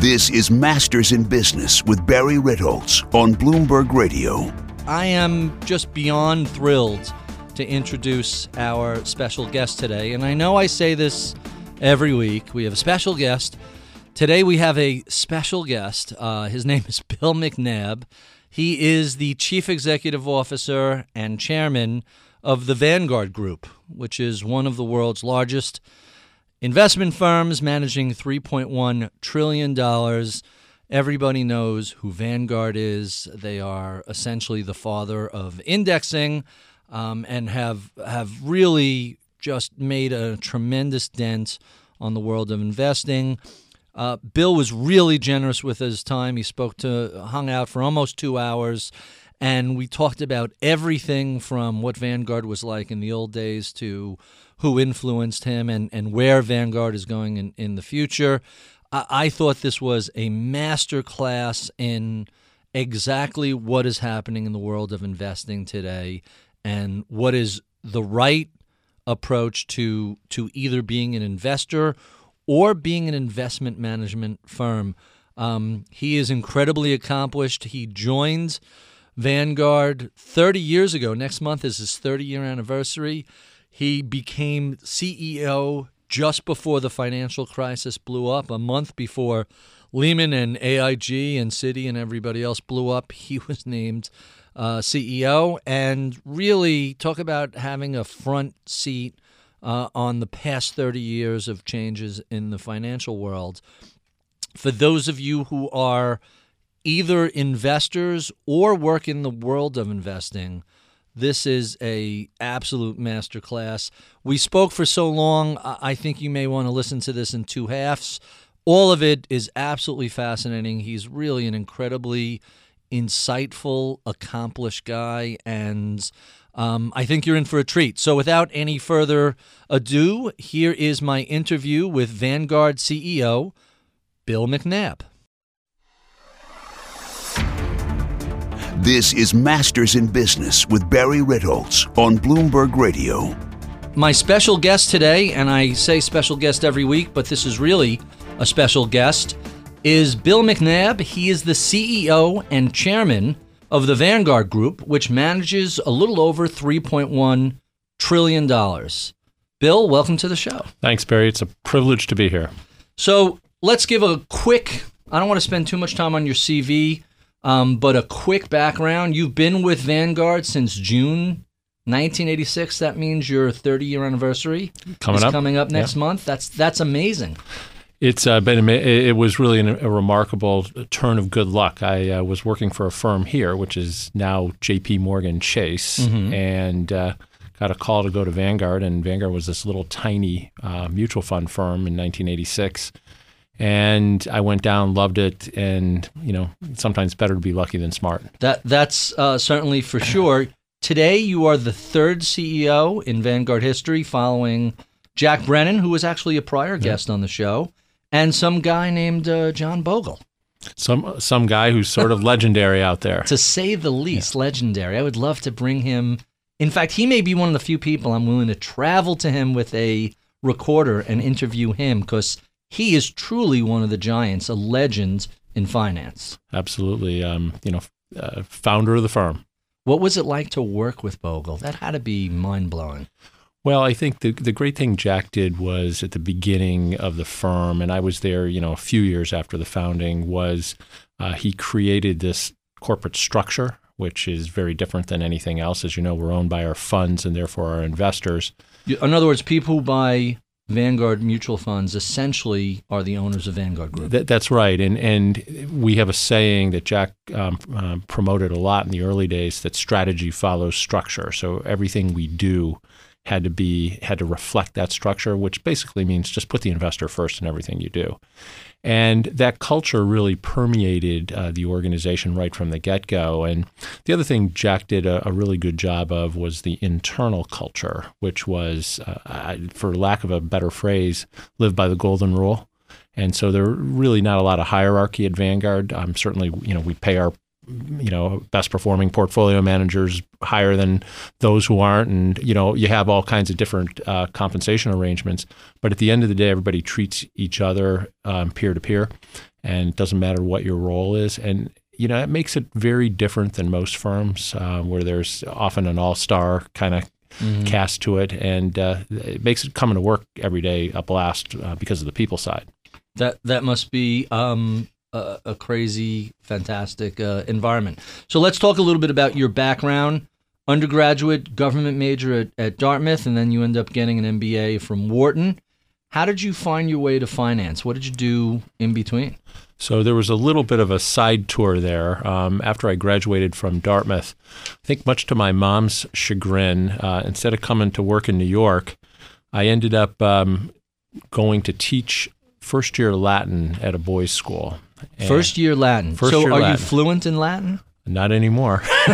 This is Masters in Business with Barry Ritholtz on Bloomberg Radio. I am just beyond thrilled to introduce our special guest today. And I know I say this every week. We have a special guest. Today we have a special guest. Uh, his name is Bill McNabb. He is the Chief Executive Officer and Chairman of the Vanguard Group, which is one of the world's largest investment firms managing $3.1 trillion. Everybody knows who Vanguard is. They are essentially the father of indexing um, and have, have really just made a tremendous dent on the world of investing. Uh, Bill was really generous with his time. He spoke to, hung out for almost two hours, and we talked about everything from what Vanguard was like in the old days to who influenced him and, and where Vanguard is going in, in the future. I, I thought this was a master class in exactly what is happening in the world of investing today and what is the right approach to to either being an investor or being an investment management firm. Um, he is incredibly accomplished. He joined Vanguard 30 years ago. Next month is his 30 year anniversary. He became CEO just before the financial crisis blew up, a month before Lehman and AIG and Citi and everybody else blew up. He was named uh, CEO and really talk about having a front seat uh, on the past 30 years of changes in the financial world. For those of you who are either investors or work in the world of investing, this is a absolute masterclass. We spoke for so long. I think you may want to listen to this in two halves. All of it is absolutely fascinating. He's really an incredibly insightful, accomplished guy, and um, I think you're in for a treat. So, without any further ado, here is my interview with Vanguard CEO Bill McNabb. This is Masters in Business with Barry Ritholtz on Bloomberg Radio. My special guest today, and I say special guest every week, but this is really a special guest, is Bill McNabb. He is the CEO and chairman of the Vanguard Group, which manages a little over $3.1 trillion. Bill, welcome to the show. Thanks, Barry. It's a privilege to be here. So let's give a quick, I don't want to spend too much time on your CV. Um, but a quick background: you've been with Vanguard since June 1986. That means your 30 year anniversary coming is up. coming up next yeah. month. That's that's amazing. It's uh, been it was really a remarkable turn of good luck. I uh, was working for a firm here, which is now J.P. Morgan Chase, mm-hmm. and uh, got a call to go to Vanguard. And Vanguard was this little tiny uh, mutual fund firm in 1986 and I went down, loved it, and you know sometimes better to be lucky than smart. That that's uh, certainly for sure. Today you are the third CEO in Vanguard history, following Jack Brennan, who was actually a prior guest yeah. on the show, and some guy named uh, John Bogle. Some some guy who's sort of legendary out there, to say the least. Yeah. Legendary. I would love to bring him. In fact, he may be one of the few people I'm willing to travel to him with a recorder and interview him because he is truly one of the giants, a legend in finance. Absolutely. Um, you know, uh, founder of the firm. What was it like to work with Bogle? That had to be mind blowing. Well, I think the the great thing Jack did was at the beginning of the firm, and I was there, you know, a few years after the founding, was uh, he created this corporate structure, which is very different than anything else. As you know, we're owned by our funds and therefore our investors. In other words, people who buy Vanguard mutual funds essentially are the owners of Vanguard Group. That, that's right, and and we have a saying that Jack um, uh, promoted a lot in the early days that strategy follows structure. So everything we do had to be had to reflect that structure, which basically means just put the investor first in everything you do. And that culture really permeated uh, the organization right from the get go. And the other thing Jack did a, a, really good job of was the internal culture, which was, uh, for lack of a better phrase, live by the golden rule. And so there are really not a lot of hierarchy at Vanguard. Um, certainly, you know, we pay our you know best performing portfolio managers higher than those who aren't and you know you have all kinds of different uh, compensation arrangements but at the end of the day everybody treats each other peer to peer and it doesn't matter what your role is. And you know, it makes it very different than most firms uh, where there's often an all-star kind of mm-hmm. cast to it, and uh, it makes it coming to work every day a blast uh, because of the people side. That that must be um, a, a, crazy, fantastic uh, environment. So let's talk a little bit about your background. Undergraduate government major at, at Dartmouth, and then you end up getting an MBA from Wharton. How did you find your way to finance? What did you do in between? So there was a little bit of a side tour there um, after I graduated from Dartmouth. I think much to my mom's chagrin, uh, instead of coming to work in New York, I ended up um, going to teach first year Latin at a boys' school. First year Latin. First so year are Latin. you fluent in Latin? Not anymore.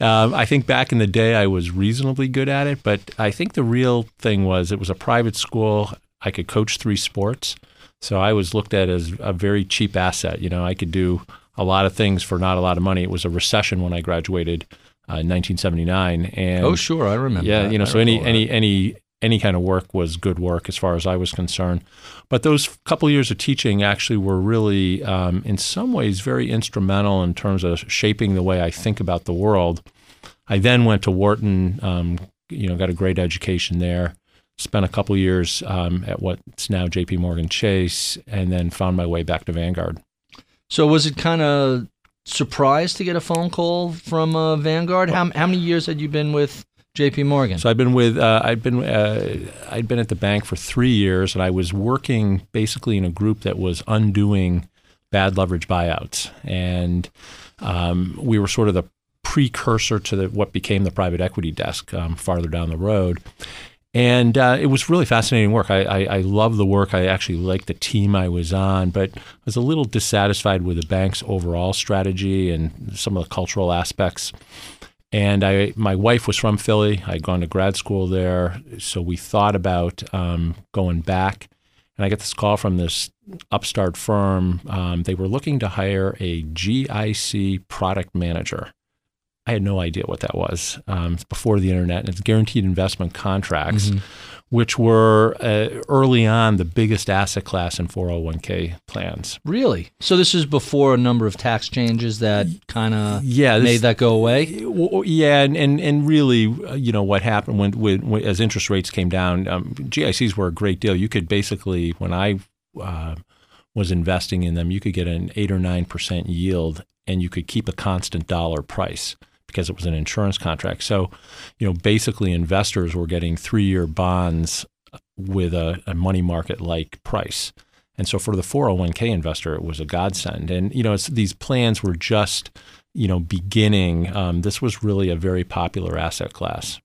um, I think back in the day I was reasonably good at it, but I think the real thing was it was a private school. I could coach three sports. So I was looked at as a very cheap asset. You know, I could do a lot of things for not a lot of money. It was a recession when I graduated uh, in 1979. And oh, sure, I remember. Yeah, that. you know, I so any that. any any any kind of work was good work as far as I was concerned. But those couple of years of teaching actually were really, um, in some ways, very instrumental in terms of shaping the way I think about the world. I then went to Wharton, um, you know, got a great education there spent a couple years um, at what's now J.P. Morgan Chase, and then found my way back to Vanguard. So was it kind of surprised to get a phone call from uh, Vanguard? How how many years had you been with J.P. Morgan? So I've been with uh, I've been uh, I'd been at the bank for three years, and I was working basically in a group that was undoing bad leverage buyouts, and um, we were sort of the precursor to the, what became the private equity desk um, farther down the road. And uh, it was really fascinating work. I, I, I love the work. I actually liked the team I was on, but I was a little dissatisfied with the bank's overall strategy and some of the cultural aspects. And I, my wife was from Philly. I'd gone to grad school there, so we thought about um, going back. And I get this call from this upstart firm. Um, they were looking to hire a GIC product manager. I had no idea what that was um, before the internet. And it's guaranteed investment contracts, mm-hmm. Which were uh, early on the biggest asset class in 401k plans. Really? So this is before a number of tax changes that kind of yeah, made that go away. Yeah, and and, and really, uh, you know, what happened when, when, when as interest rates came down, um, GICs were a great deal. You could basically, when I uh, was investing in them, you could get an eight or nine percent yield, and you could keep a constant dollar price because it was an insurance contract. So, you know, basically investors were getting three year bonds with a, a money market like price. And so for the 401k investor, it was a godsend. And, you know, these plans were just, you know, beginning. Um, this was really a very popular asset class.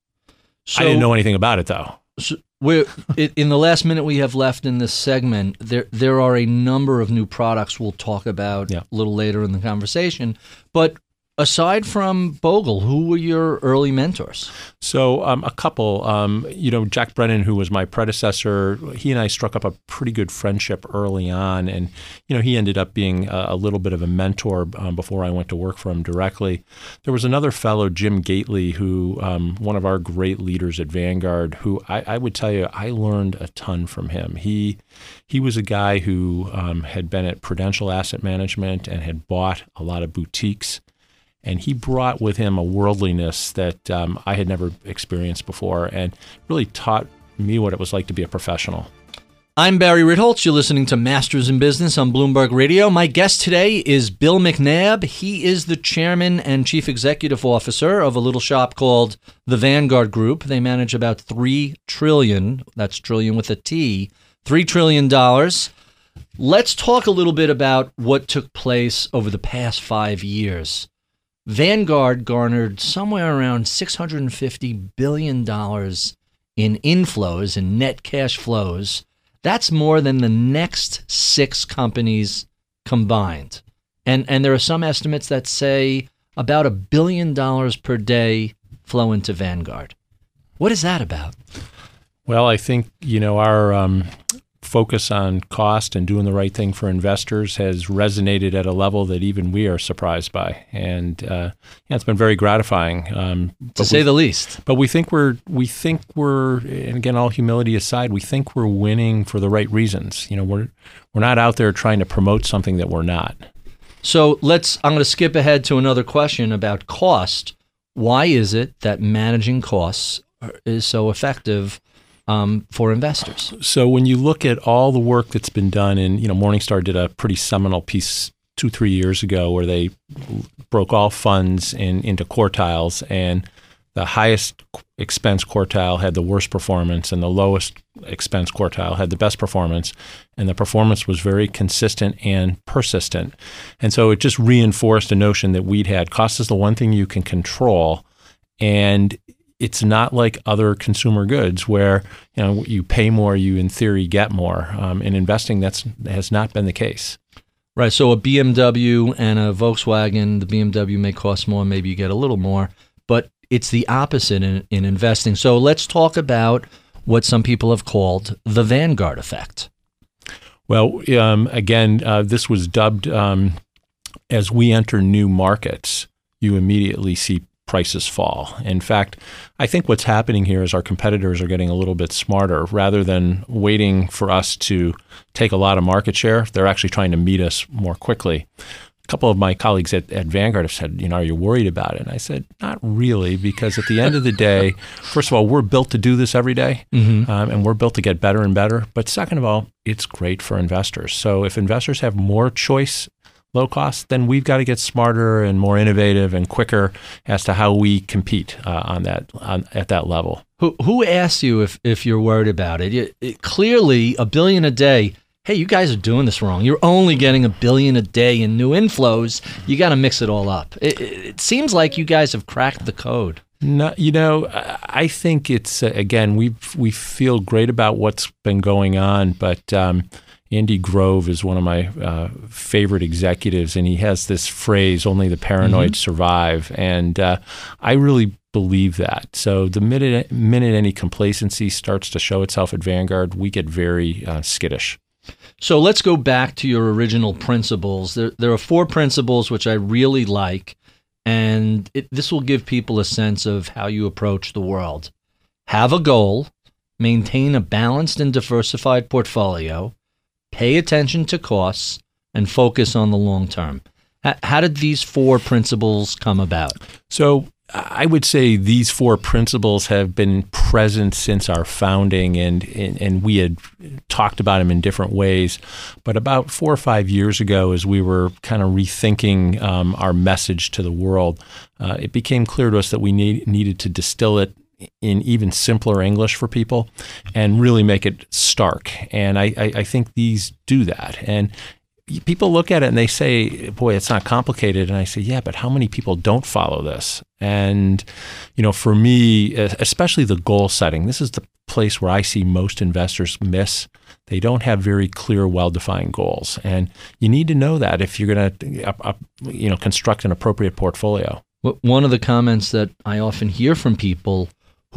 So, I didn't know anything about it though. So we're, in the last minute we have left in this segment, there there are a number of new products we'll talk about yeah. a little later in the conversation. But Aside from Bogle, who were your early mentors? So um, a couple. Um, you know, Jack Brennan, who was my predecessor, he and I struck up a pretty good friendship early on, and you know, he ended up being a, a little bit of a mentor um, before I went to work for him directly. There was another fellow, Jim Gately, who um, one of our great leaders at Vanguard, who I, I, would tell you I learned a ton from him. He he was a guy who um, had been at Prudential Asset Management and had bought a lot of boutiques and he brought with him a worldliness that um, I had never experienced before and really taught me what it was like to be a professional. I'm Barry Ritholtz. You're listening to Masters in Business on Bloomberg Radio. My guest today is Bill McNabb. He is the chairman and chief executive officer of a little shop called the Vanguard Group. They manage about three trillion. That's trillion with a T. Three trillion dollars. Let's talk a little bit about what took place over the past five years. Vanguard garnered somewhere around $650 billion in inflows and net cash flows. That's more than the next six companies combined. And, and there are some estimates that say about a billion dollars per day flow into Vanguard. What is that about? Well, I think, you know, our um, focus on cost and doing the right thing for investors has resonated at a level that even we are surprised by, and uh, yeah, it's been very gratifying. Um, to say we, the least. But we think we're we think we're, and again, all humility aside, we think we're winning for the right reasons. You know, we're we're not out there trying to promote something that we're not. So let's. I'm going to skip ahead to another question about cost. Why is it that managing costs is so effective? Um, for investors. So when you look at all the work that's been done, and you know, Morningstar did a pretty seminal piece two three years ago where they broke all funds in, into quartiles, and the highest expense quartile had the worst performance, and the lowest expense quartile had the best performance, and the performance was very consistent and persistent. And so it just reinforced a notion that we'd had cost is the one thing you can control. And it's not like other consumer goods where you know you pay more, you in theory get more. Um, in investing, that's has not been the case. Right. So a BMW and a Volkswagen, the BMW may cost more, maybe you get a little more, but it's the opposite in, in investing. So let's talk about what some people have called the Vanguard effect. Well, um, again, uh, this was dubbed um, as we enter new markets, you immediately see prices fall. In fact, I think what's happening here is our competitors are getting a little bit smarter. Rather than waiting for us to take a lot of market share, they're actually trying to meet us more quickly. A couple of my colleagues at, at Vanguard have said, you know, are you worried about it? And I said, not really, because at the end of the day, first of all, we're built to do this every day, mm-hmm. um, and we're built to get better and better. But second of all, it's great for investors. So if investors have more choice low cost, then we've got to get smarter and more innovative and quicker as to how we compete uh, on that on, at that level. Who who asked you if if you're worried about it? it? it? Clearly, a billion a day. Hey, you guys are doing this wrong. You're only getting a billion a day in new inflows. You got to mix it all up. It, it, seems like you guys have cracked the code. No, you know, I think it's uh, again we we feel great about what's been going on, but um, Andy Grove is one of my uh, favorite executives, and he has this phrase, only the paranoid mm-hmm. survive. And uh, I really believe that. So the minute, minute any complacency starts to show itself at Vanguard, we get very uh, skittish. So let's go back to your original principles. There, there are four principles which I really like, and it, this will give people a sense of how you approach the world. Have a goal, maintain a balanced and diversified portfolio, pay attention to costs, and focus on the long term. How did these four principles come about? So, I would say these four principles have been present since our founding, and, and, and, we had talked about them in different ways. But about four or five years ago, as we were kind of rethinking um, our message to the world, uh, it became clear to us that we need, needed to distill it in even simpler English for people and really make it stark. And I, I, I, think these do that. And people look at it and they say, boy, it's not complicated. And I say, yeah, but how many people don't follow this? And, you know, for me, especially the goal setting, this is the place where I see most investors miss. They don't have very clear, well-defined goals, and you need to know that if you're going to, uh, uh, you know, construct an appropriate portfolio. One of the comments that I often hear from people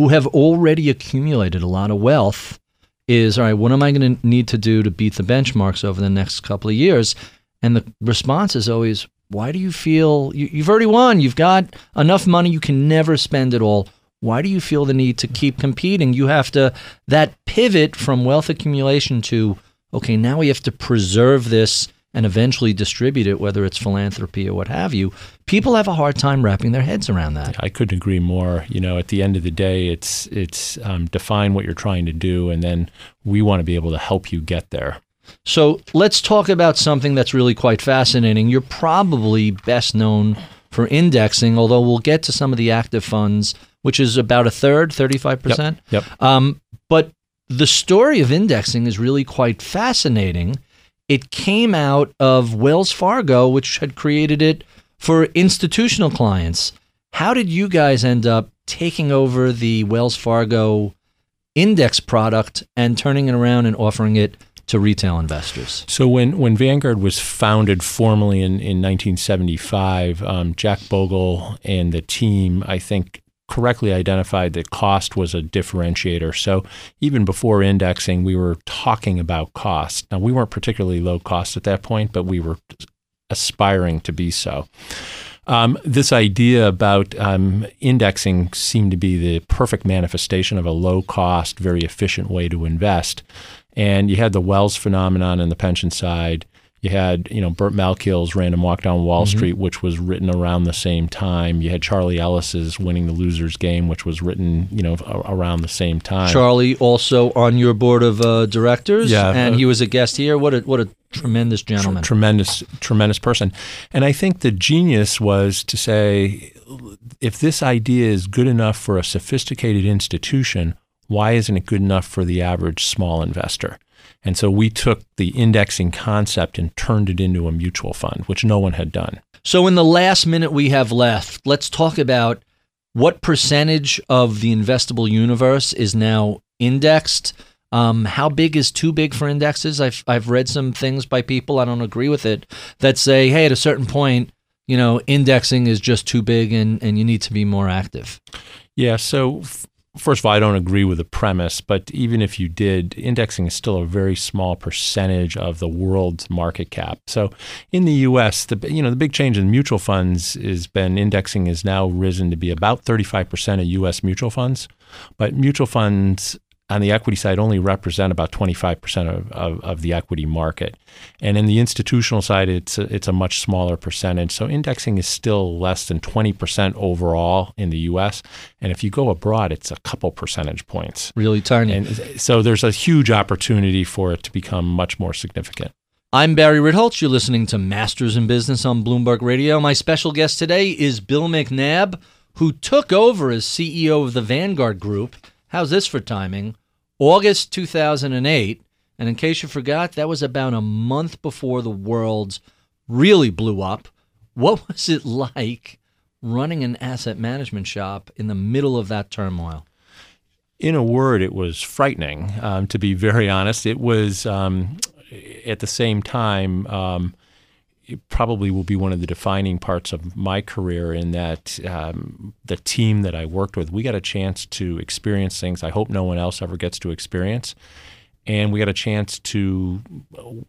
who have already accumulated a lot of wealth is all right, what am I going to need to do to beat the benchmarks over the next couple of years? And the response is always, why do you feel you, you've already won? You've got enough money, you can never spend it all. Why do you feel the need to keep competing? You have to, that pivot from wealth accumulation to, okay, now we have to preserve this and eventually distribute it, whether it's philanthropy or what have you, people have a hard time wrapping their heads around that. I couldn't agree more. You know, at the end of the day, it's it's um, define what you're trying to do, and then we want to be able to help you get there. So let's talk about something that's really quite fascinating. You're probably best known for indexing, although we'll get to some of the active funds, which is about a third, 35%. Yep. yep. Um, but the story of indexing is really quite fascinating it came out of Wells Fargo, which had created it for institutional clients. How did you guys end up taking over the Wells Fargo index product and turning it around and offering it to retail investors? So when, when Vanguard was founded formally in, in 1975, um, Jack Bogle and the team, I think, correctly identified that cost was a differentiator. So even before indexing, we were talking about cost. Now, we weren't particularly low cost at that point, but we were aspiring to be so. Um, this idea about um, indexing seemed to be the perfect manifestation of a low cost, very efficient way to invest. And you had the Wells phenomenon on the pension side. You had, you know, Burt Malkiel's Random Walk Down Wall mm-hmm. Street, which was written around the same time. You had Charlie Ellis's Winning the Loser's Game, which was written, you know, around the same time. Charlie also on your board of uh, directors, yeah, and uh, he was a guest here. What a what a tremendous gentleman, tremendous tremendous person. And I think the genius was to say, if this idea is good enough for a sophisticated institution, why isn't it good enough for the average small investor? And so we took the indexing concept and turned it into a mutual fund, which no one had done. So, in the last minute we have left, let's talk about what percentage of the investable universe is now indexed. Um, how big is too big for indexes? I've I've read some things by people I don't agree with it that say, hey, at a certain point, you know, indexing is just too big and and you need to be more active. Yeah. So first of all, I don't agree with the premise, but even if you did, indexing is still a very small percentage of the world's market cap. So in the U.S., the you know the big change in mutual funds has been indexing has now risen to be about 35% of U.S. mutual funds, but mutual funds on the equity side only represent about 25% of, of, of, the equity market. And in the institutional side, it's a, it's a much smaller percentage. So indexing is still less than 20% overall in the US. And if you go abroad, it's a couple percentage points. Really tiny. And so there's a huge opportunity for it to become much more significant. I'm Barry Ritholtz. You're listening to Masters in Business on Bloomberg Radio. My special guest today is Bill McNabb, who took over as CEO of the Vanguard Group. How's this for timing? August 2008. And in case you forgot, that was about a month before the world really blew up. What was it like running an asset management shop in the middle of that turmoil? In a word, it was frightening, um, to be very honest. It was, um, at the same time, um, probably will be one of the defining parts of my career in that um, the team that I worked with, we got a chance to experience things I hope no one else ever gets to experience. And we got a chance to,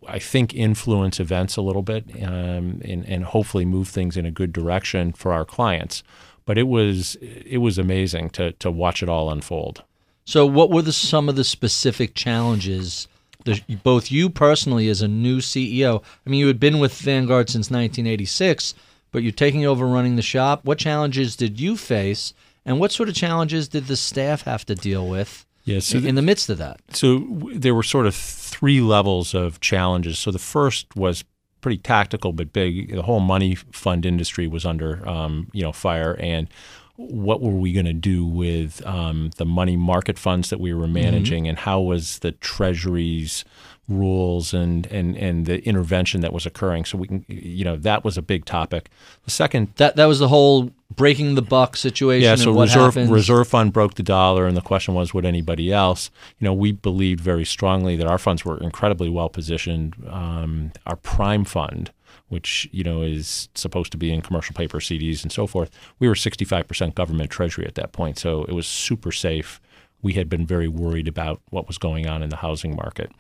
I think, influence events a little bit um, and, and hopefully move things in a good direction for our clients. But it was it was amazing to to watch it all unfold. So, what were the, some of the specific challenges the, both you personally as a new CEO. I mean, you had been with Vanguard since 1986, but you're taking over running the shop. What challenges did you face, and what sort of challenges did the staff have to deal with? Yeah, so in, the, in the midst of that. So there were sort of three levels of challenges. So the first was pretty tactical but big. The whole money fund industry was under um, you know fire, and what were we going to do with um, the money market funds that we were mm-hmm. managing, mm-hmm. and how was the Treasury's rules and, and and the intervention that was occurring? So we can, you know, that was a big topic. The second that that was the whole breaking the buck situation. Yeah, so reserve happens. reserve fund broke the dollar, and the question was, would anybody else? You know, we believed very strongly that our funds were incredibly well positioned. Um, our prime fund which you know is supposed to be in commercial paper CDs and so forth. We were 65% government treasury at that point, so it was super safe. We had been very worried about what was going on in the housing market,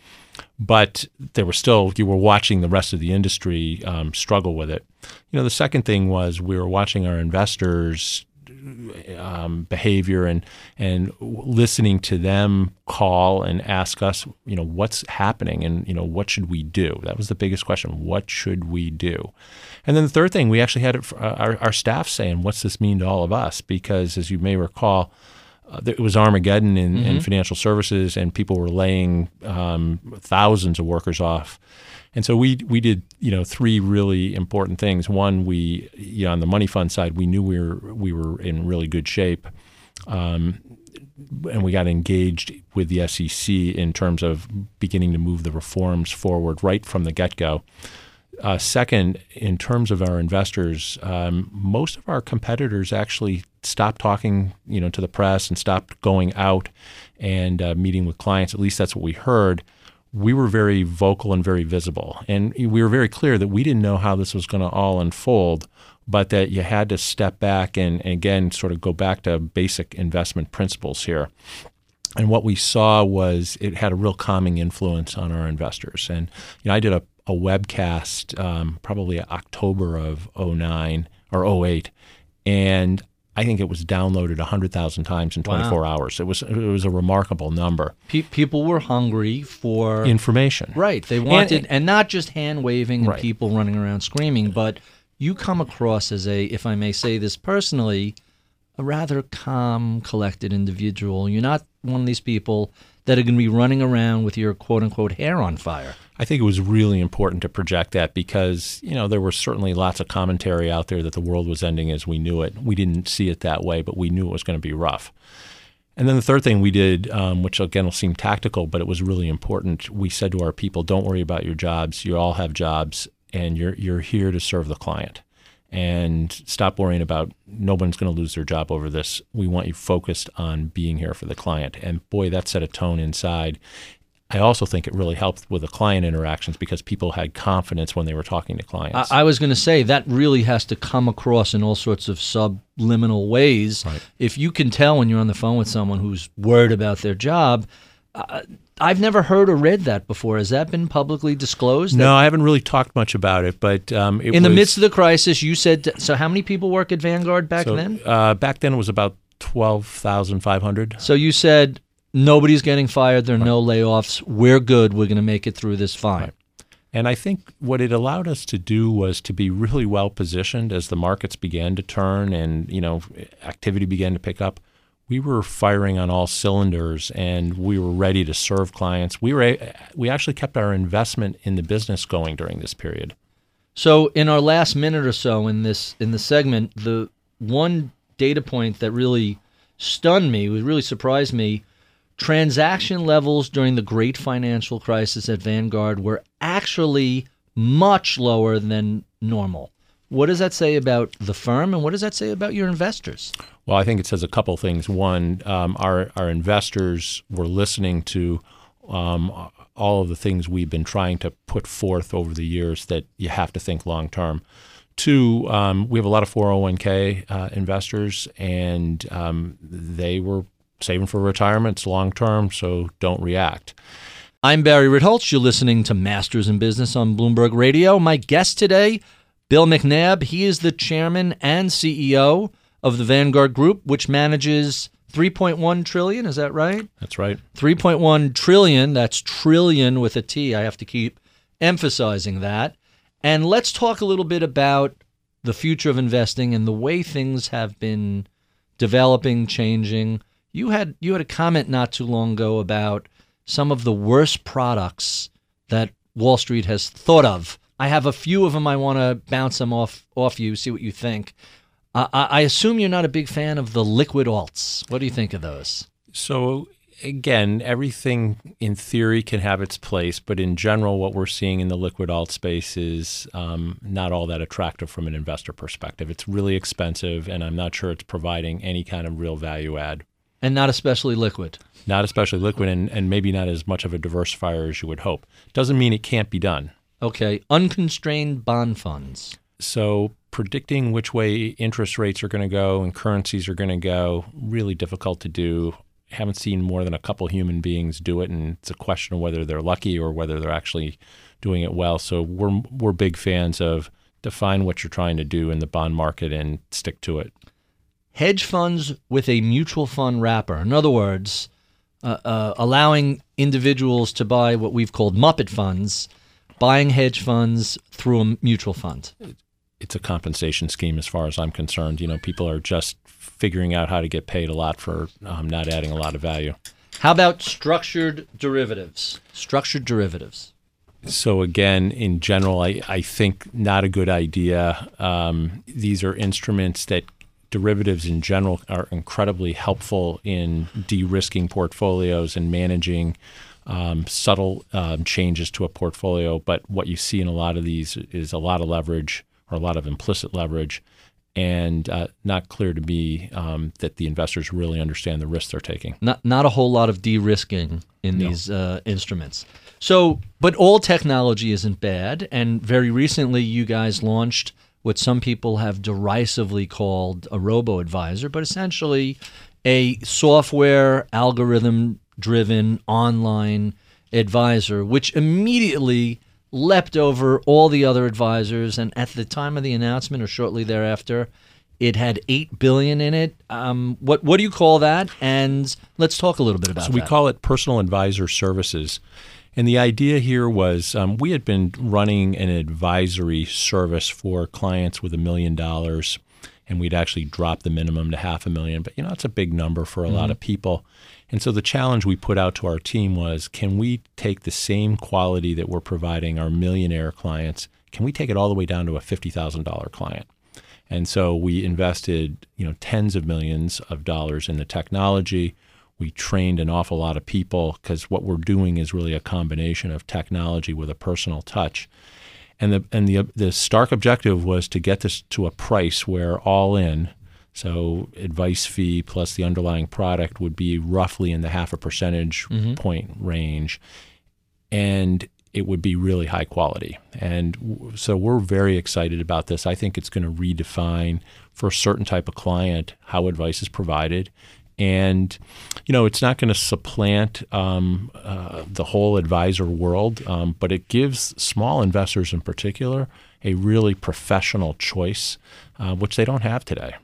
but there were still you were watching the rest of the industry um, struggle with it. You know, the second thing was we were watching our investors um, behavior and and listening to them call and ask us, you know, what's happening and you know what should we do? That was the biggest question. What should we do? And then the third thing, we actually had uh, our, our staff saying, "What's this mean to all of us?" Because as you may recall. Uh, it was Armageddon in, mm-hmm. in, financial services, and people were laying um, thousands of workers off and so we we did you know three really important things. One, we you know, on the money fund side, we knew we were we were in really good shape. Um, and we got engaged with the SEC in terms of beginning to move the reforms forward right from the get go. Uh, second, in terms of our investors, um, most of our competitors actually stopped talking, you know, to the press and stopped going out and uh, meeting with clients. At least that's what we heard we were very vocal and very visible. And we were very clear that we didn't know how this was going to all unfold. but that you had to step back and, and again sort of go back to basic investment principles here. And what we saw was it had a real calming influence on our investors. And you know, I did a, a webcast um, probably October of 09 or 08, and I think it was downloaded 100,000 times in 24 Wow. hours. It was it was a remarkable number. Pe- people were hungry for Information. Right. They wanted, and, And- not just hand waving and Right. people running around screaming, but you come across as a, if I may say this personally, a rather calm, collected individual. You're not one of these people that are going to be running around with your quote unquote hair on fire. I think it was really important to project that because, you know, there was certainly lots of commentary out there that the world was ending as we knew it. We didn't see it that way, but we knew it was going to be rough. And then the third thing we did, um, which again will seem tactical, but it was really important, we said to our people, don't worry about your jobs. You all have jobs, and you're, you're here to serve the client. And stop worrying about no one's going to lose their job over this. We want you focused on being here for the client. And boy, that set a tone inside. I also think it really helped with the client interactions because people had confidence when they were talking to clients. I, I was going to say that really has to come across in all sorts of subliminal ways. Right. If you can tell when you're on the phone with someone who's worried about their job, uh, I've never heard or read that before. Has that been publicly disclosed? no, I haven't really talked much about it, but um, it in the was- midst of the crisis, you said. So, how many people work at Vanguard back so, then? Uh, back then, it was about twelve thousand five hundred. So you said nobody's getting fired. There are no layoffs. We're good. We're going to make it through this fine. And I think what it allowed us to do was to be really well positioned as the markets began to turn and you know activity began to pick up. We were firing on all cylinders, and we were ready to serve clients. We were we actually kept our investment in the business going during this period. So in our last minute or so in this in the segment, the one data point that really stunned me, was really surprised me, transaction levels during the great financial crisis at Vanguard were actually much lower than normal. What does that say about the firm and what does that say about your investors? Well, I think it says a couple things. One, um, our our investors were listening to um, all of the things we've been trying to put forth over the years that you have to think long term. Two, um, we have a lot of 401k uh, investors, and um, they were saving for retirement. It's long term, so don't react. I'm Barry Ritholtz. You're listening to Masters in Business on Bloomberg Radio. My guest today, Bill McNabb. He is the chairman and CEO of the Vanguard Group, which manages 3.1 trillion. Is that right? That's right. 3.1 trillion. That's trillion with a T. I have to keep emphasizing that. And let's talk a little bit about the future of investing and the way things have been developing, changing. You had you had a comment not too long ago about some of the worst products that Wall Street has thought of. I have a few of them. I want to bounce them off off you, see what you think. Uh, I assume you're not a big fan of the liquid alts. What do you think of those? So again, everything in theory can have its place, but in general, what we're seeing in the liquid alt space is um, not all that attractive from an investor perspective. It's really expensive, and I'm not sure it's providing any kind of real value add. And not especially liquid. Not especially liquid, and, and maybe not as much of a diversifier as you would hope. Doesn't mean it can't be done. Okay, unconstrained bond funds. So predicting which way interest rates are going to go and currencies are going to go really difficult to do. Haven't seen more than a couple human beings do it, and it's a question of whether they're lucky or whether they're actually doing it well. So we're we're big fans of define what you're trying to do in the bond market and stick to it. Hedge funds with a mutual fund wrapper. In other words, uh, uh, allowing individuals to buy what we've called Muppet funds, buying hedge funds through a mutual fund. It's a compensation scheme as far as I'm concerned. You know, people are just figuring out how to get paid a lot for um, not adding a lot of value. How about structured derivatives? Structured derivatives. So again, in general, I, I think not a good idea. Um, these are instruments that derivatives in general are incredibly helpful in de-risking portfolios and managing um, subtle um, changes to a portfolio. But what you see in a lot of these is a lot of leverage or a lot of implicit leverage, and uh, not clear to me um, that the investors really understand the risk they're taking. Not not a whole lot of de-risking in these uh, instruments. So, but all technology isn't bad. And very recently, you guys launched what some people have derisively called a robo advisor, but essentially a software algorithm driven online advisor, which immediately leapt over all the other advisors. And at the time of the announcement or shortly thereafter, it had eight billion in it. Um, what what do you call that? And let's talk a little bit about. It. So we that. call it personal advisor services. And the idea here was um, we had been running an advisory service for clients with a million dollars, and we'd actually dropped the minimum to half a million. But you know, it's a big number for a mm-hmm. lot of people. And so the challenge we put out to our team was can we take the same quality that we're providing our millionaire clients, can we take it all the way down to a $50,000 client? And so we invested, you know, tens of millions of dollars in the technology. We trained an awful lot of people because what we're doing is really a combination of technology with a personal touch. And the and the the stark objective was to get this to a price where all in, so advice fee plus the underlying product would be roughly in the half a percentage mm-hmm. point range. And it would be really high quality. And so we're very excited about this. I think it's going to redefine for a certain type of client how advice is provided. And, you know, it's not going to supplant um, uh, the whole advisor world, um, but it gives small investors in particular a really professional choice, uh, which they don't have today.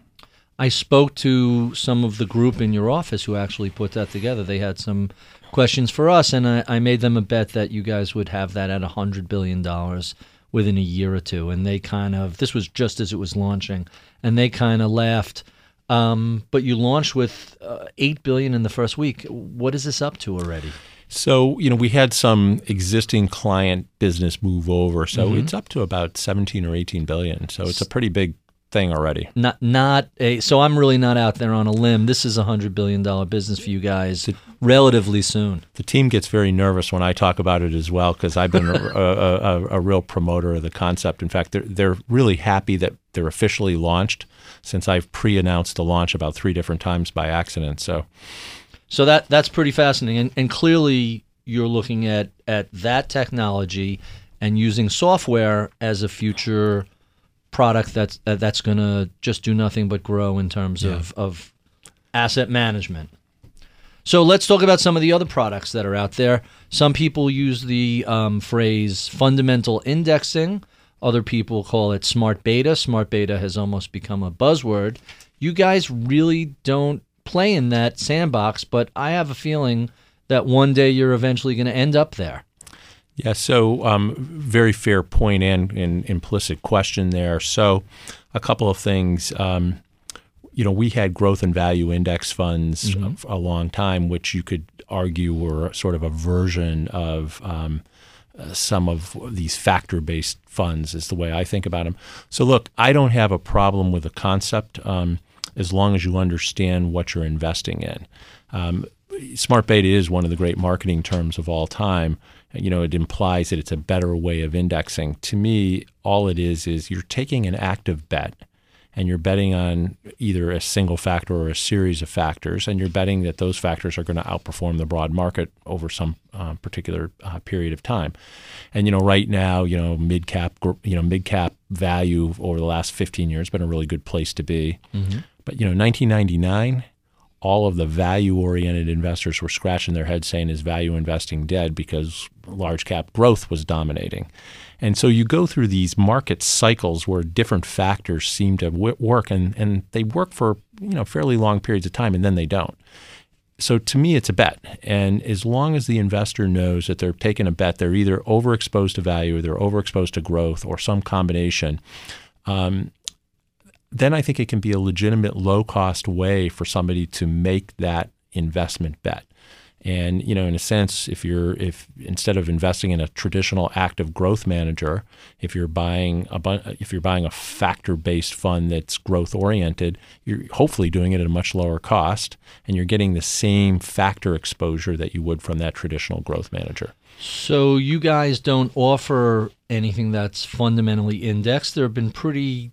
I spoke to some of the group in your office who actually put that together. They had some questions for us, and I, I made them a bet that you guys would have that at hundred billion dollars within a year or two. And they kind of this was just as it was launching, and they kind of laughed. Um, but you launched with uh, eight billion in the first week. What is this up to already? So, you know, we had some existing client business move over. So mm-hmm. it's up to about 17 or 18 billion. So it's a pretty big thing already. Not not a so I'm really not out there on a limb. This is a hundred billion dollar business for you guys the, relatively soon. The team gets very nervous when I talk about it as well because I've been a, a, a, a, real promoter of the concept. In fact, they're they're really happy that they're officially launched since I've pre-announced the launch about three different times by accident. So, so that that's pretty fascinating, and, and clearly you're looking at at that technology and using software as a future product that's uh, that's going to just do nothing but grow in terms yeah. of, of asset management. So let's talk about some of the other products that are out there. Some people use the um, phrase fundamental indexing. Other people call it smart beta. Smart beta has almost become a buzzword. You guys really don't play in that sandbox, but I have a feeling that one day you're eventually going to end up there. Yeah, so um, very fair point and, and, implicit question there. So, a couple of things. Um, you know, we had growth and value index funds mm-hmm. a long time, which you could argue were sort of a version of um, uh, some of these factor based funds, is the way I think about them. So, look, I don't have a problem with the concept um, as long as you understand what you're investing in. Um, smart beta is one of the great marketing terms of all time you know, it implies that it's a better way of indexing. To me, all it is is you're taking an active bet and you're betting on either a single factor or a series of factors, and you're betting that those factors are going to outperform the broad market over some uh, particular uh, period of time. And you know, right now, you know, mid cap, you know, mid cap value over the last 15 years has been a really good place to be. Mm-hmm. But you know, 1999 all of the value oriented investors were scratching their heads saying, is value investing dead because large cap growth was dominating? And so you go through these market cycles where different factors seem to work and, and they work for you know fairly long periods of time and then they don't. So to me, it's a bet. And as long as the investor knows that they're taking a bet, they're either overexposed to value or they're overexposed to growth or some combination. Um, then I think it can be a legitimate low cost way for somebody to make that investment bet. And you know, in a sense, if you're if instead of investing in a traditional active growth manager, if you're buying a if you're buying a factor based fund that's growth oriented, you're hopefully doing it at a much lower cost, and you're getting the same factor exposure that you would from that traditional growth manager. So you guys don't offer anything that's fundamentally indexed. There have been pretty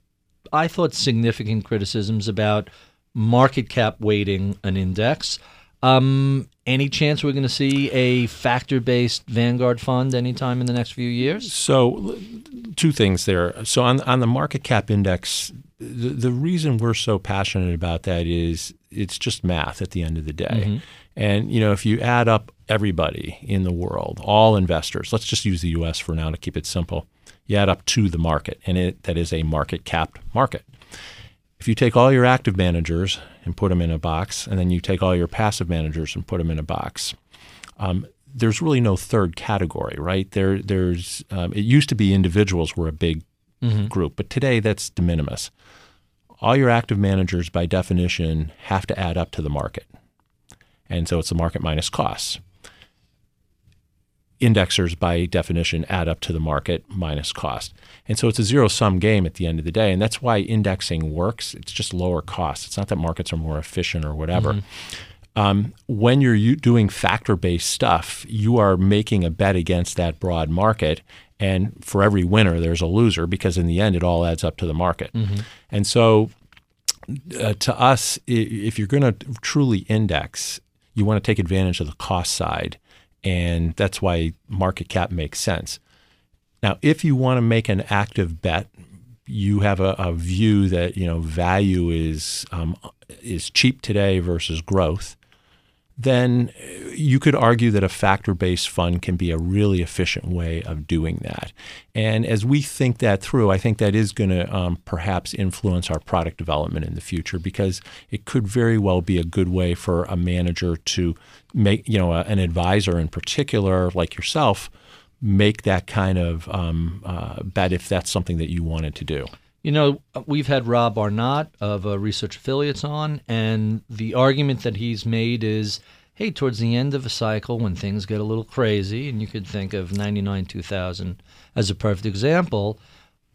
I thought, significant criticisms about market cap weighting an index. Um, any chance we're going to see a factor based Vanguard fund anytime in the next few years? So two things there. So on on the market cap index, the, the reason we're so passionate about that is it's just math at the end of the day. Mm-hmm. And you know, if you add up everybody in the world, all investors, let's just use the U.S. for now to keep it simple. You add up to the market, and it that is a market capped market. If you take all your active managers and put them in a box, and then you take all your passive managers and put them in a box, um, there's really no third category, right? There, there's. Um, it used to be individuals were a big group, but today that's de minimis. All your active managers, by definition, have to add up to the market, and so it's the market minus costs. Indexers, by definition, add up to the market minus cost, and so it's a zero sum game at the end of the day, and that's why indexing works. It's just lower cost. It's not that markets are more efficient or whatever um, when you're doing factor based stuff, you are making a bet against that broad market. And for every winner, there's a loser because in the end, it all adds up to the market. And so, uh, to us, if you're going to truly index, you want to take advantage of the cost side. And that's why market cap makes sense. Now, if you want to make an active bet, you have a, a view that you know value is um, is cheap today versus growth, then you could argue that a factor-based fund can be a really efficient way of doing that. And as we think that through, I think that is going to um, perhaps influence our product development in the future because it could very well be a good way for a manager to make, you know, a, an advisor in particular, like yourself, make that kind of um, uh, bet if that's something that you wanted to do. You know, we've had Rob Arnott of uh, Research Affiliates on, and the argument that he's made is hey, towards the end of a cycle when things get a little crazy, and you could think of 99 2000 as a perfect example,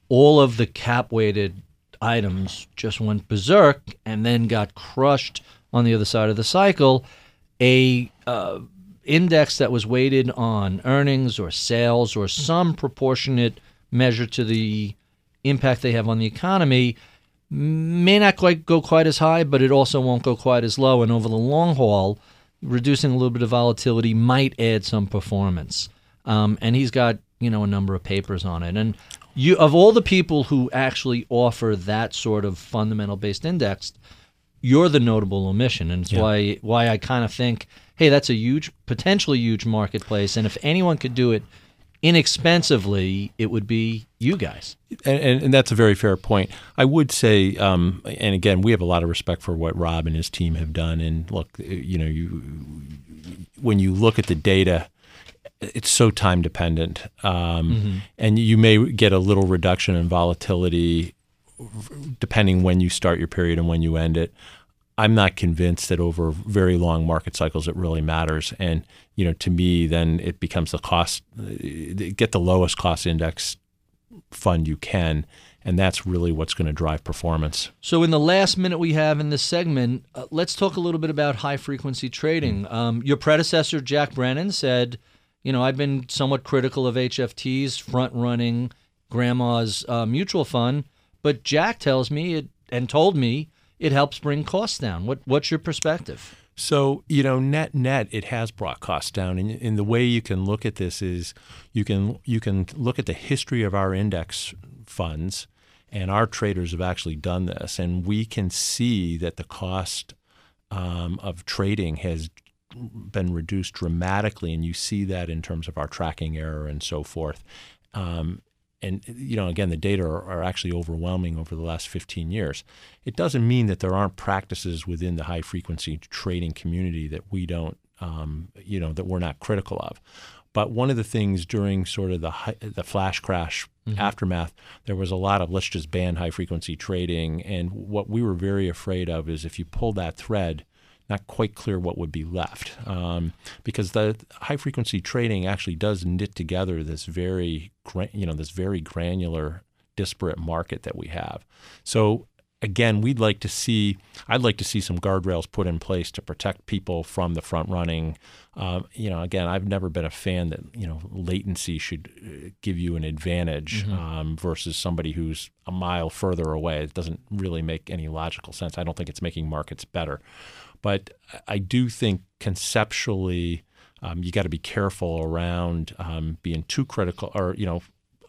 all of the cap weighted items just went berserk and then got crushed on the other side of the cycle. A uh, index that was weighted on earnings or sales or some proportionate measure to the impact they have on the economy may not quite go quite as high, but it also won't go quite as low. And over the long haul, reducing a little bit of volatility might add some performance. Um, and he's got you know a number of papers on it. And you of all the people who actually offer that sort of fundamental based index, you're the notable omission, and it's why why I kind of think, hey, that's a huge, potentially huge marketplace, and if anyone could do it inexpensively, it would be you guys. And, and, and that's a very fair point. I would say, um, and again, we have a lot of respect for what Rob and his team have done. And look, you know, you when you look at the data, it's so time dependent, um, and you may get a little reduction in volatility depending when you start your period and when you end it. I'm not convinced that over very long market cycles it really matters. And you know, to me, then it becomes the cost. Get the lowest cost index fund you can, and that's really what's going to drive performance. So, in the last minute we have in this segment, uh, let's talk a little bit about high frequency trading. Um, your predecessor, Jack Brennan, said, you know, I've been somewhat critical of HFTs front running grandma's uh, mutual fund, but Jack tells me it and told me it helps bring costs down. What, what's your perspective? So, you know, net net, it has brought costs down. And, the way you can look at this is you can you can look at the history of our index funds, and our traders have actually done this, and we can see that the cost um, of trading has been reduced dramatically, and you see that in terms of our tracking error and so forth. Um, and you know, again, the data are, are, actually overwhelming over the last 15 years. It doesn't mean that there aren't practices within the high frequency trading community that we don't, um, you know, that we're not critical of. But one of the things during sort of the high, the flash crash mm-hmm. aftermath, there was a lot of let's just ban high frequency trading, and what we were very afraid of is if you pull that thread, not quite clear what would be left um, because the high frequency trading actually does knit together this very you know this very granular disparate market that we have. So again we'd like to see i'd like to see some guardrails put in place to protect people from the front running. Um, you know again i've never been a fan that you know latency should give you an advantage mm-hmm. um, versus somebody who's a mile further away. It doesn't really make any logical sense. I don't think it's making markets better but I do think conceptually, um, you got to be careful around um, being too critical or, you know,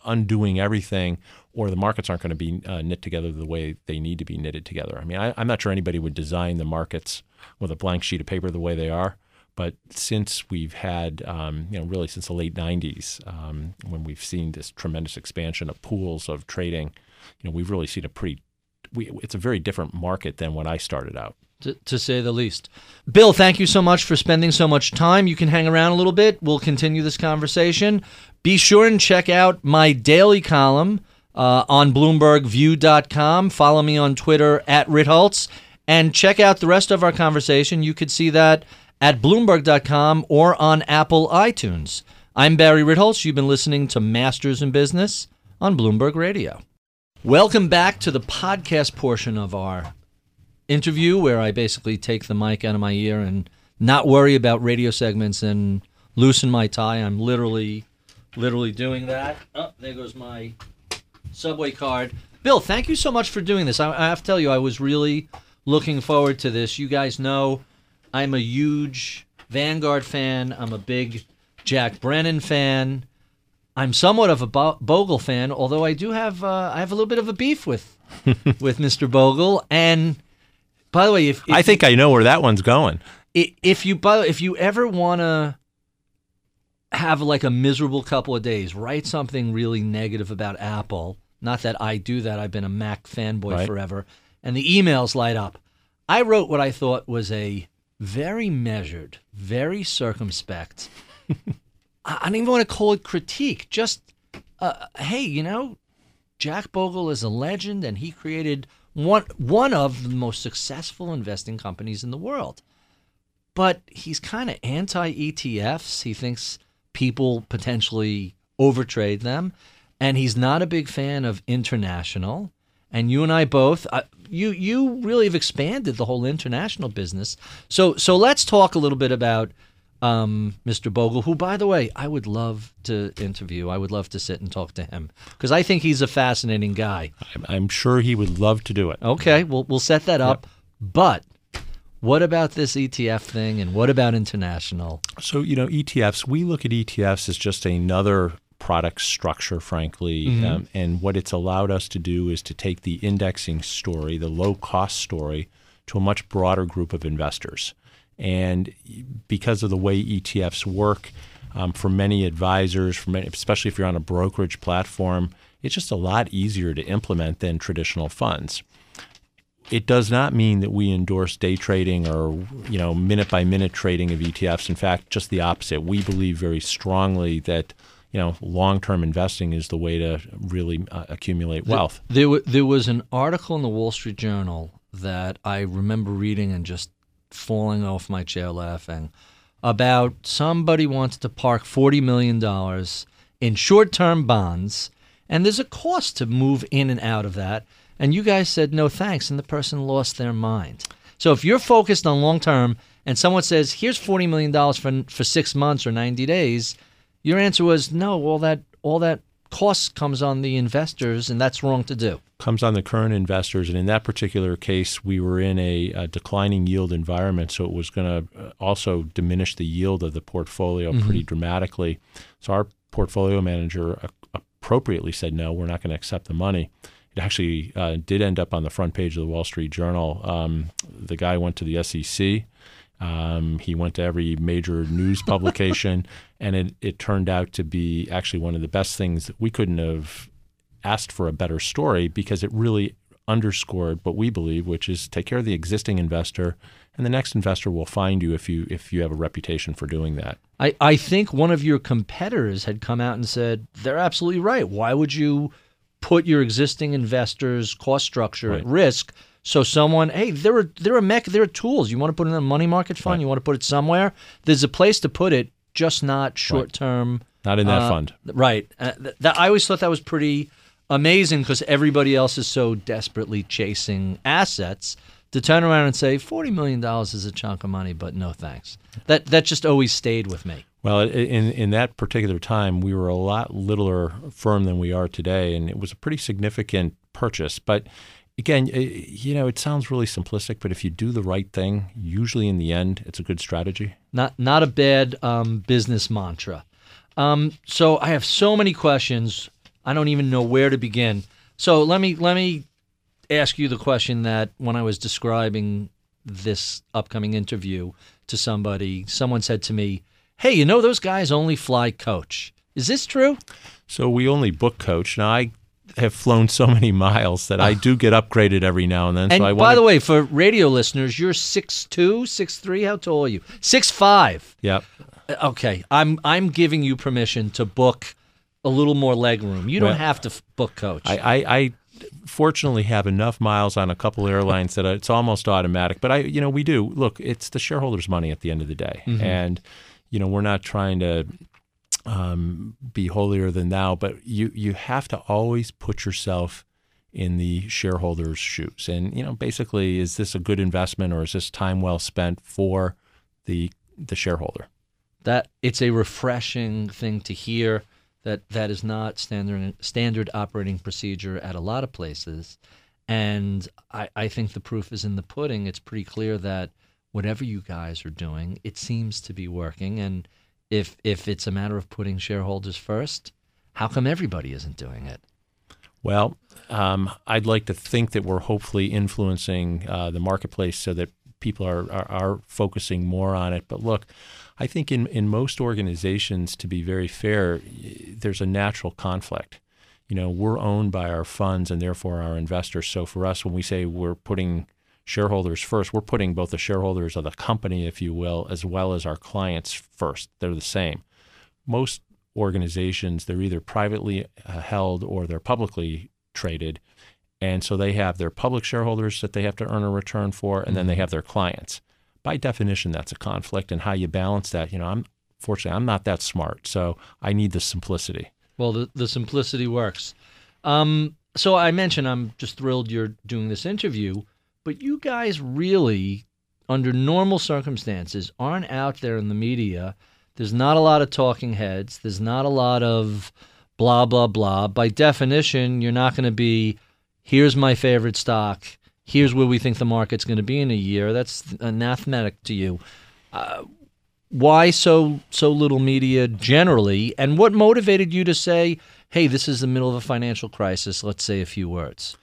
undoing everything, or the markets aren't going to be uh, knit together the way they need to be knitted together. I mean, I, I'm not sure anybody would design the markets with a blank sheet of paper the way they are. But since we've had, um, you know, really since the late 90s, um, when we've seen this tremendous expansion of pools of trading, you know, we've really seen a pretty, we, it's a very different market than when I started out. To, to say the least. Bill, thank you so much for spending so much time. You can hang around a little bit. We'll continue this conversation. Be sure and check out my daily column uh, on BloombergView.com. Follow me on Twitter at Ritholtz and check out the rest of our conversation. You could see that at Bloomberg.com or on Apple iTunes. I'm Barry Ritholtz. You've been listening to Masters in Business on Bloomberg Radio. Welcome back to the podcast portion of our interview where I basically take the mic out of my ear and not worry about radio segments and loosen my tie. I'm literally, literally doing that. Oh, there goes my subway card. Bill, thank you so much for doing this. I, I have to tell you, I was really looking forward to this. You guys know I'm a huge Vanguard fan. I'm a big Jack Brennan fan. I'm somewhat of a Bo- Bogle fan, although I do have uh, I have a little bit of a beef with with Mr. Bogle. And by the way, if, if I think I know where that one's going. if you bu- if you ever want to have like a miserable couple of days, write something really negative about Apple. Not that I do that. I've been a Mac fanboy Right. forever, and the emails light up. I wrote what I thought was a very measured, very circumspect. I I don't even want to call it critique. Just, uh, hey, you know, Jack Bogle is a legend, and he created one one of the most successful investing companies in the world. But he's kind of anti ETFs. He thinks people potentially overtrade them, and he's not a big fan of international. And you and I both, uh, you you really have expanded the whole international business. So so let's talk a little bit about um, Mr. Bogle, who, by the way, I would love to interview. I would love to sit and talk to him because I think he's a fascinating guy. I'm, I'm sure he would love to do it. Okay, we'll we'll set that up. But what about this ETF thing, and what about international? So, you know, ETFs, we look at ETFs as just another product structure, frankly. Um, and what it's allowed us to do is to take the indexing story, the low cost story, to a much broader group of investors. And because of the way ETFs work, um, for many advisors, for many, especially if you're on a brokerage platform, it's just a lot easier to implement than traditional funds it does not mean that we endorse day trading or you know minute by minute trading of ETFs. In fact, just the opposite. We believe very strongly that you know long term investing is the way to really uh, accumulate wealth. There, there was an article in the Wall Street Journal that I remember reading and just falling off my chair laughing about somebody wants to park $40 million in short term bonds, and there's a cost to move in and out of that. And you guys said no thanks, and the person lost their mind. So if you're focused on long term and someone says, here's $40 million for, for six months or 90 days, your answer was no, all that, all that cost comes on the investors, and that's wrong to do. Comes on the current investors, and in that particular case, we were in a, a declining yield environment, so it was going to also diminish the yield of the portfolio pretty dramatically. So our portfolio manager appropriately said, "No, we're not going to accept the money." It actually uh, did end up on the front page of the Wall Street Journal. Um, the guy went to the SEC. Um, he went to every major news publication, and it, it turned out to be actually one of the best things that we couldn't have asked for a better story because it really underscored what we believe, which is take care of the existing investor, and the next investor will find you if you if you have a reputation for doing that. I, I think one of your competitors had come out and said they're absolutely right. Why would you put your existing investors' cost structure at risk? So someone, hey, there are there are mech, there are tools. You want to put it in a money market fund. Right. You want to put it somewhere. There's a place to put it, just not short term. Not in that Uh, fund. Right. Uh, th- that, I always thought that was pretty amazing because everybody else is so desperately chasing assets to turn around and say forty million dollars is a chunk of money, but no thanks. That that just always stayed with me. Well, in in that particular time, we were a lot littler firm than we are today, and it was a pretty significant purchase. But again, i- you know, it sounds really simplistic, but if you do the right thing, usually in the end, it's a good strategy. Not not a bad um, business mantra. Um, so I have so many questions. I don't even know where to begin. So let me let me ask you the question that when I was describing this upcoming interview to somebody, someone said to me, "Hey, you know those guys only fly coach. Is this true?" So we only book coach. Now I have flown so many miles that I do get upgraded every now and then. And so I by wanna- the way, for radio listeners, you're 6'2", 6'3", How tall are you? Six five. Yep. Uh, okay, I'm I'm giving you permission to book a little more leg room. You don't Well, have to book coach. I, I, I fortunately have enough miles on a couple airlines that it's almost automatic. But I, you know, we do look. It's the shareholders' money at the end of the day, mm-hmm. and you know, we're not trying to um, be holier than thou. But you, you have to always put yourself in the shareholders' shoes, and you know, basically, is this a good investment or is this time well spent for the the shareholder? that it's a refreshing thing to hear that that is not standard standard operating procedure at a lot of places and I, I think the proof is in the pudding it's pretty clear that whatever you guys are doing it seems to be working and if if it's a matter of putting shareholders first how come everybody isn't doing it Well, um, I'd like to think that we're hopefully influencing uh, the marketplace so that people are, are, are focusing more on it. But look, I think in, in most organizations, to be very fair, there's a natural conflict. You know, we're owned by our funds and therefore our investors. So for us, when we say we're putting shareholders first, we're putting both the shareholders of the company, if you will, as well as our clients first. They're the same. Most organizations, they're either privately uh, held or they're publicly traded. And so they have their public shareholders that they have to earn a return for, and then they have their clients. By definition, that's a conflict. And how you balance that, you know, I'm fortunately, I'm not that smart. So I need the simplicity. Well, the, the simplicity works. Um, so I mentioned I'm just thrilled you're doing this interview, but you guys really, under normal circumstances, aren't out there in the media. There's not a lot of talking heads. There's not a lot of blah, blah, blah. By definition, you're not going to be, here's my favorite stock. Here's where we think the market's going to be in a year. That's anathematic to you uh, why so so little media generally and what motivated you to say hey this is the middle of a financial crisis let's say a few words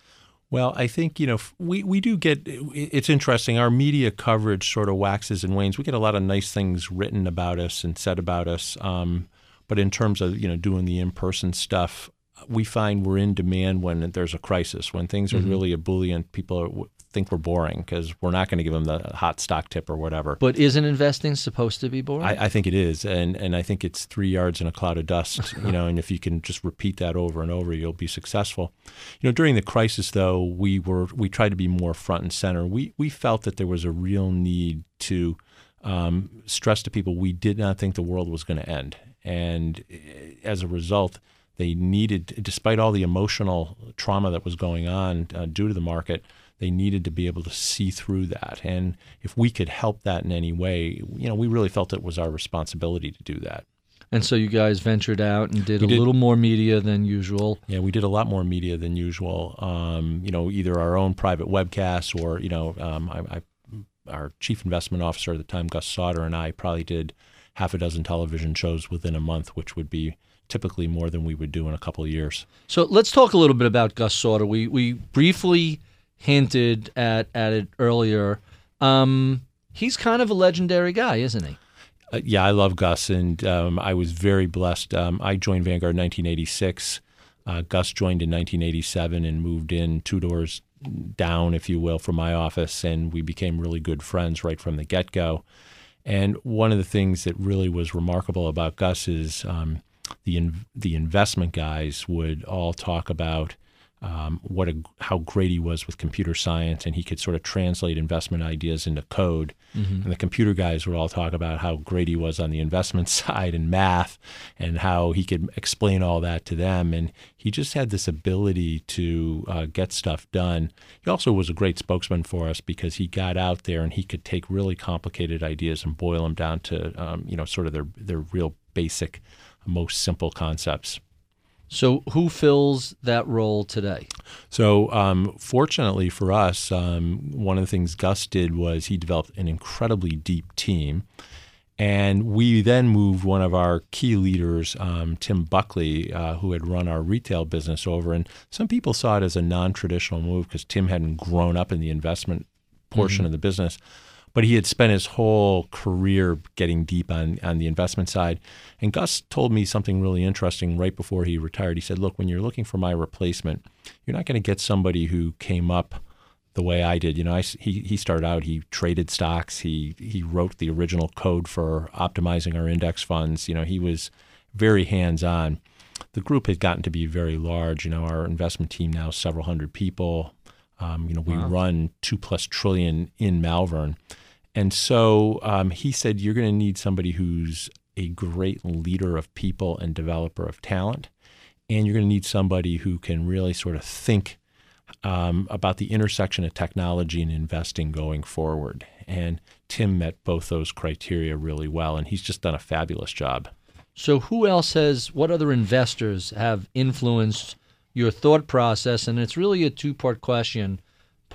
Well, I think you know we we do get. It's interesting. Our media coverage sort of waxes and wanes. We get a lot of nice things written about us and said about us. Um, but in terms of you know doing the in person stuff, we find we're in demand when there's a crisis. When things are really ebullient, people think we're boring because we're not going to give them the hot stock tip or whatever. but isn't investing supposed to be boring I, I think it is, and and I think it's three yards in a cloud of dust. You know, and if you can just repeat that over and over, you'll be successful. You know, during the crisis, though, we were we tried to be more front and center. We we felt that there was a real need to um, stress to people we did not think the world was going to end, and eh, as a result, they needed, despite all the emotional trauma that was going on uh, due to the market, they needed to be able to see through that. And if we could help that in any way, you know, we really felt it was our responsibility to do that. and so you guys ventured out and did a little more media than usual Yeah, we did a lot more media than usual. Um, you know, either our own private webcasts or, you know, um, I, I, our chief investment officer at the time, Gus Sauter, and I probably did half a dozen television shows within a month, which would be typically more than we would do in a couple of years. so let's talk a little bit about gus sauter we we briefly hinted at at it earlier um, he's kind of a legendary guy isn't he Uh, yeah, I love Gus, and um, I was very blessed. Um, I joined Vanguard in 1986. Uh, Gus joined in 1987 and moved in two doors down, if you will, from my office, and we became really good friends right from the get go. And one of the things that really was remarkable about Gus is um, the in, the investment guys would all talk about um, what a, how great he was with computer science, and he could sort of translate investment ideas into code. And the computer guys would all talk about how great he was on the investment side and math, and how he could explain all that to them. And he just had this ability to uh, get stuff done. He also was a great spokesman for us because he got out there and he could take really complicated ideas and boil them down to um, you know sort of their their real basic, most simple concepts. So who fills that role today So, um, fortunately for us, um, one of the things Gus did was he developed an incredibly deep team. And we then moved one of our key leaders, um, Tim Buckley, uh, who had run our retail business over. And some people saw it as a non traditional move because Tim hadn't grown up in the investment portion of the business. But he had spent his whole career getting deep on, on the investment side. And Gus told me something really interesting right before he retired. He said, Look, when you're looking for my replacement, you're not going to get somebody who came up the way I did. You know, I, he, he started out, he traded stocks, he, he wrote the original code for optimizing our index funds. You know, he was very hands on. The group has gotten to be very large. You know, our investment team now is several hundred people. Um, you know, we Wow. run two plus trillion in Malvern. And so um, he said, you're going to need somebody who's a great leader of people and developer of talent. And you're going to need somebody who can really sort of think um, about the intersection of technology and investing going forward. And Tim met both those criteria really well, and he's just done a fabulous job. So, who else has, what other investors have influenced your thought process? And it's really a two part question.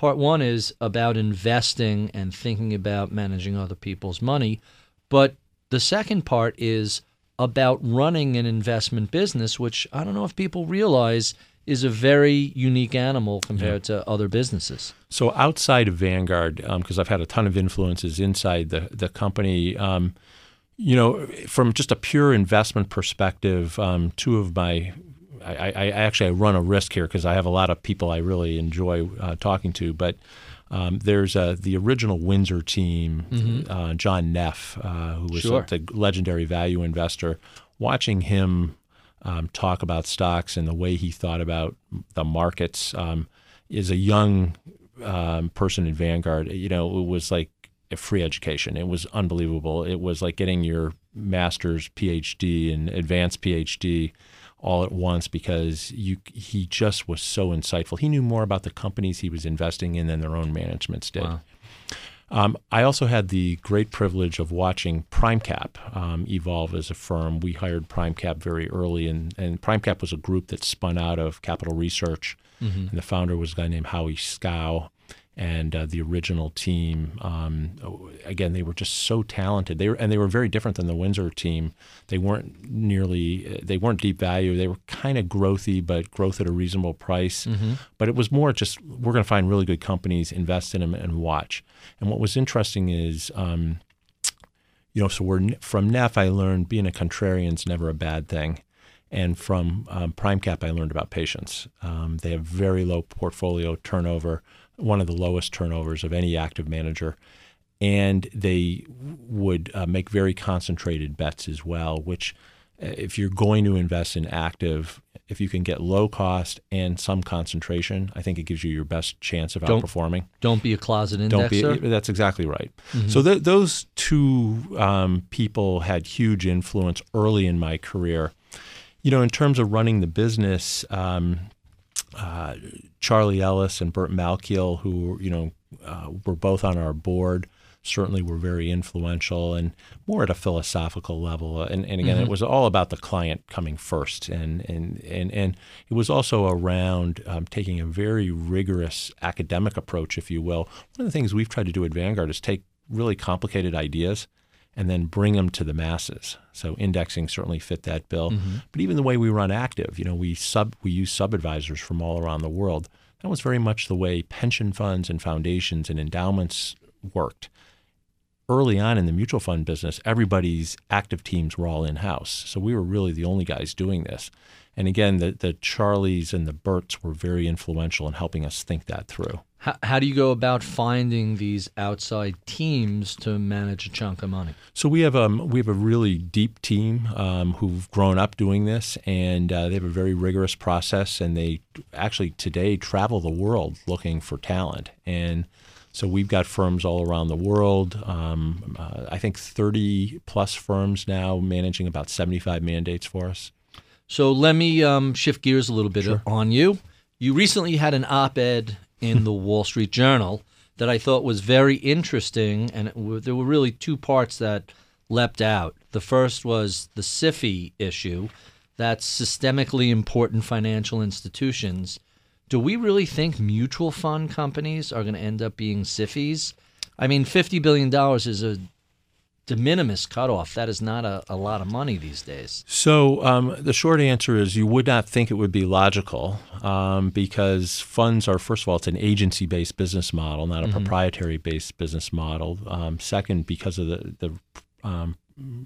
Part one is about investing and thinking about managing other people's money. But the second part is about running an investment business, which I don't know if people realize is a very unique animal compared to other businesses. So outside of Vanguard, because I've had a ton of influences inside the the company, um, you know, from just a pure investment perspective, um, two of my I, I actually I run a risk here because I have a lot of people I really enjoy uh, talking to, but. Um, there's uh, the original Windsor team, uh, John Neff, uh, who was Sure. the legendary value investor. Watching him um, talk about stocks and the way he thought about the markets um, is a young um, person in Vanguard. You know, it was like a free education. It was unbelievable. It was like getting your master's, PhD, and advanced PhD all at once because you he just was so insightful. He knew more about the companies he was investing in than their own managements did. Wow. Um, I also had the great privilege of watching PrimeCap um, evolve as a firm. We hired PrimeCap very early, and, and PrimeCap was a group that spun out of Capital Research. And the founder was a guy named Howie Schow. And uh, the original team, um, again, they were just so talented. They were, and they were very different than the Windsor team. They weren't nearly, they weren't deep value. They were kind of growthy, but growth at a reasonable price. But it was more just we're going to find really good companies, invest in them, and watch. And what was interesting is, um, you know, so we're from Neff. I learned being a contrarian is never a bad thing. And from um, PrimeCap, I learned about patience. Um, they have very low portfolio turnover, one of the lowest turnovers of any active manager. And they would uh, make very concentrated bets as well, which, uh, if you're going to invest in active, if you can get low cost and some concentration, I think it gives you your best chance of Don't- outperforming. Don't be a closet Don't indexer. be. That's exactly right. So th- those two um, people had huge influence early in my career. You know, in terms of running the business, um, uh, Charlie Ellis and Burt Malkiel, who you know uh, were both on our board, certainly were very influential and more at a philosophical level. And, and again, it was all about the client coming first, and and and and it was also around um, taking a very rigorous academic approach, if you will. One of the things we've tried to do at Vanguard is take really complicated ideas and then bring them to the masses. So indexing certainly fit that bill. Mm-hmm. But even the way we run active, you know, we sub we use sub advisors from all around the world. That was very much the way pension funds and foundations and endowments worked. Early on in the mutual fund business, everybody's active teams were all in house. So we were really the only guys doing this. And again, the, the Charlies and the Burts were very influential in helping us think that through. How, how do you go about finding these outside teams to manage a chunk of money? So we have um we have a really deep team um, who've grown up doing this, and uh, they have a very rigorous process. And they actually today travel the world looking for talent. And so we've got firms all around the world. Um, uh, I think 30 plus firms now managing about 75 mandates for us. So let me um, shift gears a little bit on you. You recently had an op-ed in hmm. the Wall Street Journal that I thought was very interesting, and w- there were really two parts that leapt out. The first was the SIFI issue, that's systemically important financial institutions. Do we really think mutual fund companies are going to end up being SIFIs? I mean, fifty billion dollars is a de minimis cutoff. That is not a, a lot of money these days. So um, the short answer is you would not think it would be logical um, because funds are, first of all, it's an agency-based business model, not a Mm-hmm. proprietary-based business model. Um, second, because of the the um,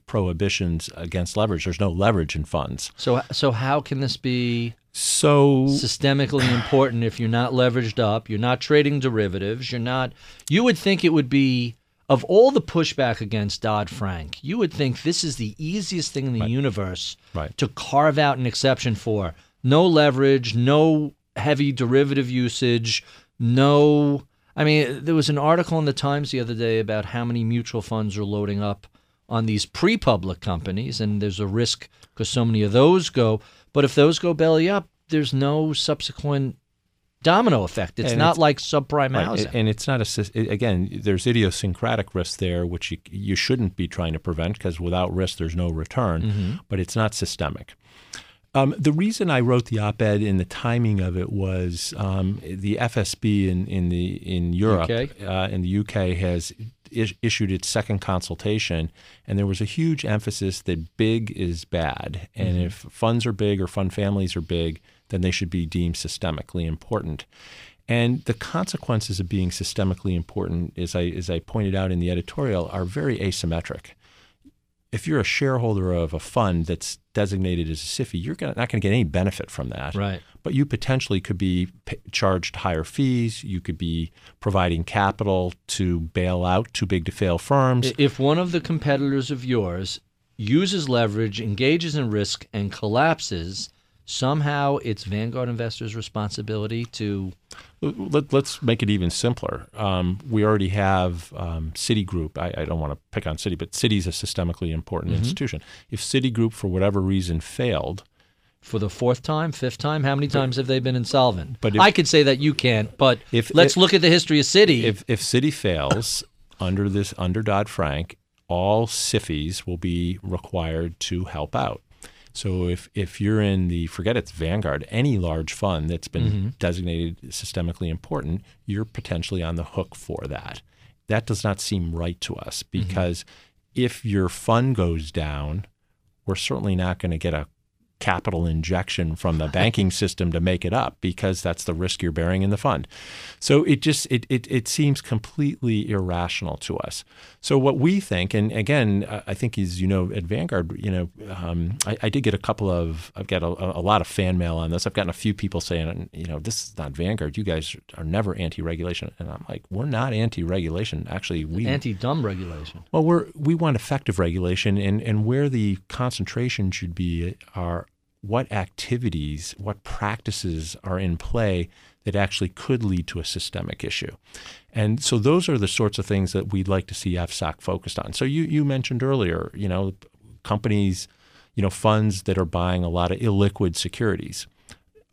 prohibitions against leverage, there's no leverage in funds. So so how can this be So systemically important if you're not leveraged up, you're not trading derivatives, you're not you would think it would be of all the pushback against Dodd-Frank, you would think this is the easiest thing in the universe Right. to carve out an exception for. No leverage, no heavy derivative usage, no I mean, there was an article in the Times the other day about how many mutual funds are loading up on these pre-public companies, and there's a risk because so many of those go. But if those go belly up, there's no subsequent domino effect. It's And not it's- like subprime Right, housing. And it's not a again. There's idiosyncratic risk there, which you, you shouldn't be trying to prevent because without risk, there's no return. Mm-hmm. But it's not systemic. Um, the reason I wrote the op-ed and the timing of it was um, the FSB in, in the in Europe uh, in the UK has is- issued its second consultation, and there was a huge emphasis that big is bad, and if funds are big or fund families are big, then they should be deemed systemically important. And the consequences of being systemically important, as I as I pointed out in the editorial, are very asymmetric if you're a shareholder of a fund that's designated as a SIFI, you're gonna, not going to get any benefit from that. Right. But you potentially could be charged higher fees. You could be providing capital to bail out too big to fail firms. if one of the competitors of yours uses leverage, engages in risk, and collapses, somehow it's Vanguard investors' responsibility to. Let, us make it even simpler. Um, we already have um, Citigroup. I, I don't want to pick on Citi, but Citi's a systemically important Mm-hmm. institution. If Citigroup, for whatever reason, failed, For the fourth time, fifth time, how many times have they been insolvent? But if- I could say that you can't. But If- let's if- look at the history of Citi. if if Citi fails under this under Dodd Frank, all SIFIs will be required to help out. So if if you're in the forget it's Vanguard, any large fund that's been mm-hmm. designated systemically important, you're potentially on the hook for that. That does not seem right to us mm-hmm. because if your fund goes down, we're certainly not going to get a capital injection from the banking system to make it up because that's the risk you're bearing in the fund. So it just it it, it seems completely irrational to us. So what we think, and again, I- think is you know at Vanguard, you know, um, I, I did get a couple of I've got a, a lot of fan mail on this. I've gotten a few people saying, you know, this is not Vanguard. You guys are never anti-regulation, and I'm like, we're not anti-regulation. Actually, we Anti-dumb regulation. well, we're we want effective regulation, and and where the concentration should be are what activities, what practices are in play that actually could lead to a systemic issue. And so those are the sorts of things that we'd like to see FSOC focused on. So you you mentioned earlier, you know, companies, you know, funds that are buying a lot of illiquid securities.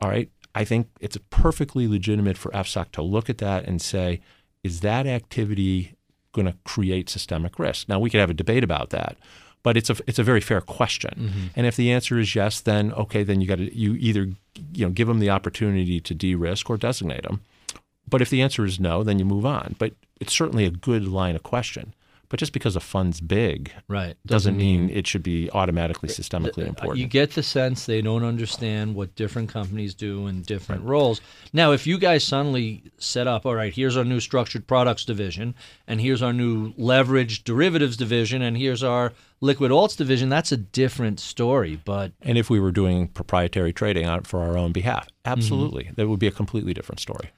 All right. I think it's perfectly legitimate for FSOC to look at that and say, is that activity going to create systemic risk? Now we could have a debate about that, but it's a it's a very fair question. Mm-hmm. And if the answer is yes, then okay, then you got to you either you know give them the opportunity to de-risk or designate them. But if the answer is no, then you move on. But it's certainly a good line of question. But just because a fund's big Right. doesn't mean it should be automatically systemically Uh, important. You get the sense they don't understand what different companies do in different roles. Now, if you guys suddenly set up, all right, here's our new structured products division, and here's our new leveraged derivatives division, and here's our liquid alts division, that's a different story. But and if we were doing proprietary trading on for our own behalf, absolutely, that would be a completely different story.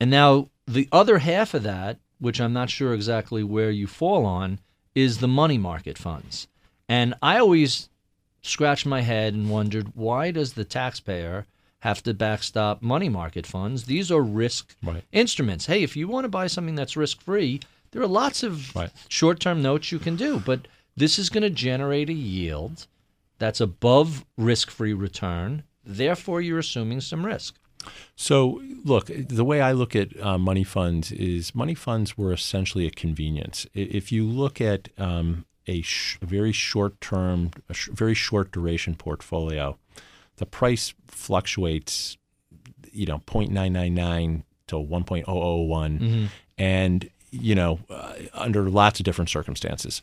and now the other half of that, which I'm not sure exactly where you fall on, is the money market funds. And I always scratched my head and wondered why does the taxpayer have to backstop money market funds? These are risk Right. instruments. Hey, if you want to buy something that's risk free, there are lots of Right. short term notes you can do, but this is going to generate a yield that's above risk free return. Therefore, you're assuming some risk. So, look, the way I look at uh, money funds is money funds were essentially a convenience. If you look at um, a, sh- a very short term, a sh- very short duration portfolio, the price fluctuates, you know, 0.999 to 1.001, and, you know, uh, under lots of different circumstances.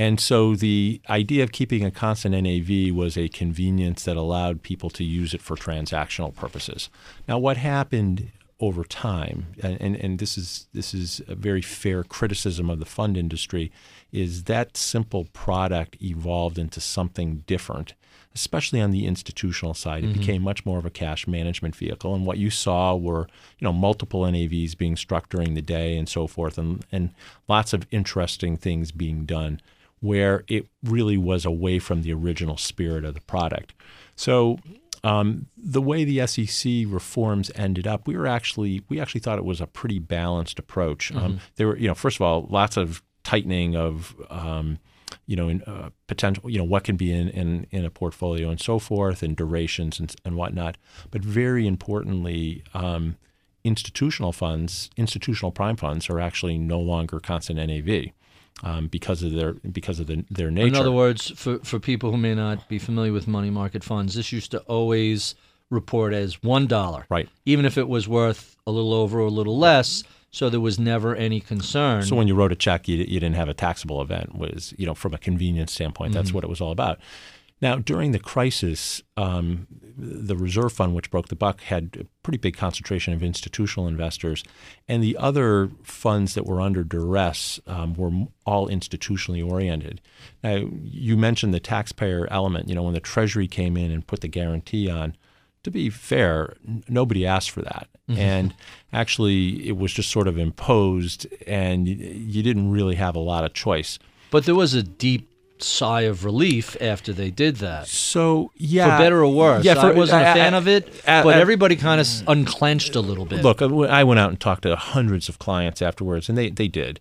And so the idea of keeping a constant NAV was a convenience that allowed people to use it for transactional purposes. Now, what happened over time, and, and, this is this is a very fair criticism of the fund industry, is that simple product evolved into something different especially on the institutional side. It mm-hmm. became much more of a cash management vehicle. And what you saw were, you know, multiple NAVs being struck during the day and so forth, and, and lots of interesting things being done where it really was away from the original spirit of the product. So um, the way the SEC reforms ended up, we were actually we actually thought it was a pretty balanced approach. Um, mm-hmm. Um, there were, you know, first of all, lots of tightening of um, you know, in, uh, potential, you know, what can be in, in, in a portfolio and so forth, and durations and, and whatnot. But very importantly, um, institutional funds, institutional prime funds, are actually no longer constant NAV. Um, because of their because of the, their nature. In other words, for for people who may not be familiar with money market funds, this used to always report as one dollar, right? Even if it was worth a little over or a little less, so there was never any concern. So when you wrote a check, you, you didn't have a taxable event. Was you know from a convenience standpoint, that's mm-hmm. what it was all about. Now during the crisis, um, the reserve fund, which broke the buck, had a pretty big concentration of institutional investors, and the other funds that were under duress um, were all institutionally oriented. Now you mentioned the taxpayer element. You know when the Treasury came in and put the guarantee on to be fair, nobody asked for that. Mm-hmm. And actually, it was just sort of imposed, and you didn't really have a lot of choice. But there was a deep sigh of relief after they did that. So yeah, for better or worse. Yeah, for, I wasn't uh, a fan uh, of it, uh, but everybody kind of unclenched a little bit. Look, I went out and talked to hundreds of clients afterwards, and they they did.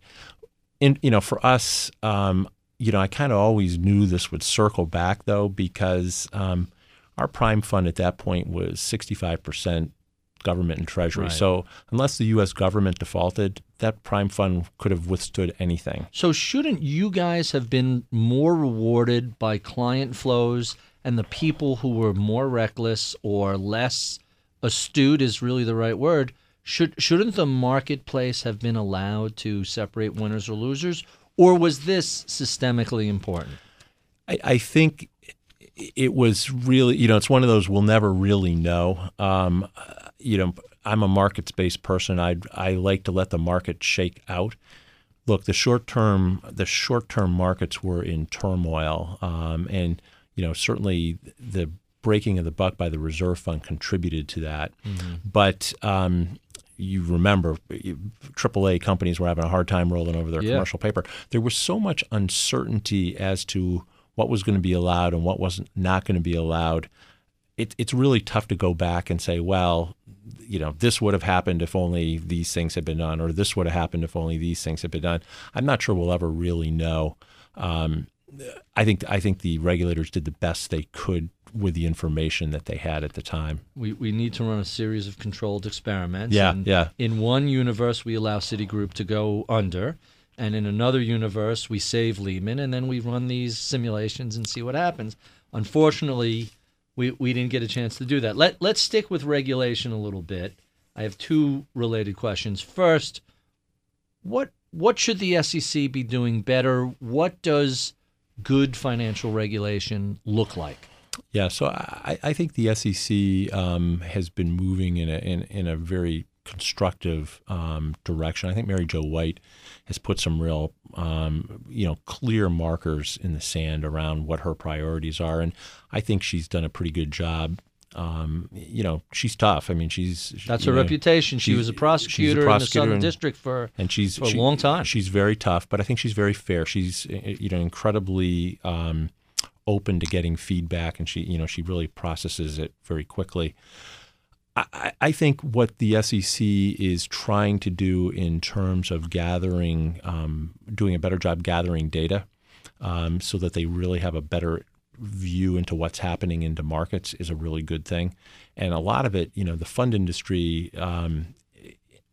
And you know, for us, um, you know, I kind of always knew this would circle back though because. Um, our prime fund at that point was 65% government and treasury. Right. So unless the U.S. government defaulted, that prime fund could have withstood anything. So shouldn't you guys have been more rewarded by client flows and the people who were more reckless or less astute is really the right word? Should shouldn't the marketplace have been allowed to separate winners or losers, or was this systemically important? I, I think it was really, you know, it's one of those we'll never really know. Um, you know, I'm a markets based person. I I like to let the market shake out. Look, the short term the short term markets were in turmoil, um, and you know certainly the breaking of the buck by the reserve fund contributed to that. Mm-hmm. But um, you remember AAA companies were having a hard time rolling over their yeah. commercial paper. There was so much uncertainty as to what was going to be allowed and what wasn't not going to be allowed. It, it's really tough to go back and say, well, you know, this would have happened if only these things had been done, or this would have happened if only these things had been done. I'm not sure we'll ever really know. Um, I think I think the regulators did the best they could with the information that they had at the time. We, we need to run a series of controlled experiments. Yeah, yeah. In one universe, we allow Citigroup to go under and in another universe we save Lehman, and then we run these simulations and see what happens. Unfortunately, we, we didn't get a chance to do that. Let let's stick with regulation a little bit. I have two related questions. First, what what should the SEC be doing better? What does good financial regulation look like? Yeah, so I, I think the SEC um, has been moving in a in, in a very constructive um, direction. I think Mary Jo White has put some real, um, you know, clear markers in the sand around what her priorities are, and I think she's done a pretty good job. Um, you know, she's tough. I mean, she's that's her know, reputation. She was a prosecutor, a prosecutor in the Southern and, District for and she's for a she, long time. She's very tough, but I think she's very fair. She's you know incredibly um, open to getting feedback, and she you know she really processes it very quickly. I, I think what the SEC is trying to do in terms of gathering, um, doing a better job gathering data, um, so that they really have a better view into what's happening into markets is a really good thing. And a lot of it, you know, the fund industry, um,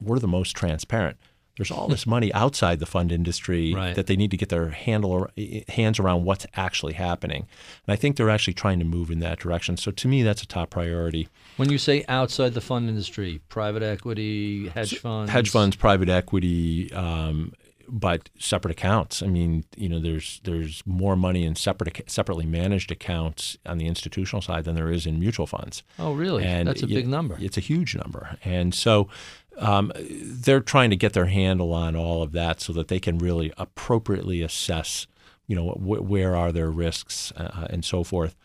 we're the most transparent there's all this money outside the fund industry right. that they need to get their handle hands around what's actually happening. And I think they're actually trying to move in that direction. So to me, that's a top priority. When you say outside the fund industry, private equity, hedge funds, hedge funds, private equity, um, but separate accounts. I mean, you know, there's there's more money in separate separately managed accounts on the institutional side than there is in mutual funds. Oh, really? And That's a big number. It's a huge number, and so um, they're trying to get their handle on all of that so that they can really appropriately assess, you know, wh- where are their risks uh, and so forth.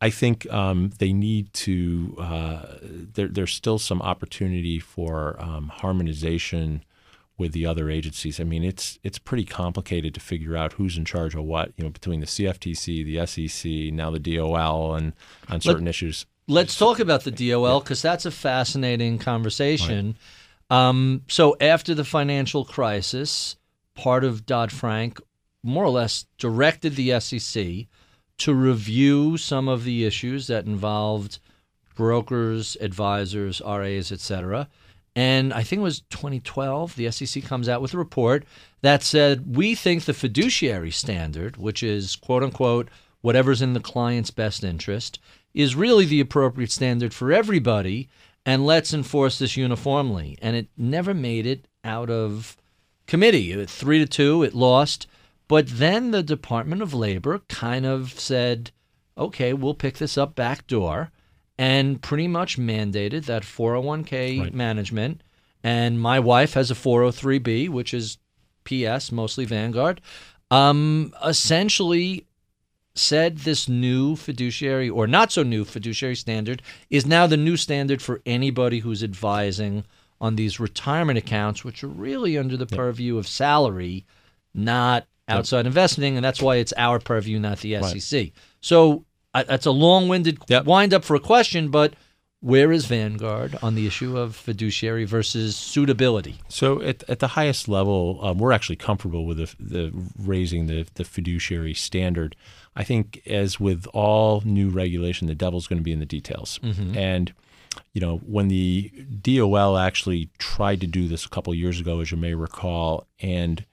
I think um, they need to. Uh, there, there's still some opportunity for um, harmonization with the other agencies. I mean, it's it's pretty complicated to figure out who's in charge of what. You know, between the CFTC, the SEC, now the DOL, and on certain issues. Let's talk about the DOL because that's a fascinating conversation. Um, so after the financial crisis, part of Dodd Frank more or less directed the SEC to review some of the issues that involved brokers, advisors, RAs, etc. And I think it was 2012, the SEC comes out with a report that said, we think the fiduciary standard, which is quote unquote whatever's in the client's best interest, is really the appropriate standard for everybody, and let's enforce this uniformly. And it never made it out of committee. Three to two, it lost. But then the Department of Labor kind of said, okay, we'll pick this up back door and pretty much mandated that 401k Right. management. And my wife has a 403b, which is PS, mostly Vanguard. Um, essentially said this new fiduciary or not so new fiduciary standard is now the new standard for anybody who's advising on these retirement accounts, which are really under the purview of salary, not outside investing, and that's why it's our purview, not the SEC. So I, that's a long-winded Yep. wind up for a question, but where is Vanguard on the issue of fiduciary versus suitability? So at, at the highest level, um, we're actually comfortable with the, the raising the, the fiduciary standard. I think, as with all new regulation, the devil's going to be in the details. And you know, when the DOL actually tried to do this a couple years ago, as you may recall, and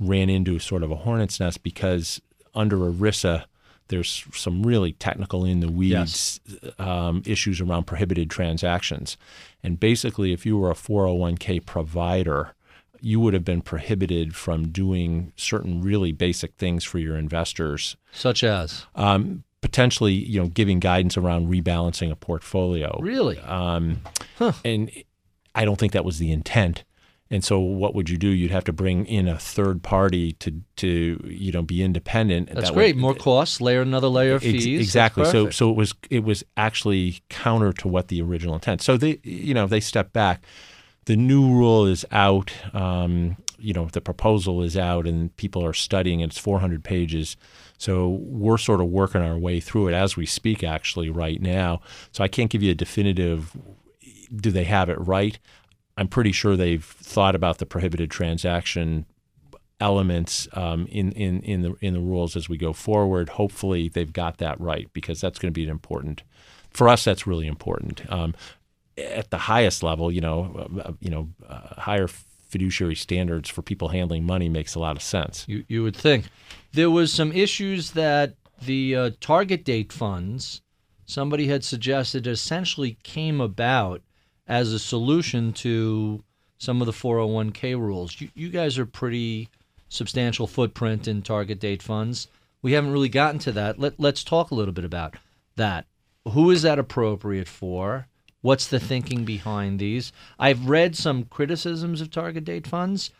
ran into sort of a hornet's nest because under ERISA, there's some really technical in the weeds um, issues around prohibited transactions. And basically, if you were a 401k provider, you would have been prohibited from doing certain really basic things for your investors. Such as? Um, potentially you know giving guidance around rebalancing a portfolio. Really? um, and i don't think that was the intent and so what would you do? You'd have to bring in a third party to to you know be independent. That's That great. would- More costs, layer another layer of Ex- fees. Exactly. So so it was it was actually counter to what the original intent. So they you know they stepped back. The new rule is out um, you know the proposal is out and people are studying it. it's 400 pages. So we're sort of working our way through it as we speak actually right now. So i can't give you a definitive do they have it right i'm pretty sure they've thought about the prohibited transaction elements um, in, in, in the in the rules as we go forward. Hopefully, they've got that right because that's going to be an important for us. That's really important. Um, at the highest level, you know, uh, you know, uh, higher fiduciary standards for people handling money makes a lot of sense. You you would think there was some issues that the uh, target date funds somebody had suggested essentially came about as a solution to some of the 401k rules. You, you guys are pretty substantial footprint in target date funds. We haven't really gotten to that. Let, let's talk a little bit about that. Who is that appropriate for? What's the thinking behind these? I've read some criticisms of target date funds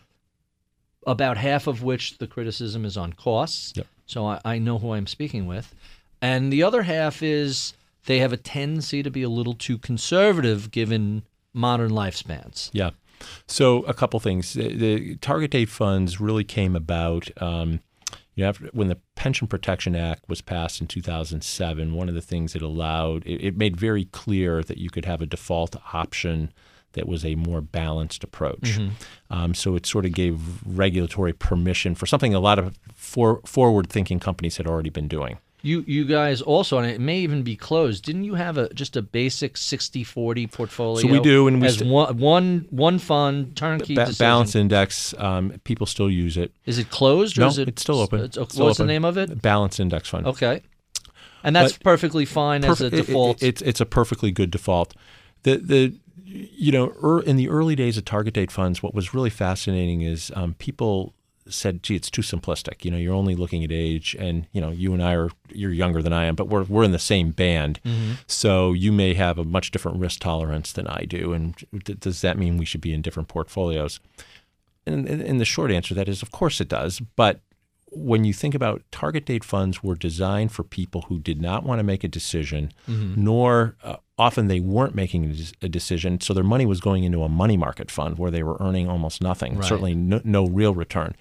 about half of which the criticism is on costs. Yep. So I, I know who I'm speaking with. And the other half is they have a tendency to be a little too conservative given modern lifespans. Yeah. So a couple things. The, the target date funds really came about. Um, you know, after, when the Pension Protection Act was passed in 2007, one of the things it allowed, it, it made very clear that you could have a default option that was a more balanced approach. Um, so it sort of gave regulatory permission for something a lot of for, forward-thinking companies had already been doing. You you guys also, and it may even be closed. Didn't you have a just a basic 60-40 portfolio? So we do, and we as st- one, one one fund turnkey Ba- balance index, um, people still use it. Is it closed or No, is it? it's still open. It's, still what's the name of it? Balance index fund. Okay, and that's But- perfectly fine as a Perfe- it- it- default. it's it's a perfectly good default. The the you know er, in the early days of target date funds, what was really fascinating is um, people said, "Gee, it's too simplistic. You know, you're only looking at age, and you know, you and I are you're younger than I am, but we're we're in the same band. Mm-hmm. So you may have a much different risk tolerance than I do, and d- does that mean we should be in different portfolios?" And, and, and the short answer to that is, of course, it does. But when you think about target date funds were designed for people who did not want to make a decision, nor uh, often they weren't making a a decision, so their money was going into a money market fund where they were earning almost nothing, Right. certainly no, no real return.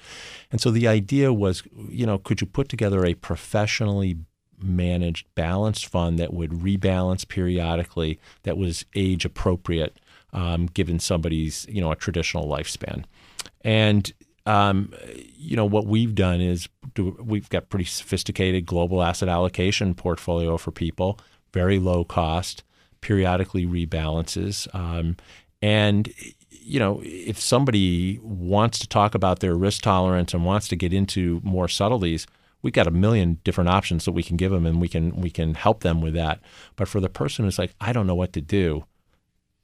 And so the idea was, you know, could you put together a professionally managed balanced fund that would rebalance periodically, that was age appropriate, um, given somebody's, you know, a traditional lifespan. And um, you know what we've done is we've got pretty sophisticated global asset allocation portfolio for people, very low cost, periodically rebalances, um, and you know if somebody wants to talk about their risk tolerance and wants to get into more subtleties. We've got a million different options that we can give them, and we can we can help them with that. But for the person who's like, I don't know what to do,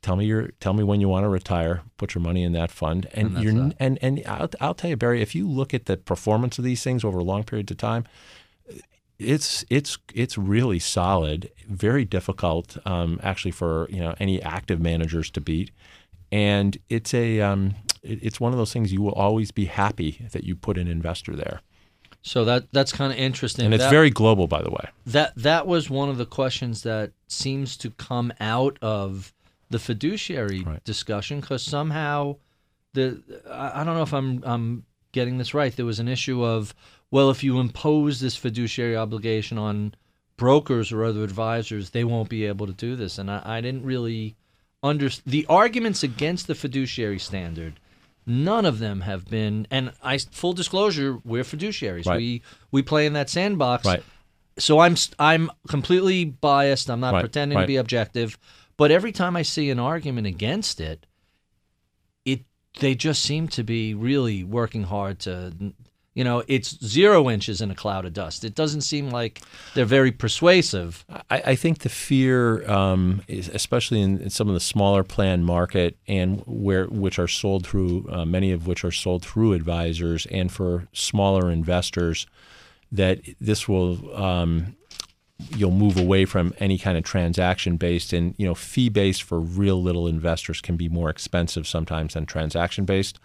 tell me your tell me when you want to retire put your money in that fund and, And you're that. and and I'll, I'll tell you barry if you look at the performance of these things over a long periods of time it's it's it's really solid very difficult um, actually for you know any active managers to beat and it's a um, it- it's one of those things you will always be happy that you put an investor there So that that's kind of interesting. and it's That- very global by the way that that was one of the questions that seems to come out of the fiduciary Right. discussion because somehow the I, I don't know if I'm I'm getting this right. There was an issue of well, if you impose this fiduciary obligation on brokers or other advisors, they won't be able to do this. And I, I didn't really understand the arguments against the fiduciary standard. None of them have been, and I full disclosure, we're fiduciaries. Right. We we play in that sandbox right so I'm I'm completely biased. I'm not Right, pretending to be objective, but every time I see an argument against it, it they just seem to be really working hard to you know, it's zero inches in a cloud of dust. It doesn't seem like they're very persuasive. I, I think the fear, um, especially in, in some of the smaller plan market, and where which are sold through uh, many of which are sold through advisors, and for smaller investors, that this will um, you'll move away from any kind of transaction based, and you know fee based for real little investors can be more expensive sometimes than transaction based.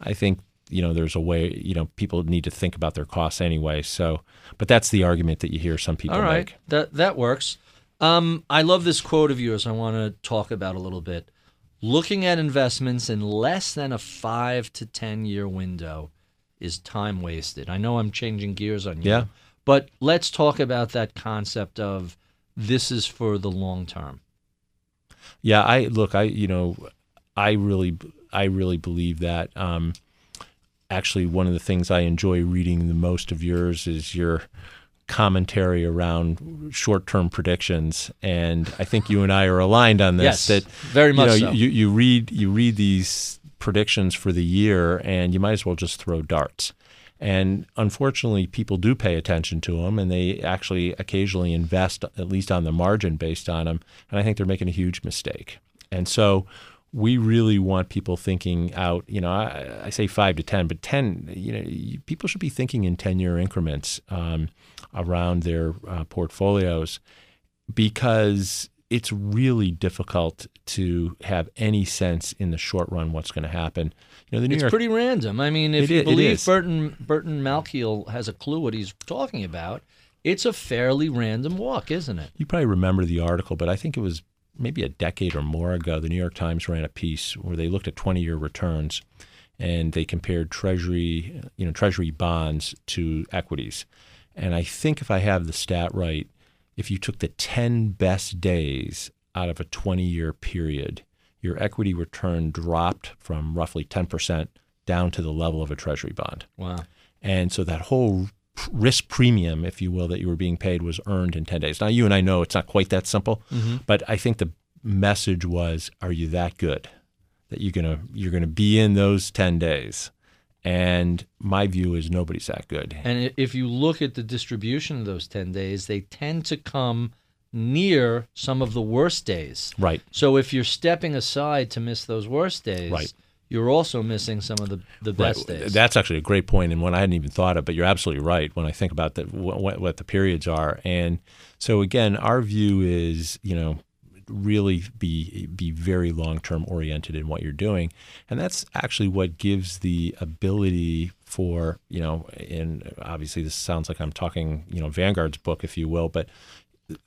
I think you know there's a way you know people need to think about their costs anyway. So, but that's the argument that you hear some people All right, make. that that works. Um, I love this quote of yours. I want to talk about a little bit. Looking at investments in less than a five to ten year window is time wasted. I know I'm changing gears on you. Yeah. But let's talk about that concept of this is for the long term. Yeah, I look, I you know, I really, I really believe that. Um, actually, one of the things I enjoy reading the most of yours is your commentary around short-term predictions, and I think you and I are aligned on this. Yes, that very much you know, so. you, you read you read these predictions for the year, and you might as well just throw darts. And unfortunately, people do pay attention to them, and they actually occasionally invest, at least on the margin, based on them. And I think they're making a huge mistake. And so, we really want people thinking out. You know, I, I say five to ten, but ten. You know, people should be thinking in ten-year increments um, around their uh, portfolios because it's really difficult to have any sense in the short run what's going to happen. You know, the New It's York pretty random. I mean, if you believe. Burton Burton Malkiel has a clue what he's talking about, it's a fairly random walk, isn't it? You probably remember the article, but I think it was maybe a decade or more ago. The New York Times ran a piece where they looked at 20-year returns and they compared treasury, you know, treasury bonds to equities. And I think if I have the stat right, if you took the 10 best days out of a 20-year period, your equity return dropped from roughly 10% down to the level of a treasury bond. Wow. And so that whole risk premium, if you will, that you were being paid was earned in 10 days. Now, you and I know it's not quite that simple, mm-hmm. but I think the message was are you that good that you're going to you're going to be in those 10 days? And my view is nobody's that good. And if you look at the distribution of those 10 days, they tend to come near some of the worst days. Right. So if you're stepping aside to miss those worst days, Right. you're also missing some of the, the best Right. days. That's actually a great point, and one I hadn't even thought of. But you're absolutely right when I think about the, what, what the periods are. And so again, our view is you know really be be very long term oriented in what you're doing, and that's actually what gives the ability for you know. And obviously, this sounds like I'm talking you know Vanguard's book, if you will, but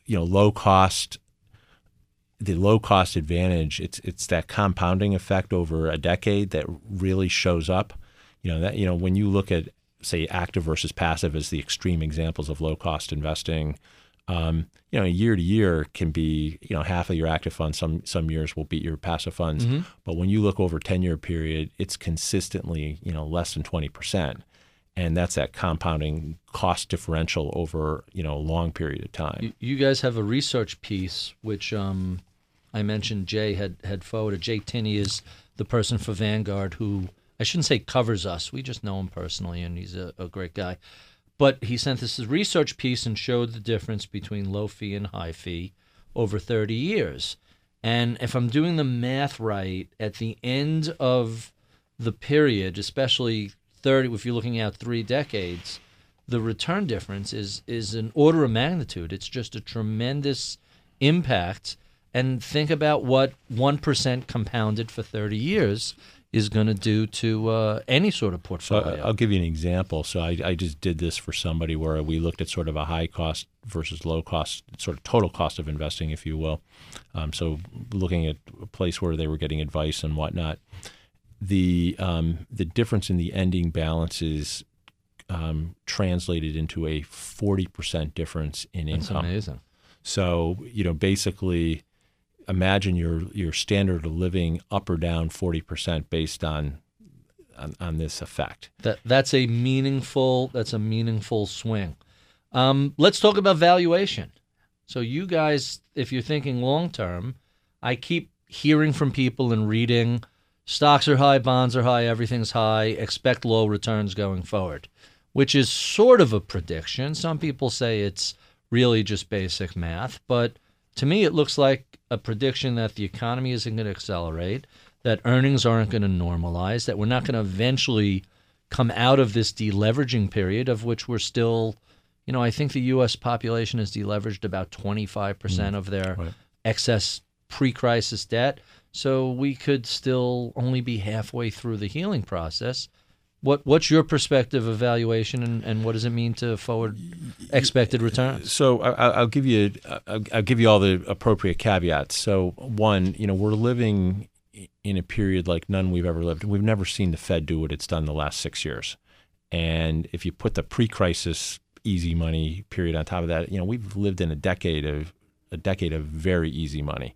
you know low cost the low cost advantage it's it's that compounding effect over a decade that really shows up you know that you know when you look at say active versus passive as the extreme examples of low cost investing um, you know year to year can be you know half of your active funds some some years will beat your passive funds but when you look over 10 year period it's consistently you know less than 20% and that's that compounding cost differential over you know a long period of time You, you guys have a research piece which um, I mentioned Jay had had forwarded. Jay Tinney is the person for Vanguard who I shouldn't say covers us. We just know him personally, and he's a, a great guy. But he sent a research piece and showed the difference between low fee and high fee over 30 years. And if I'm doing the math right, at the end of the period, especially 30, if you're looking at three decades, the return difference is is an order of magnitude. It's just a tremendous impact. And think about what one percent compounded for thirty years is going to do to uh, any sort of portfolio. I- I'll give you an example. So I, I just did this for somebody where we looked at sort of a high cost versus low cost, sort of total cost of investing, if you will. Um, so looking at a place where they were getting advice and whatnot, the um, the difference in the ending balances um, translated into a forty percent difference in That's income. amazing. So you know, basically, imagine your your standard of living up or down forty percent based on, on on this effect. That that's a meaningful that's a meaningful swing. Um, let's talk about valuation. So you guys, if you're thinking long term, I keep hearing from people and reading stocks are high, bonds are high, everything's high, expect low returns going forward, which is sort of a prediction. Some people say it's really just basic math, but to me it looks like a prediction that the economy isn't going to accelerate, that earnings aren't going to normalize, that we're not going to eventually come out of this deleveraging period of which we're still you know, I think the U.S. population has deleveraged about 25% hmm. of their Right. excess pre crisis debt. So we could still only be halfway through the healing process. What What's your perspective of valuation and, and what does it mean to forward expected returns? So I, I- I'll give you I'll, I'll give you all the appropriate caveats. So one, you know, we're living in a period like none we've ever lived. We've never seen the Fed do what it's done the last six years. And if you put the pre-crisis easy money period on top of that, you know, we've lived in a decade of a decade of very easy money.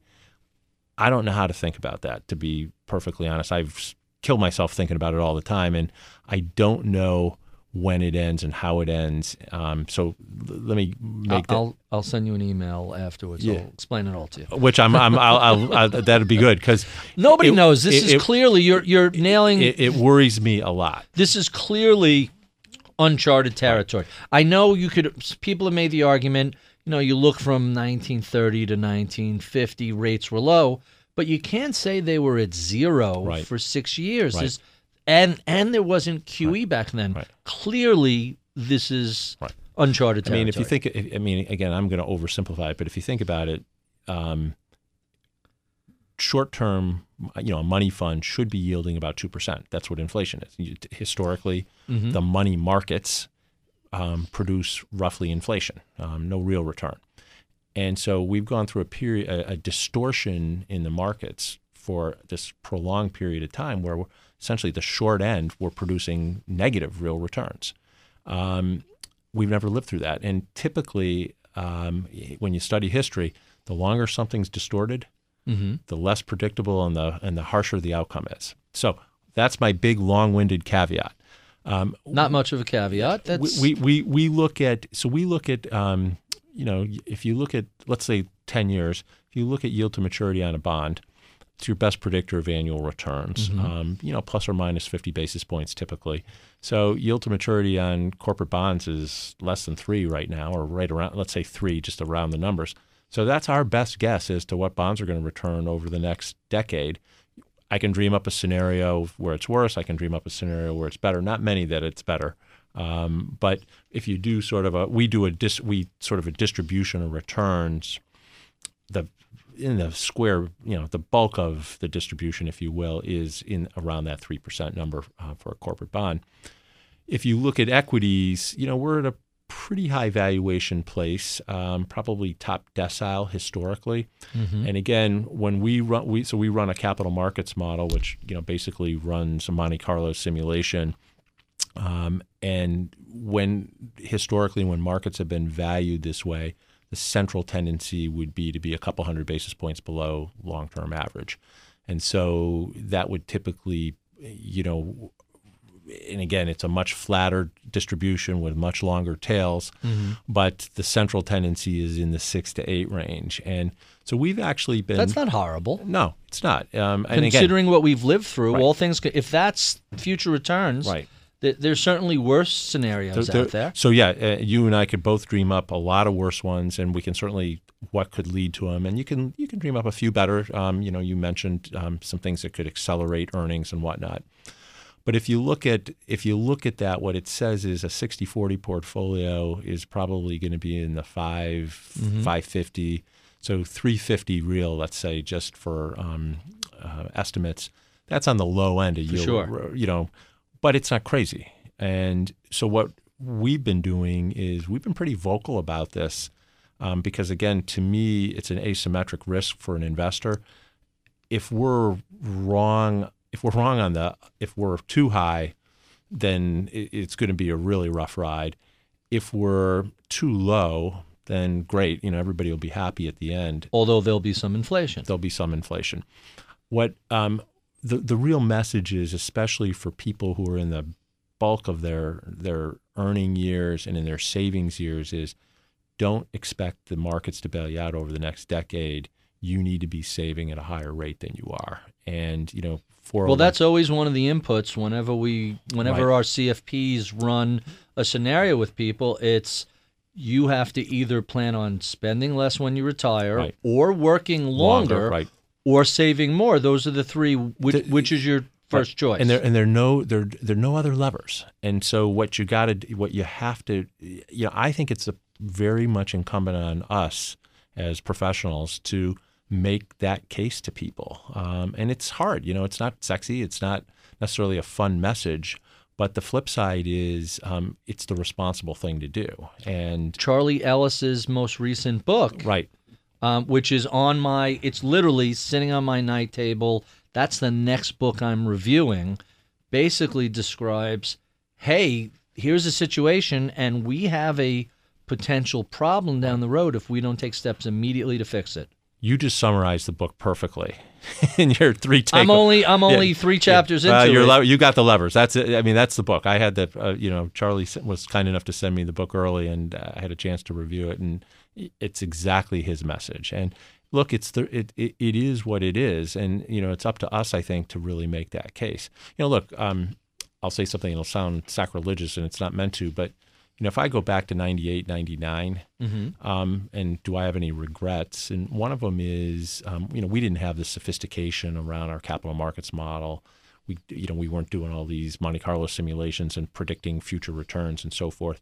I don't know how to think about that. To be perfectly honest, I've killed myself thinking about it all the time, and I don't know when it ends and how it ends. Um, so l- let me make that. I'll I'll send you an email afterwards. Yeah. I'll explain it all to you. Which I'm, I'm I'll, I'll, I'll, that'd be good because Nobody It- knows. This it- is it- clearly you're you're nailing. it, it worries me a lot. this is clearly uncharted territory. I know you could. People have made the argument. You know, you look from 1930 to 1950, rates were low, but you can't say they were at zero Right. for six years. Right. And and there wasn't QE back then. Right. Clearly, this is Right. uncharted I mean, if you think, if- I mean, again, I'm going to oversimplify it, but if you think about it, um, short-term, you know, a money fund should be yielding about two percent. That's what inflation is. You, historically, Mm-hmm. the money markets um, produce roughly inflation, um, no real return, and so we've gone through a period, a, a distortion in the markets for this prolonged period of time, where essentially the short end we're producing negative real returns. Um, we've never lived through that. And typically, um, when you study history, the longer something's distorted, Mhm. the less predictable and the and the harsher the outcome is. So that's my big, long-winded caveat. Um, not much of a caveat. That's we, we we look at so we look at um, you know if you look at let's say ten years, if you look at yield to maturity on a bond, it's your best predictor of annual returns. Um, you know, plus or minus fifty basis points typically. So yield to maturity on corporate bonds is less than three right now, or right around let's say three, just around the numbers. So that's our best guess as to what bonds are going to return over the next decade. I can dream up a scenario where it's worse. I can dream up a scenario where it's better. Not many that it's better. Um, but if you do sort of a, we do a dis, we sort of a distribution of returns. The in the square, you know, the bulk of the distribution, if you will, is in around that three percent number uh, for a corporate bond. If you look at equities, you know, we're at a pretty high valuation place, um, probably top decile historically. Mm-hmm. And again, when we run, we so we run a capital markets model, which you know basically runs a Monte Carlo simulation. Um, and when historically, when markets have been valued this way, the central tendency would be to be a couple hundred basis points below long-term average, and so that would typically, you know, and again, it's a much flatter distribution with much longer tails, mm-hmm. but the central tendency is in the six to eight range. And so we've actually been. That's not horrible. No, it's not. Um, Considering again, what we've lived through, right. all things, if that's future returns, right. Th- there's certainly worse scenarios there, out there. So yeah, uh, you and I could both dream up a lot of worse ones, and we can certainly what could lead to them. And you can you can dream up a few better. Um, you know, you mentioned um, some things that could accelerate earnings and whatnot. But if you look at if you look at that, what it says is a 60-40 portfolio is probably going to be in the 5 mm-hmm. 550. So 350 real, let's say, just for um, uh, estimates. That's on the low end of yield. Sure. You know, but it's not crazy. And so what we've been doing is we've been pretty vocal about this um, because again, to me, it's an asymmetric risk for an investor. If we're wrong if we're wrong on the if we're too high, then it's going to be a really rough ride. If we're too low, then great. You know, everybody will be happy at the end. Although there'll be some inflation. There'll be some inflation. What um, the the real message is, especially for people who are in the bulk of their their earning years and in their savings years, is don't expect the markets to bail you out over the next decade. You need to be saving at a higher rate than you are, and you know for oh well, that's always one of the inputs whenever we whenever right. our CFPs run a scenario with people. It's you have to either plan on spending less when you retire right. or working longer, longer right. Or saving more. Those are the three. Which, the, which is your first choice? And there and there are no there there are no other levers. And so what you got to what you have to you know I think it's a, very much incumbent on us as professionals to make that case to people. Um, and it's hard, you know, it's not sexy, it's not necessarily a fun message. But the flip side is um, it's the responsible thing to do. And Charlie Ellis's most recent book, right, um, which is on my, it's literally sitting on my night table. That's the next book I'm reviewing. Basically describes, hey, here's a situation, and we have a potential problem down the road if we don't take steps immediately to fix it you just summarized the book perfectly in your three takeaways. I'm only I'm only yeah. three chapters yeah. into uh, it. you got the levers. That's it. I mean, that's the book. I had the uh, you know Charlie was kind enough to send me the book early, and uh, I had a chance to review it, and it's exactly his message. And look, it's the it, it, it is what it is, and you know it's up to us, I think, to really make that case. You know, look, um, I'll say something that'll sound sacrilegious, and it's not meant to, but you know, if I go back to 98, 99, mm-hmm. um, and do I have any regrets? And one of them is, um, you know, we didn't have the sophistication around our capital markets model. We, you know, we weren't doing all these Monte Carlo simulations and predicting future returns and so forth.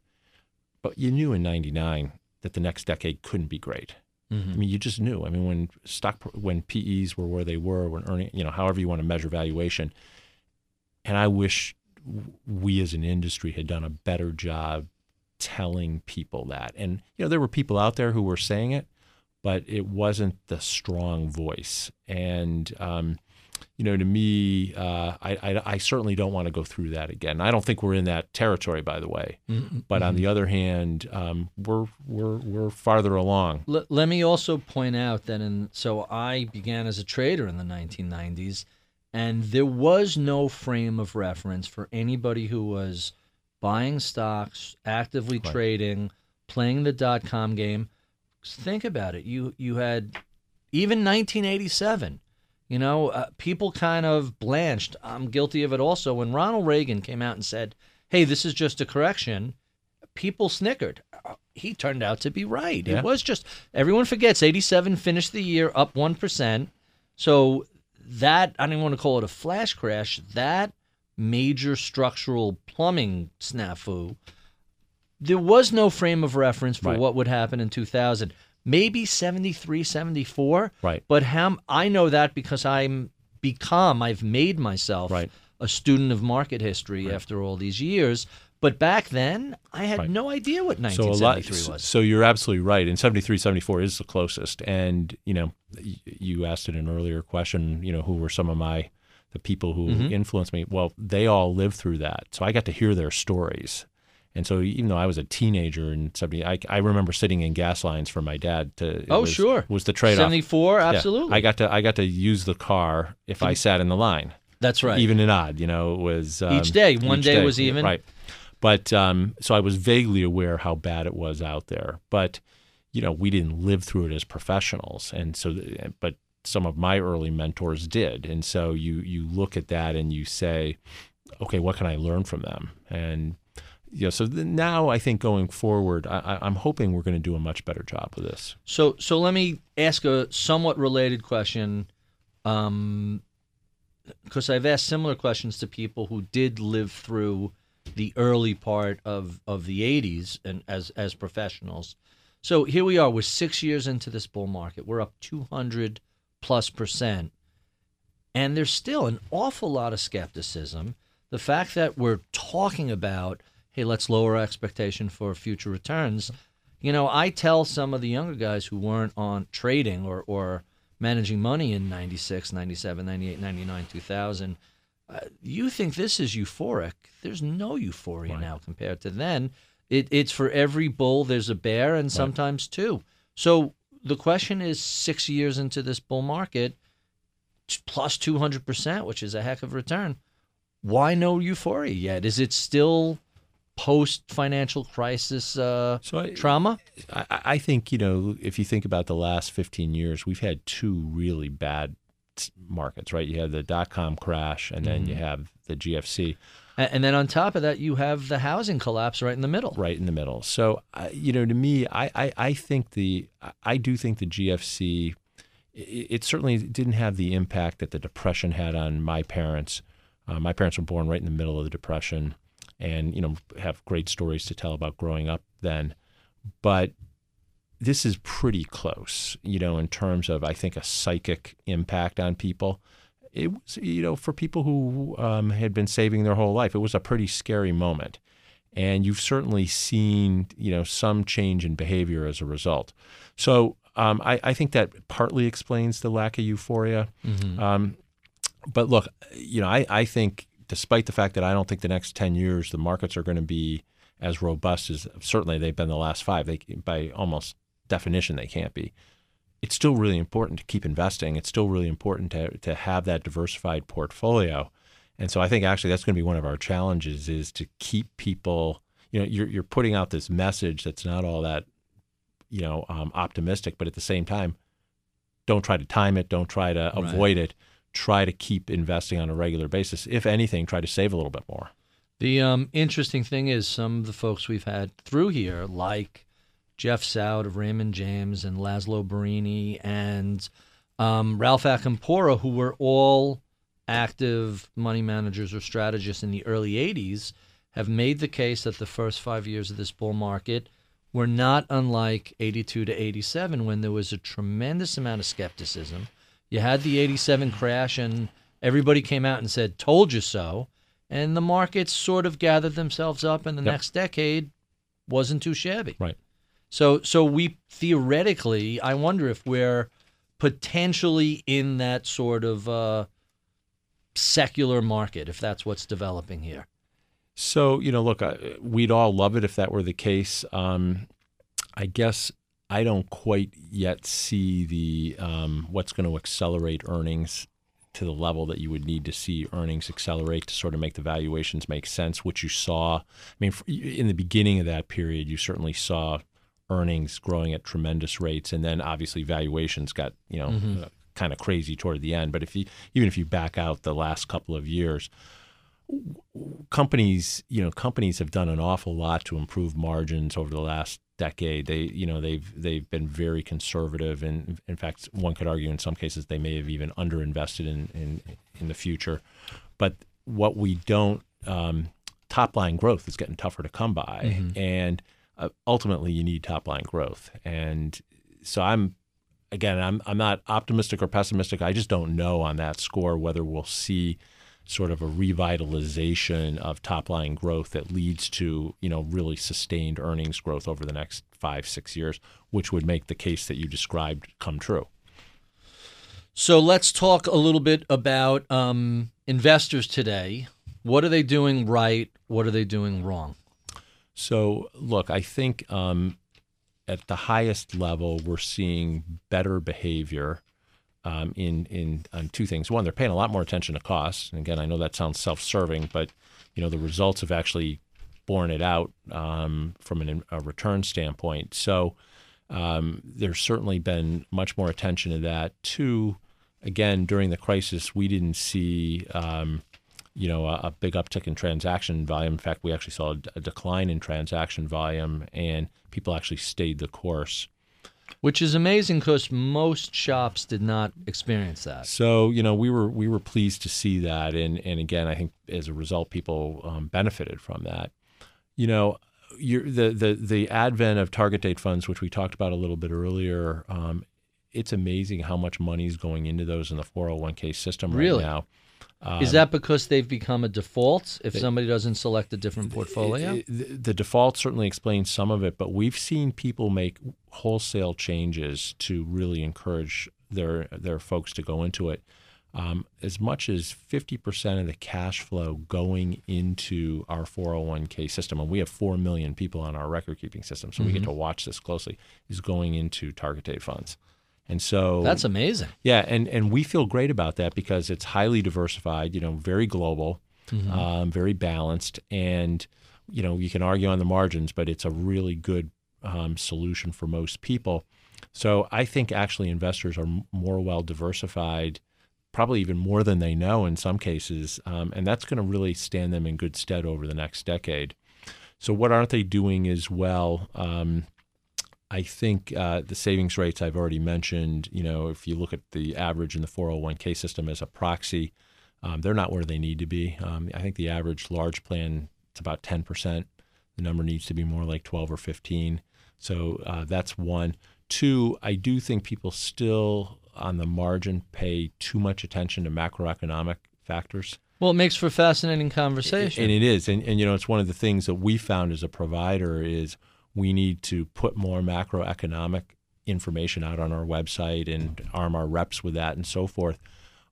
But you knew in 99 that the next decade couldn't be great. Mm-hmm. I mean, you just knew. I mean, when stock, when PEs were where they were, when earning, you know, however you want to measure valuation. And I wish we as an industry had done a better job telling people that. And you know, there were people out there who were saying it, but it wasn't the strong voice. And um, you know, to me, uh, I, I, I, certainly don't want to go through that again. I don't think we're in that territory, by the way. Mm-hmm. But on the other hand, um, we're we're we're farther along. L- let me also point out that in so I began as a trader in the 1990s, and there was no frame of reference for anybody who was buying stocks, actively right. trading, playing the dot com game. Think about it. You you had even 1987. You know, uh, people kind of blanched. I'm guilty of it also. When Ronald Reagan came out and said, "Hey, this is just a correction," people snickered. Uh, he turned out to be right. Yeah. It was just everyone forgets 87 finished the year up 1%. So that I don't want to call it a flash crash. That major structural plumbing snafu, there was no frame of reference for Right. what would happen in 2000. Maybe 73, 74. Right. But how I know that because I'm become, I've made myself Right. a student of market history after all these years. But back then, I had Right. no idea what so a lot 1973 was. so you're absolutely right and 73 74 is the closest and you know you asked in an earlier question you know who were some of my the people who Mm-hmm. influenced me well they all lived through that so i got to hear their stories and so even though i was a teenager in 70 i, I remember sitting in gas lines for my dad to it Oh, was, sure. was the trade-off 74, Yeah. absolutely. i got to i got to use the car if i sat in the line That's right. even and odd. You know, it was um, Each day. One each day was even. right. But um, so I was vaguely aware how bad it was out there, but you know, we didn't live through it as professionals, and so but some of my early mentors did, and so you you look at that and you say, okay, what can I learn from them? And you know, so th- now I think going forward, I, I'm hoping we're going to do a much better job with this. So, so let me ask a somewhat related question, um, because I've asked similar questions to people who did live through the early part of, of the '80s and as as professionals. So here we are. We're six years into this bull market. We're up 200 plus percent, and there's still an awful lot of skepticism. The fact that we're talking about, hey, let's lower our expectation for future returns. You know, I tell some of the younger guys who weren't on trading or, or managing money in 96, 97, 98, 99, 2000, uh, you think this is euphoric. There's no euphoria now compared to then. It, it's for every bull, there's a bear, and sometimes two. So the question is six years into this bull market, plus 200%, which is a heck of a return. Why no euphoria yet? Is it still post financial crisis uh, So I, trauma? I, I think you know if you think about the last 15 years, we've had two really bad markets, right? You had the dot com crash, and then you have the GFC And then on top of that, you have the housing collapse right in the middle. right in the middle. So uh, you know, to me, I, I, I think the I- I do think the GFC it, it certainly didn't have the impact that the depression had on my parents. Uh, my parents were born right in the middle of the depression, and you know have great stories to tell about growing up then. But this is pretty close, you know, in terms of I think a psychic impact on people. It was, you know, for people who um, had been saving their whole life, it was a pretty scary moment, and you've certainly seen, you know, some change in behavior as a result. So um, I, I think that partly explains the lack of euphoria. Um, but look, you know, I, I think despite the fact that I don't think the next 10 years the markets are going to be as robust as certainly they've been the last five, they, by almost definition, they can't be. It's still really important to keep investing. It's still really important to, to have that diversified portfolio. And so I think actually that's going to be one of our challenges is to keep people, you know, you're, you're putting out this message that's not all that, you know, um, optimistic, but at the same time, don't try to time it. Don't try to Right. avoid it. Try to keep investing on a regular basis. If anything, try to save a little bit more. The um, interesting thing is some of the folks we've had through here, like Jeff Saut of Raymond James and Laszlo Birinyi and um, Ralph Acampora, who were all active money managers or strategists in the early 80s, have made the case that the first five years of this bull market were not unlike 82 to 87 when there was a tremendous amount of skepticism. You had the 87 crash, and everybody came out and said, Told you so. And the markets sort of gathered themselves up, and the Yep. next decade wasn't too shabby. Right. So, so we theoretically, I wonder if we're potentially in that sort of uh, secular market, if that's what's developing here. So, you know, look, I, we'd all love it if that were the case. Um, I guess I don't quite yet see the um, what's going to accelerate earnings to the level that you would need to see earnings accelerate to sort of make the valuations make sense. Which you saw, I mean, in the beginning of that period, you certainly saw earnings growing at tremendous rates, and then obviously valuations got you know uh, kind of crazy toward the end. But if you even if you back out the last couple of years, companies, you know, companies have done an awful lot to improve margins over the last decade. They, you know, they've they've been very conservative, and in fact, one could argue in some cases they may have even underinvested in in, in the future. But what we don't um, top line growth is getting tougher to come by, mm-hmm. and uh, ultimately you need top line growth. And so I'm again, I'm I'm not optimistic or pessimistic. I just don't know on that score whether we'll see sort of a revitalization of top line growth that leads to you know really sustained earnings growth over the next five six years, which would make the case that you described come true. So let's talk a little bit about um, investors today. What are they doing right? What are they doing wrong? So look, I think um, at the highest level, we're seeing better behavior um, in in on two things. One, they're paying a lot more attention to costs. And again, I know that sounds self-serving, but you know the results have actually borne it out um, from an, a return standpoint. So um, there's certainly been much more attention to that. Two, again, during the crisis, we didn't see um, you know a, a, big uptick in transaction volume. In fact, we actually saw a, a decline in transaction volume, and people actually stayed the course. Which is amazing because most shops did not experience that. So you know we were we were pleased to see that, and and again I think as a result people um, benefited from that. You know, the the the advent of target date funds, which we talked about a little bit earlier, um, it's amazing how much money is going into those in the 401k system really? right now. Um, Is that because they've become a default if somebody doesn't select a different portfolio? The, the default certainly explains some of it, but we've seen people make wholesale changes to really encourage their their folks to go into it. Um, as much as 50% of the cash flow going into our 401k system, and we have 4 million people on our record keeping system, so mm-hmm. we get mm-hmm. to watch this closely, is going into target date funds. And so that's amazing. Yeah, and and we feel great about that because it's highly diversified. You know, very global, mm-hmm. um, very balanced, and you know you can argue on the margins, but it's a really good um, solution for most people. So I think actually investors are more well diversified, probably even more than they know in some cases, um, and that's going to really stand them in good stead over the next decade. So what aren't they doing as well? Um, I think uh, the savings rates I've already mentioned, you know, if you look at the average in the 401k system as a proxy, um, they're not where they need to be. Um, I think the average large plan it's about 10%. The number needs to be more like 12 or 15. So uh, that's one. Two, I do think people still on the margin pay too much attention to macroeconomic factors. Well, it makes for fascinating conversation. And it is. And, and, you know, it's one of the things that we found as a provider is – we need to put more macroeconomic information out on our website and arm our reps with that and so forth.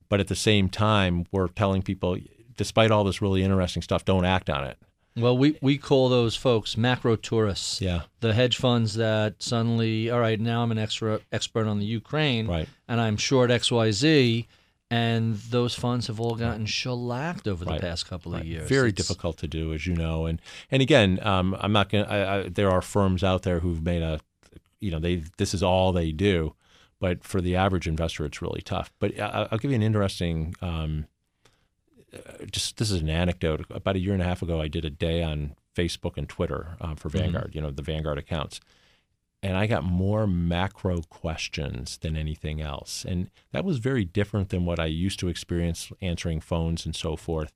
But at the same time, we're telling people, despite all this really interesting stuff, don't act on it. Well, we, we call those folks macro tourists. Yeah. The hedge funds that suddenly, all right, now I'm an extra expert on the Ukraine, right. and I'm short XYZ, and those funds have all gotten shellacked over the right. past couple right. of years. Very it's, difficult to do, as you know. And and again, um, I'm not going. to There are firms out there who've made a, you know, they this is all they do, but for the average investor, it's really tough. But I, will give you an interesting. Um, uh, just this is an anecdote. About a year and a half ago, I did a day on Facebook and Twitter uh, for mm-hmm. Vanguard. Mm-hmm. You know, the Vanguard accounts and I got more macro questions than anything else. And that was very different than what I used to experience answering phones and so forth.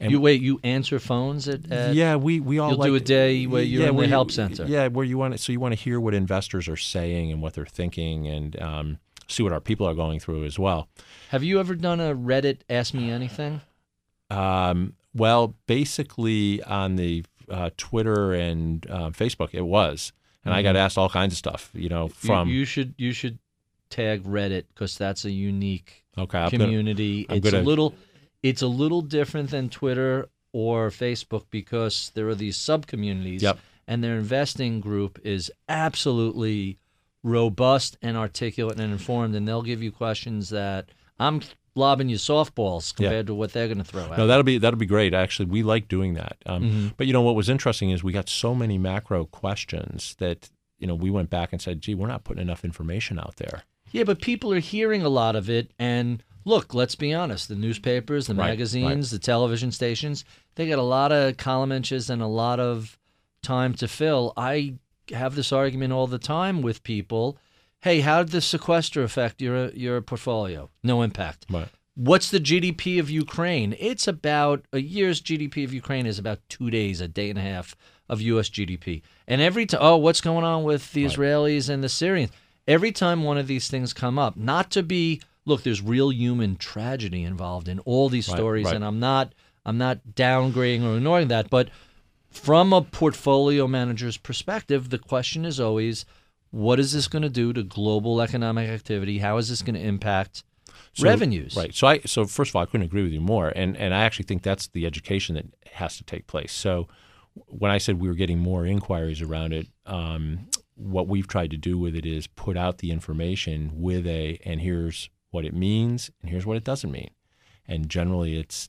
And you wait, you answer phones at, at yeah, we we all you'll like, do a day where you're yeah, in the you, help center. Yeah, where you want to, so you want to hear what investors are saying and what they're thinking, and um, see what our people are going through as well. Have you ever done a Reddit Ask Me Anything? Um, well, basically on the uh, Twitter and uh, Facebook, it was and mm-hmm. I got mm-hmm. asked all kinds of stuff. You know, from you, you should you should tag Reddit because that's a unique okay, community. Gonna, it's gonna, a little it's a little different than Twitter or Facebook because there are these sub communities. Yep. And their investing group is absolutely robust and articulate and informed, and they'll give you questions that I'm lobbing you softballs compared yeah. to what they're going to throw No, that'll be that'll be great. Actually, we like doing that. Um, mm-hmm. But you know what was interesting is we got so many macro questions that you know we went back and said, "Gee, we're not putting enough information out there." Yeah, but people are hearing a lot of it, and look, let's be honest. The newspapers, the Right, magazines, the television stations, they got a lot of column inches and a lot of time to fill. I have this argument all the time with people. Hey, how did the sequester affect your your portfolio? No impact. Right. What's the GDP of Ukraine? It's about a year's GDP of Ukraine is about two days, a day and a half of U.S. GDP. And every time, oh, what's going on with the Israelis and the Syrians? Every time one of these things come up, not to be look, there's real human tragedy involved in all these Right, stories, right. and I'm not I'm not downgrading or ignoring that, but from a portfolio manager's perspective, the question is always, what is this going to do to global economic activity? How is this going to impact So- revenues? Right. So I so first of all, I couldn't agree with you more, and and I actually think that's the education that has to take place. So when I said we were getting more inquiries around it, um, what we've tried to do with it is put out the information with a and here's what it means and here's what it doesn't mean, and generally it's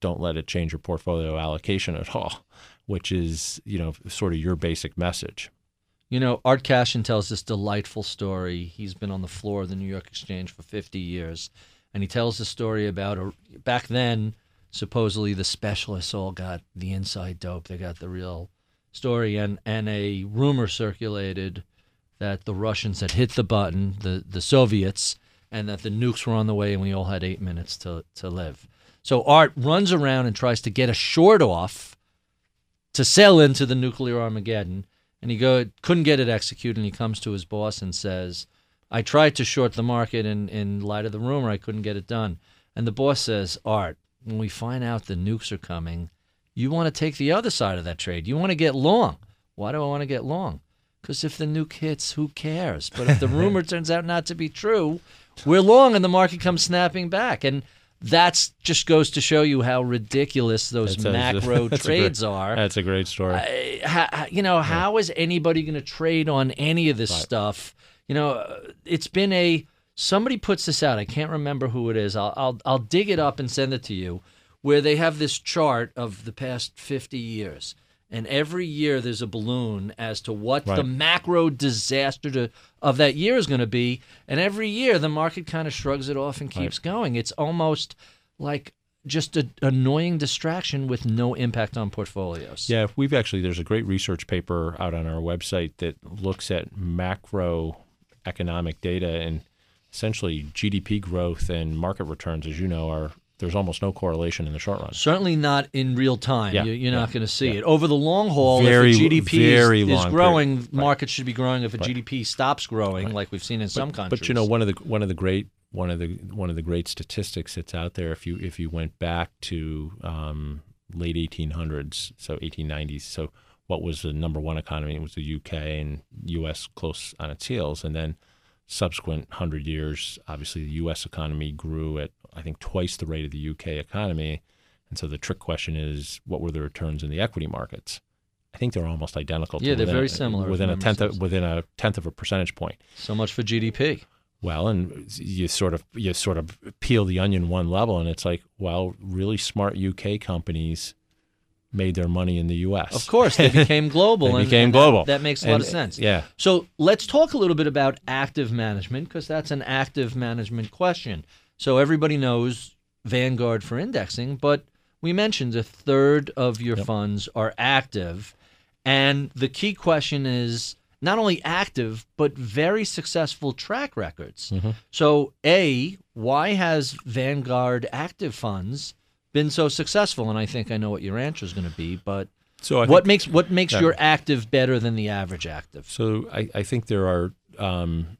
don't let it change your portfolio allocation at all, which is you know sort of your basic message. You know, Art Cashin tells this delightful story. He's been on the floor of the New York Exchange for 50 years. And he tells the story about a, back then, supposedly the specialists all got the inside dope. They got the real story. And, and a rumor circulated that the Russians had hit the button, the, the Soviets, and that the nukes were on the way and we all had eight minutes to, to live. So Art runs around and tries to get a short off to sail into the nuclear Armageddon and he go couldn't get it executed and he comes to his boss and says i tried to short the market in, in light of the rumor i couldn't get it done. And the boss says art when we find out the nukes are coming you want to take the other side of that trade. You want to get long. Why do i want to get long? Because if the nuke hits who cares? But if the rumor turns out not to be true we're long and the market comes snapping back. And that's just goes to show you how ridiculous those That's macro a great- trades are That's a great story. I- ha- you know, how is anybody going to trade on any of this stuff? You know, uh, it's been a somebody puts this out. I can't remember who it is. I'll I'll, I'll dig it up and send it to you, where they have this chart of the past fifty years. And every year there's a balloon as to what the macro disaster to, of that year is going to be. And every year the market kind of shrugs it off and keeps going. It's almost like just an annoying distraction with no impact on portfolios. Yeah, we've actually there's a great research paper out on our website that looks at macro economic data and essentially GDP growth and market returns, as you know, are there's almost no correlation in the short run. Certainly not in real time. Yeah, You- You're not going to see yeah. it. Over the long haul, Very- if a GDP is, is growing, period. Right. markets should be growing. If a GDP stops growing, like we've seen in some countries. But you know, one of the one of the great one of the one of the great statistics that's out there, if you if you went back to um, late 1800s, so 1890s, so what was the number one economy? It was the UK and US close on its heels, and then subsequent hundred years, obviously the U.S. economy grew at I think twice the rate of the U.K. economy, and so the trick question is, what were the returns in the equity markets? I think they're almost identical. Yeah, they're very a- similar, Within a tenth of, within a tenth of a percentage point. so much for GDP. Well, and you sort of you sort of peel the onion one level, and it's like, well, really smart UK companies made their money in the U.S. Of course, they became global. They and, became and that- global. That, makes a lot And- of sense. Yeah. So let's talk a little bit about active management because that's an active management question. So everybody knows Vanguard for indexing, but we mentioned a third of your funds are active. And the key question is not only active, but very successful track records. So, A, why has Vanguard active funds been so successful? And I think I know what your answer is going to be, but So I what makes what makes your active better than the average active? So I, I think there are um,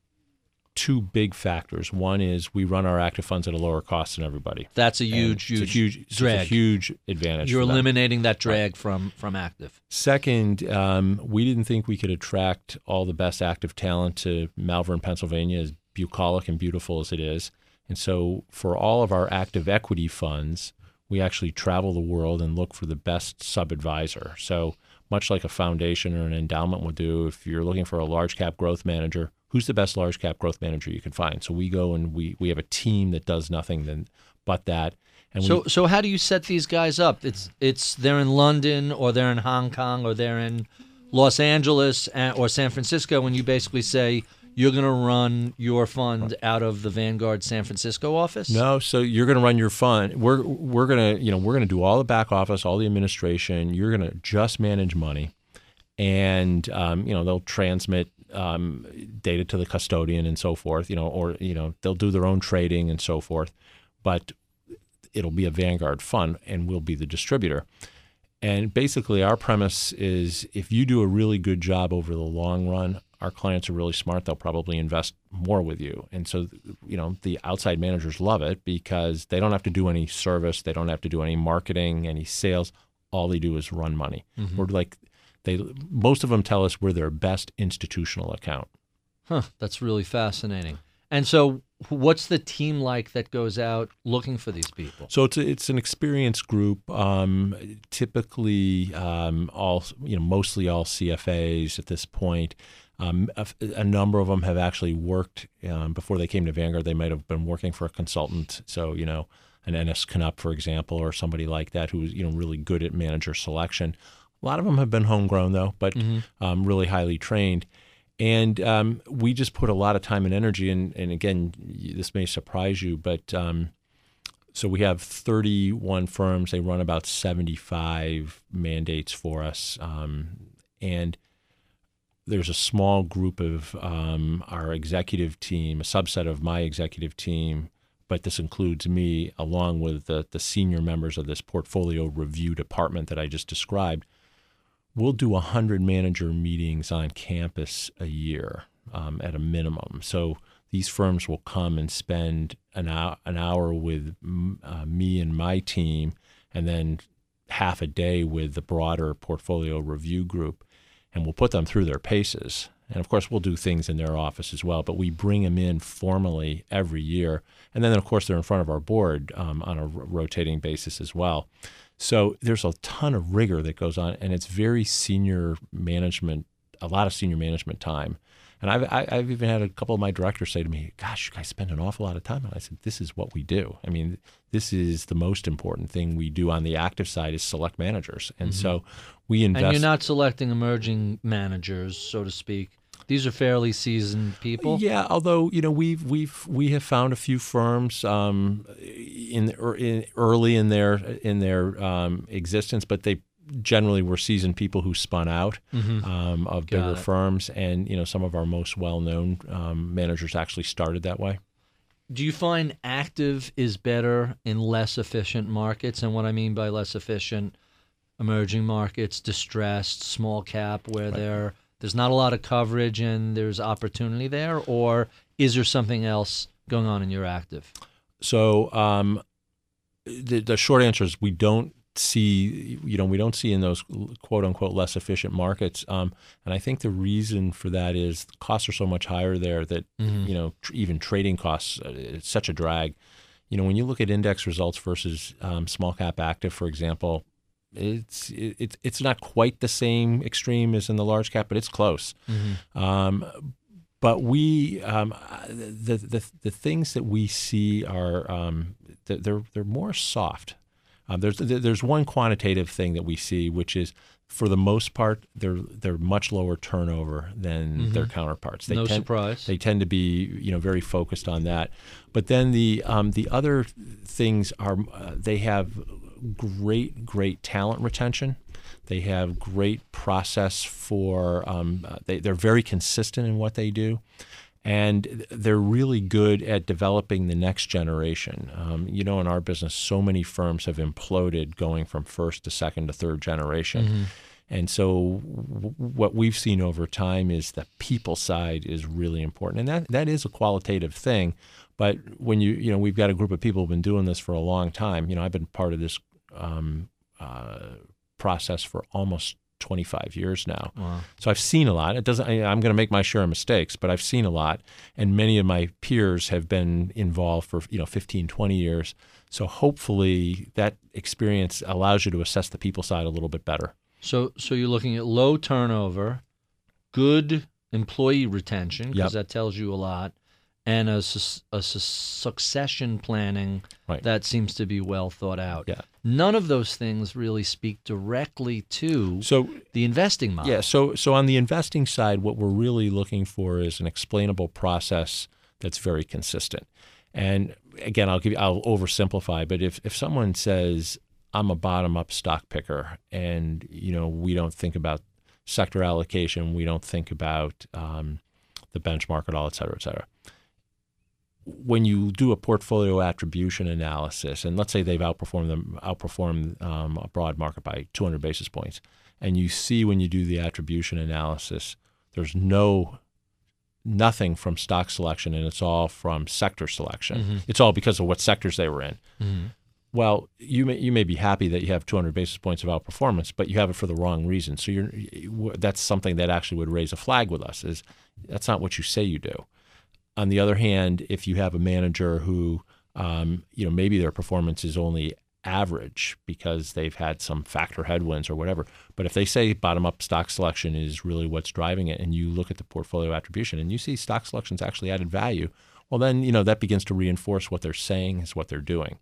two big factors. One is we run our active funds at a lower cost than everybody. That's a huge, huge, a huge, it's a drag. huge advantage. You're eliminating that drag from from active. Second, um, we didn't think we could attract all the best active talent to Malvern, Pennsylvania, as bucolic and beautiful as it is. And so, for all of our active equity funds, we actually travel the world and look for the best sub advisor. So, much like a foundation or an endowment would do, if you're looking for a large cap growth manager, who's the best large cap growth manager you can find? So, we go and we, we have a team that does nothing than, but that. And we, So so how do you set these guys up? It's it's they're in London or they're in Hong Kong or they're in Los Angeles or San Francisco, and you basically say you're going to run your fund out of the Vanguard San Francisco office? No, so you're going to run your fund. We're we're going to you know we're going to do all the back office, all the administration. You're going to just manage money, and um, you know they'll transmit um, data to the custodian and so forth. You know, or you know they'll do their own trading and so forth, but it'll be a Vanguard fund, and we'll be the distributor. And basically, our premise is if you do a really good job over the long run, our clients are really smart. They'll probably invest more with you. And so, you know, the outside managers love it because they don't have to do any service, they don't have to do any marketing, any sales. All they do is run money. Mm-hmm. We're like, they most of them tell us we're their best institutional account. Huh, that's really fascinating. And so, what's the team like that goes out looking for these people? So it's a, it's an experienced group. Um, typically, um, all you know, mostly all CFAs at this point. Um, a, a, number of them have actually worked um, before they came to Vanguard. They might have been working for a consultant. So you know, an Ennis Knupp, for example, or somebody like that who's you know really good at manager selection. A lot of them have been homegrown though, but Mm-hmm. um, really highly trained. And um, we just put a lot of time and energy. And, and again, this may surprise you, but um, so we have 31 firms. They run about 75 mandates for us. Um, and there's a small group of um, our executive team, a subset of my executive team, but this includes me along with the, the senior members of this portfolio review department that I just described. We'll do 100 manager meetings on campus a year um, at a minimum. So these firms will come and spend an hour, an hour with uh, me and my team, and then half a day with the broader portfolio review group and we'll put them through their paces. And of course, we'll do things in their office as well, but we bring them in formally every year. And then, of course, they're in front of our board um, on a rotating basis as well. So there's a ton of rigor that goes on, and it's very senior management, a lot of senior management time. And I've, I've even had a couple of my directors say to me, Gosh, you guys spend an awful lot of time. And I said, This is what we do. I mean, this is the most important thing we do on the active side is select managers. And mm-hmm. so we invest. And you're not selecting emerging managers, so to speak. These are fairly seasoned people. Yeah, although you know we've we've we have found a few firms um, in, in early in their in their um, existence, but they generally were seasoned people who spun out um, of bigger it. firms, and you know some of our most well known um, managers actually started that way. Do you find active is better in less efficient markets? And what I mean by less efficient, emerging markets, distressed, small cap, where there there's not a lot of coverage and there's opportunity there, or is there something else going on in your active? So um, the, the short answer is we don't see you know we don't see in those quote unquote less efficient markets. Um, and i think the reason for that is costs are so much higher there that you know tr- even trading costs uh, it's such a drag. You know when you look at index results versus um, small cap active for example it's it, it's it's not quite the same extreme as in the large cap but it's close um, but we um, the, the the things that we see are um, they're they're- more soft. Um, there's there's one quantitative thing that we see, which is for the most part they're they're much lower turnover than their counterparts. They No tend, surprise. They tend to be you know very focused on that. But then the um, the other things are uh, they have great great talent retention. They have great process for um, uh, they, they're very consistent in what they do and they're really good at developing the next generation. Um, you know, in our business, so many firms have imploded going from first to second to third generation. And so, w- what we've seen over time is the people side is really important, and that that is a qualitative thing. But when you you know we've got a group of people who've been doing this for a long time. You know, I've been part of this um, uh, process for almost 25 years now. So I've seen a lot. It doesn't. I, I'm going to make my share of mistakes, but I've seen a lot, and many of my peers have been involved for you know 15, 20 years. So hopefully that experience allows you to assess the people side a little bit better. So, so you're looking at low turnover, good employee retention because Yep. that tells you a lot, and a, a succession planning Right. that seems to be well thought out. Yeah. none of those things really speak directly to So the investing model. Yeah. So so on the investing side, what we're really looking for is an explainable process that's very consistent. And again, I'll give you, I'll oversimplify, but if if someone says I'm a bottom up stock picker, and you know we don't think about sector allocation, we don't think about um, the benchmark at all, et cetera, et cetera. When you do a portfolio attribution analysis, and let's say they've outperformed them, outperformed um, a broad market by 200 basis points, and you see when you do the attribution analysis, there's no nothing from stock selection, and it's all from sector selection. It's all because of what sectors they were in. Well, you may you may be happy that you have 200 basis points of outperformance, but you have it for the wrong reason. So you're that's something that actually would raise a flag with us. Is that's not what you say you do. On the other hand, if you have a manager who, um, you know, maybe their performance is only average because they've had some factor headwinds or whatever, but if they say bottom up stock selection is really what's driving it, and you look at the portfolio attribution and you see stock selection's actually added value, well, then you know that begins to reinforce what they're saying is what they're doing.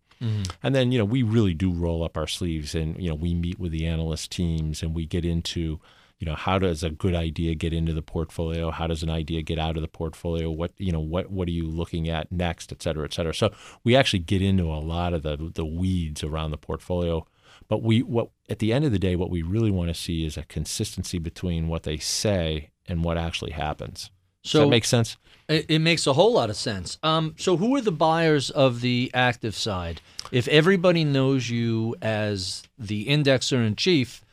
And then, you know, we really do roll up our sleeves and, you know, we meet with the analyst teams and we get into, you know, how does a good idea get into the portfolio? How does an idea get out of the portfolio? What, you know, what, what are you looking at next, et cetera, et cetera. So we actually get into a lot of the, the weeds around the portfolio. But we, what, at the end of the day, what we really want to see is a consistency between what they say and what actually happens. Does So that make sense? It, it makes a whole lot of sense. Um, so, who are the buyers of the active side? If everybody knows you as the indexer in chief,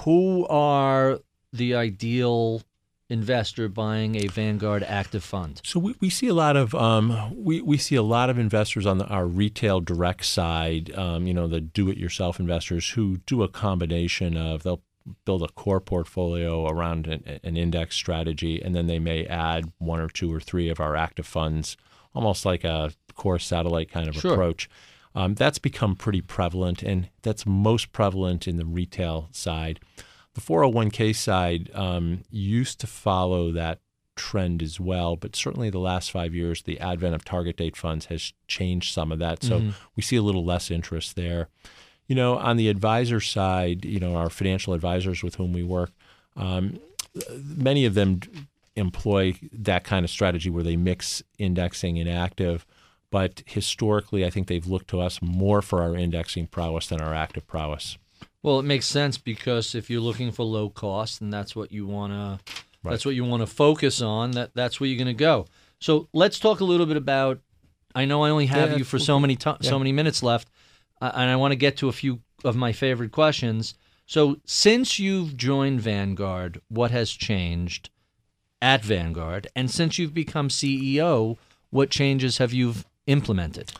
who are the ideal investor buying a Vanguard active fund? So we, we see a lot of um, we, we see a lot of investors on the, our retail direct side, um, you know, the do-it-yourself investors who do a combination of they'll build a core portfolio around an, an index strategy, and then they may add one or two or three of our active funds, almost like a core satellite kind of Sure. approach. Um, that's become pretty prevalent, and that's most prevalent in the retail side. The 401k side um, used to follow that trend as well, but certainly the last five years, the advent of target date funds has changed some of that. So we see a little less interest there. You know, on the advisor side, you know, our financial advisors with whom we work, um, many of them employ that kind of strategy where they mix indexing and active. But historically, I think they've looked to us more for our indexing prowess than our active prowess. Well, it makes sense because if you're looking for low cost, and that's what you want to, that's what you want to focus on. That that's where you're going to go. So let's talk a little bit about. I know I only have Yeah, you for cool. so many to- so many minutes left, uh, and I want to get to a few of my favorite questions. So since you've joined Vanguard, what has changed at Vanguard, and since you've become CEO, what changes have you implemented?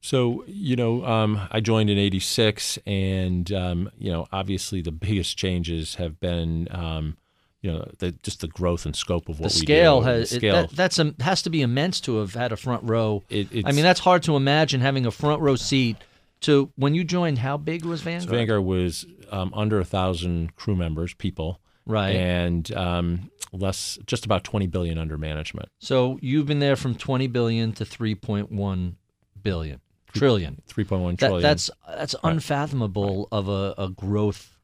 So, you know, um, I joined in 86, and, um, you know, obviously the biggest changes have been, um, you know, the, just the growth and scope of what the we scale do. has the it- scale. that, that's a, has to be immense to have had a front row. It- I mean, that's hard to imagine having a front row seat to when you joined. How big was Vanguard? Vanguard was um, under a thousand crew members, people, Right. and um, less, just about 20 billion under management. So you've been there from 20 billion to 3.1 billion trillion. 3.1 That, trillion. that's that's unfathomable of a, a growth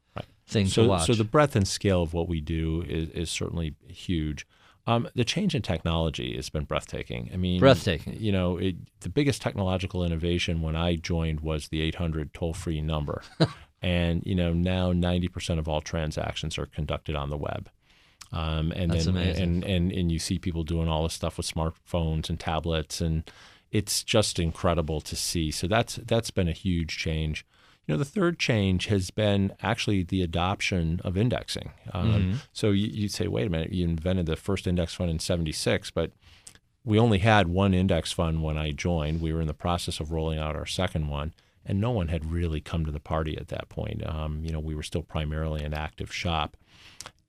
thing to so, watch. so the breadth and scale of what we do is, is certainly huge. Um, the change in technology has been breathtaking. I mean, Breathtaking. You know, it, the biggest technological innovation when I joined was the 800 toll-free number, and you know now 90% of all transactions are conducted on the web. Um, and That's then amazing. and, and and you see people doing all this stuff with smartphones and tablets, and it's just incredible to see. So that's that's been a huge change. You know, the third change has been actually the adoption of indexing. Um, So you, you'd say, wait a minute, you invented the first index fund in '76, but we only had one index fund when I joined. We were in the process of rolling out our second one, and no one had really come to the party at that point. Um, you know, we were still primarily an active shop.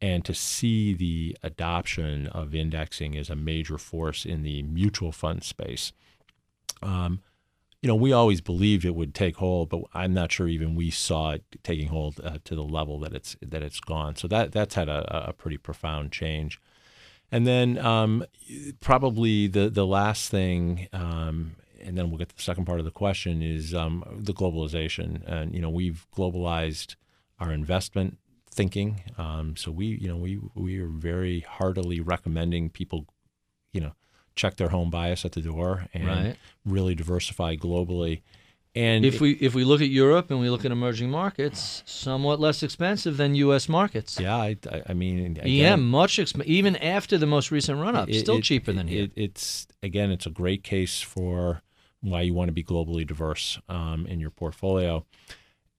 And to see the adoption of indexing as a major force in the mutual fund space, um, you know, we always believed it would take hold, but I'm not sure even we saw it taking hold uh, to the level that it's that it's gone. So that that's had a, a pretty profound change. And then um, probably the the last thing, um, and then we'll get to the second part of the question is um, the globalization, and you know we've globalized our investment thinking. Um, so we you know we we are very heartily recommending people, you know, check their home bias at the door and Right. really diversify globally. And If it- we if we look at Europe and we look at emerging markets, somewhat less expensive than U.S. markets. yeah, I, I, mean, EM much exp- even after the most recent run up, still it- cheaper than here. it- it's again, it's a great case for why you want to be globally diverse um, in your portfolio,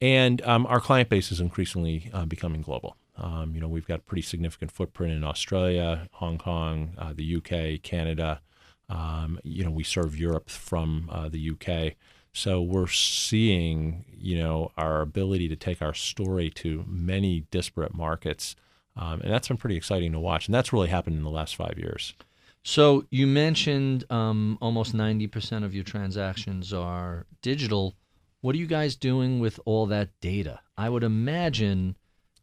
and um, our client base is increasingly uh, becoming global. Um, you know, we've got a pretty significant footprint in Australia, Hong Kong, uh, the UK, Canada. Um, you know, we serve Europe from uh, the UK. So we're seeing, you know, our ability to take our story to many disparate markets, um, and that's been pretty exciting to watch. And that's really happened in the last five years. So you mentioned um, almost ninety percent of your transactions are digital. What are you guys doing with all that data? I would imagine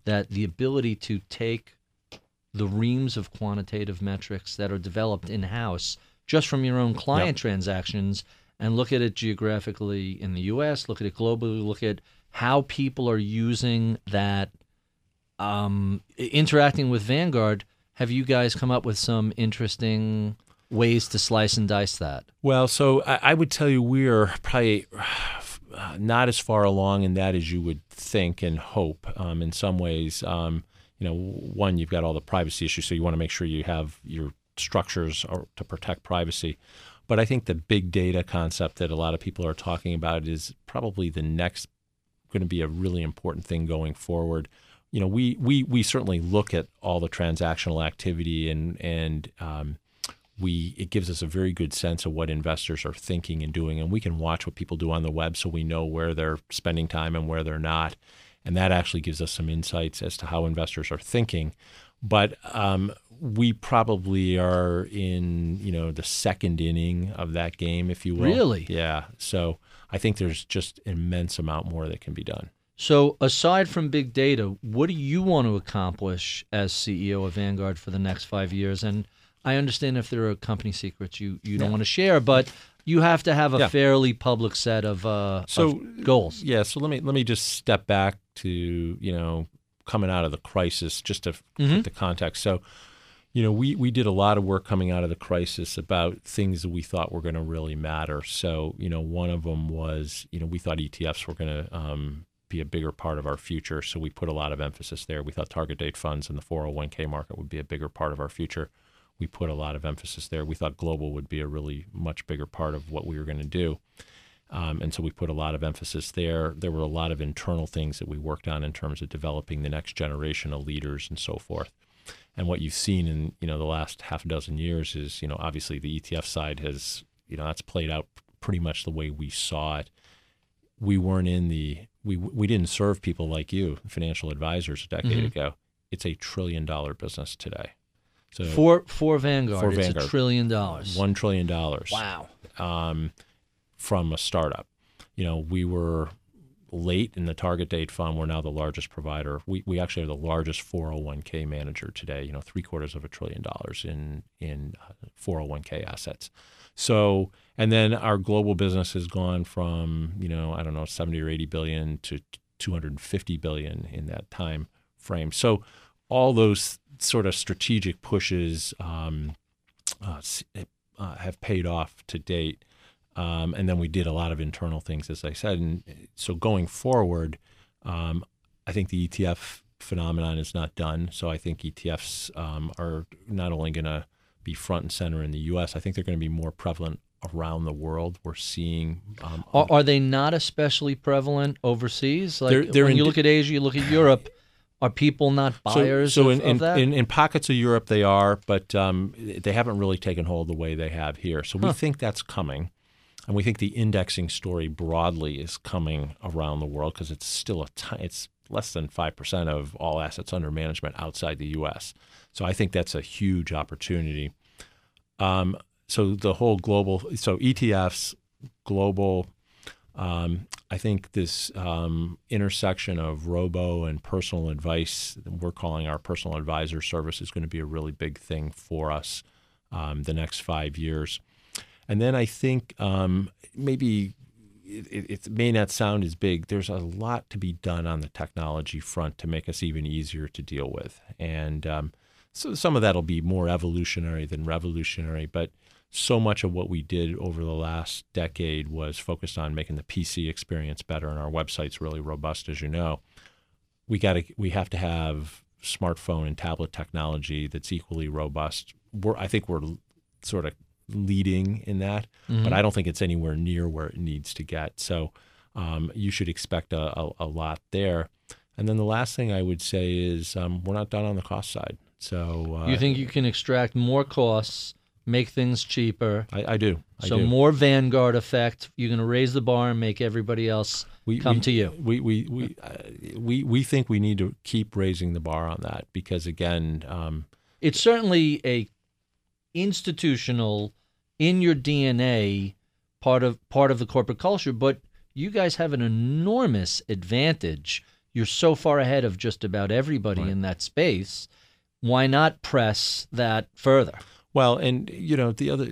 that the ability to take the reams of quantitative metrics that are developed in house just from your own client transactions and look at it geographically in the US, look at it globally, look at how people are using that um, interacting with Vanguard, have you guys come up with some interesting ways to slice and dice that? Well, so I, I would tell you we're probably uh, not as far along in that as you would think and hope. Um, in some ways, um, you know, one you've got all the privacy issues, so you want to make sure you have your structures to protect privacy. But I think the big data concept that a lot of people are talking about is probably the next going to be a really important thing going forward. You know, we we we certainly look at all the transactional activity and and um, we it gives us a very good sense of what investors are thinking and doing, and we can watch what people do on the web, so we know where they're spending time and where they're not, and that actually gives us some insights as to how investors are thinking. But um, we probably are in you know the second inning of that game, if you will. Really? Yeah. So I think there's just immense amount more that can be done. So, aside from big data, what do you want to accomplish as CEO of Vanguard for the next five years? And I understand if there are company secrets you, you don't Yeah. want to share, but you have to have a Yeah. fairly public set of, uh, So of goals. Yeah, so let me let me just step back to you know coming out of the crisis, just to Mhm. put the context. So, you know, we we did a lot of work coming out of the crisis about things that we thought were going to really matter. So, you know, one of them was you know we thought ETFs were going to um, be a bigger part of our future, so we put a lot of emphasis there. We thought target date funds and the 401k market would be a bigger part of our future. We put a lot of emphasis there. We thought global would be a really much bigger part of what we were going to do. Um, and so we put a lot of emphasis there. There were a lot of internal things that we worked on in terms of developing the next generation of leaders and so forth. And what you've seen in you know the last half a dozen years is you know obviously the ETF side has you know that's played out pretty much the way we saw it. We weren't in the we we didn't serve people like you, financial advisors, a decade Mhm. ago. It's a trillion dollar business today. So For for Vanguard, For it's a Vanguard. trillion dollars. one trillion dollars Wow. um, from a startup. You know, we were late in the target date fund. We're now the largest provider. We, we actually are the largest 401k manager today. You know, three quarters of a trillion dollars in in uh, 401k assets. So, and then our global business has gone from you know I don't know 70 or 80 billion to 250 billion in that time frame. So, all those sort of strategic pushes um, uh, uh, have paid off to date. Um, and then we did a lot of internal things, as I said. And so going forward, um, I think the ETF phenomenon is not done. So I think ETFs um, are not only going to be front and center in the U.S. I think they're going to be more prevalent around the world. We're seeing um, Are, are they not especially prevalent overseas? Like They're- they're when you look at Asia, you look at Europe. Are people not buyers so, so of, in, in, of that? In, in pockets of Europe they are, but um, they haven't really taken hold the way they have here. So we Huh. think that's coming, and we think the indexing story broadly is coming around the world because it's still a ti- it's less than five percent of all assets under management outside the U.S. So I think that's a huge opportunity. Um, so the whole global, so ETFs, global. Um, I think this um, intersection of robo and personal advice, we're calling our personal advisor service, is going to be a really big thing for us um, the next five years. And then I think um, maybe it, it, may not sound as big. There's a lot to be done on the technology front to make us even easier to deal with. And um, so some of that will be more evolutionary than revolutionary. But so much of what we did over the last decade was focused on making the PC experience better, and our website's really robust, as you know. We got to we have to have smartphone and tablet technology that's equally robust. We're, I think we're sort of leading in that, mm-hmm. but I don't think it's anywhere near where it needs to get. So um, you should expect a, a, a, lot there. And then the last thing I would say is um, we're not done on the cost side. So uh, you think you can extract more costs, make things cheaper? I, I do. I so do. more Vanguard effect. You're going to raise the bar and make everybody else we, come we, to you. We we we, uh, we we think we need to keep raising the bar on that because again, um, it's certainly a institutional in your DNA part of part of the corporate culture, but you guys have an enormous advantage. You're so far ahead of just about everybody right. in that space. Why not press that further? Well, and you know the other,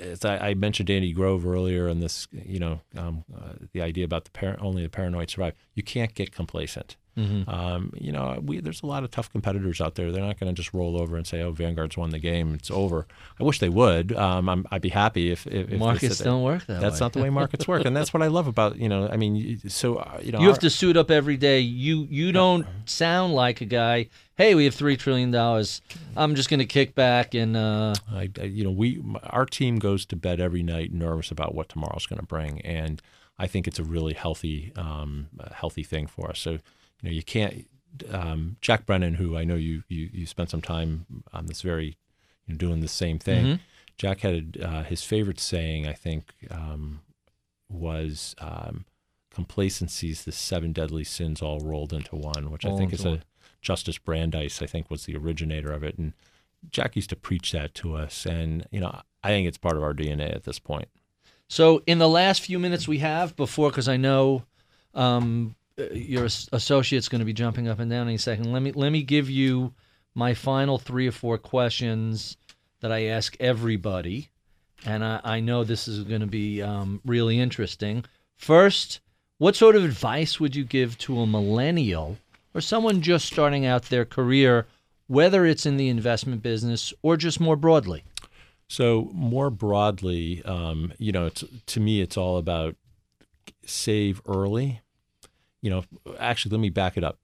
as I, mentioned Andy Grove earlier, and this, you know, um, uh, the idea about the par- only the paranoid survive. You can't get complacent. Mm-hmm. Um, you know, we, there's a lot of tough competitors out there. They're not going to just roll over and say, "Oh, Vanguard's won the game; it's over." I wish they would. Um, i would be happy if, if, if markets don't work that That's way. not the way markets work, and that's what I love about you know. I mean, so uh, you know, you have to suit up every day. You you don't sound like a guy. Hey, we have three trillion dollars. I'm just going to kick back and. Uh, I, I, you know, we our team goes to bed every night nervous about what tomorrow's going to bring, and I think it's a really healthy, um, healthy thing for us. So you know, you can't. Um, Jack Brennan, who I know you, you you spent some time on this very, you know, doing the same thing. Mm-hmm. Jack had uh, his favorite saying, I think, um, was um, "Complacency's the seven deadly sins all rolled into one," which all I think is one. a Justice Brandeis. I think was the originator of it, and Jack used to preach that to us, and you know, I think it's part of our DNA at this point. So, in the last few minutes we have before, because I know um, your associate's going to be jumping up and down any second. Let me let me give you my final three or four questions that I ask everybody, and I, I know this is going to be um, really interesting. First, what sort of advice would you give to a millennial or someone just starting out their career, whether it's in the investment business or just more broadly? So more broadly, um, you know, to me, it's all about save early you know, actually, let me back it up.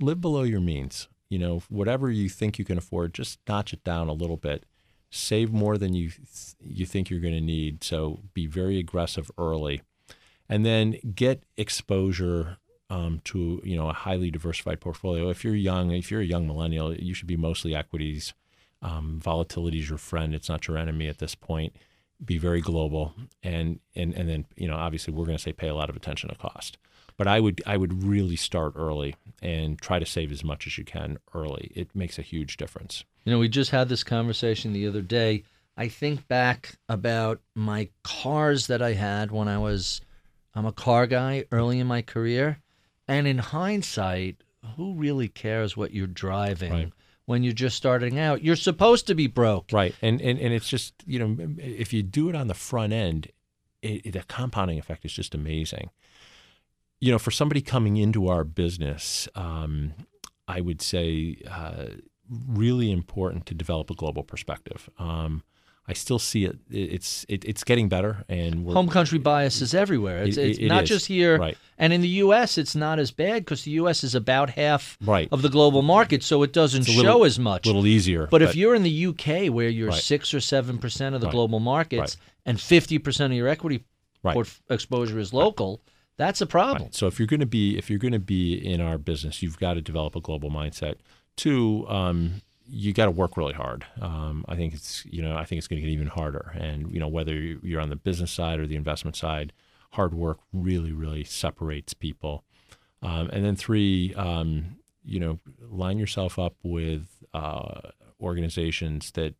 live below your means. You know, whatever you think you can afford, just notch it down a little bit. Save more than you th- you think you're going to need. So be very aggressive early, and then get exposure um, to you know a highly diversified portfolio. If you're young, if you're a young millennial, you should be mostly equities. Um, volatility is your friend; it's not your enemy at this point. Be very global, and and and then you know obviously we're going to say pay a lot of attention to cost. But I would I would really start early and try to save as much as you can early. It makes a huge difference. You know, we just had this conversation the other day. I think back about my cars that I had when I was I'm a car guy early in my career, and in hindsight, who really cares what you're driving? Right when you're just starting out. You're supposed to be broke. Right. And and, and it's just, you know, if you do it on the front end, it, it, the compounding effect is just amazing you know, for somebody coming into our business, um, I would say uh, really important to develop a global perspective. Um, I still see it. It's it, it's getting better, and home country bias is everywhere. It's, it, it's it not is. just here, right. and in the U.S. It's not as bad because the U.S. is about half right. of the global market, so it doesn't show as much. A little easier. But, but, if you're in the U.K. where you're right. six or seven percent of the global markets, and fifty percent of your equity exposure is local that's a problem. Right. So if you're going to be if you're going to be in our business, you've got to develop a global mindset. Two, um, you got to work really hard. Um, I think it's you know I think it's going to get even harder. And you know whether you're on the business side or the investment side, hard work really really separates people. Um, and then three, um, you know, line yourself up with uh, organizations that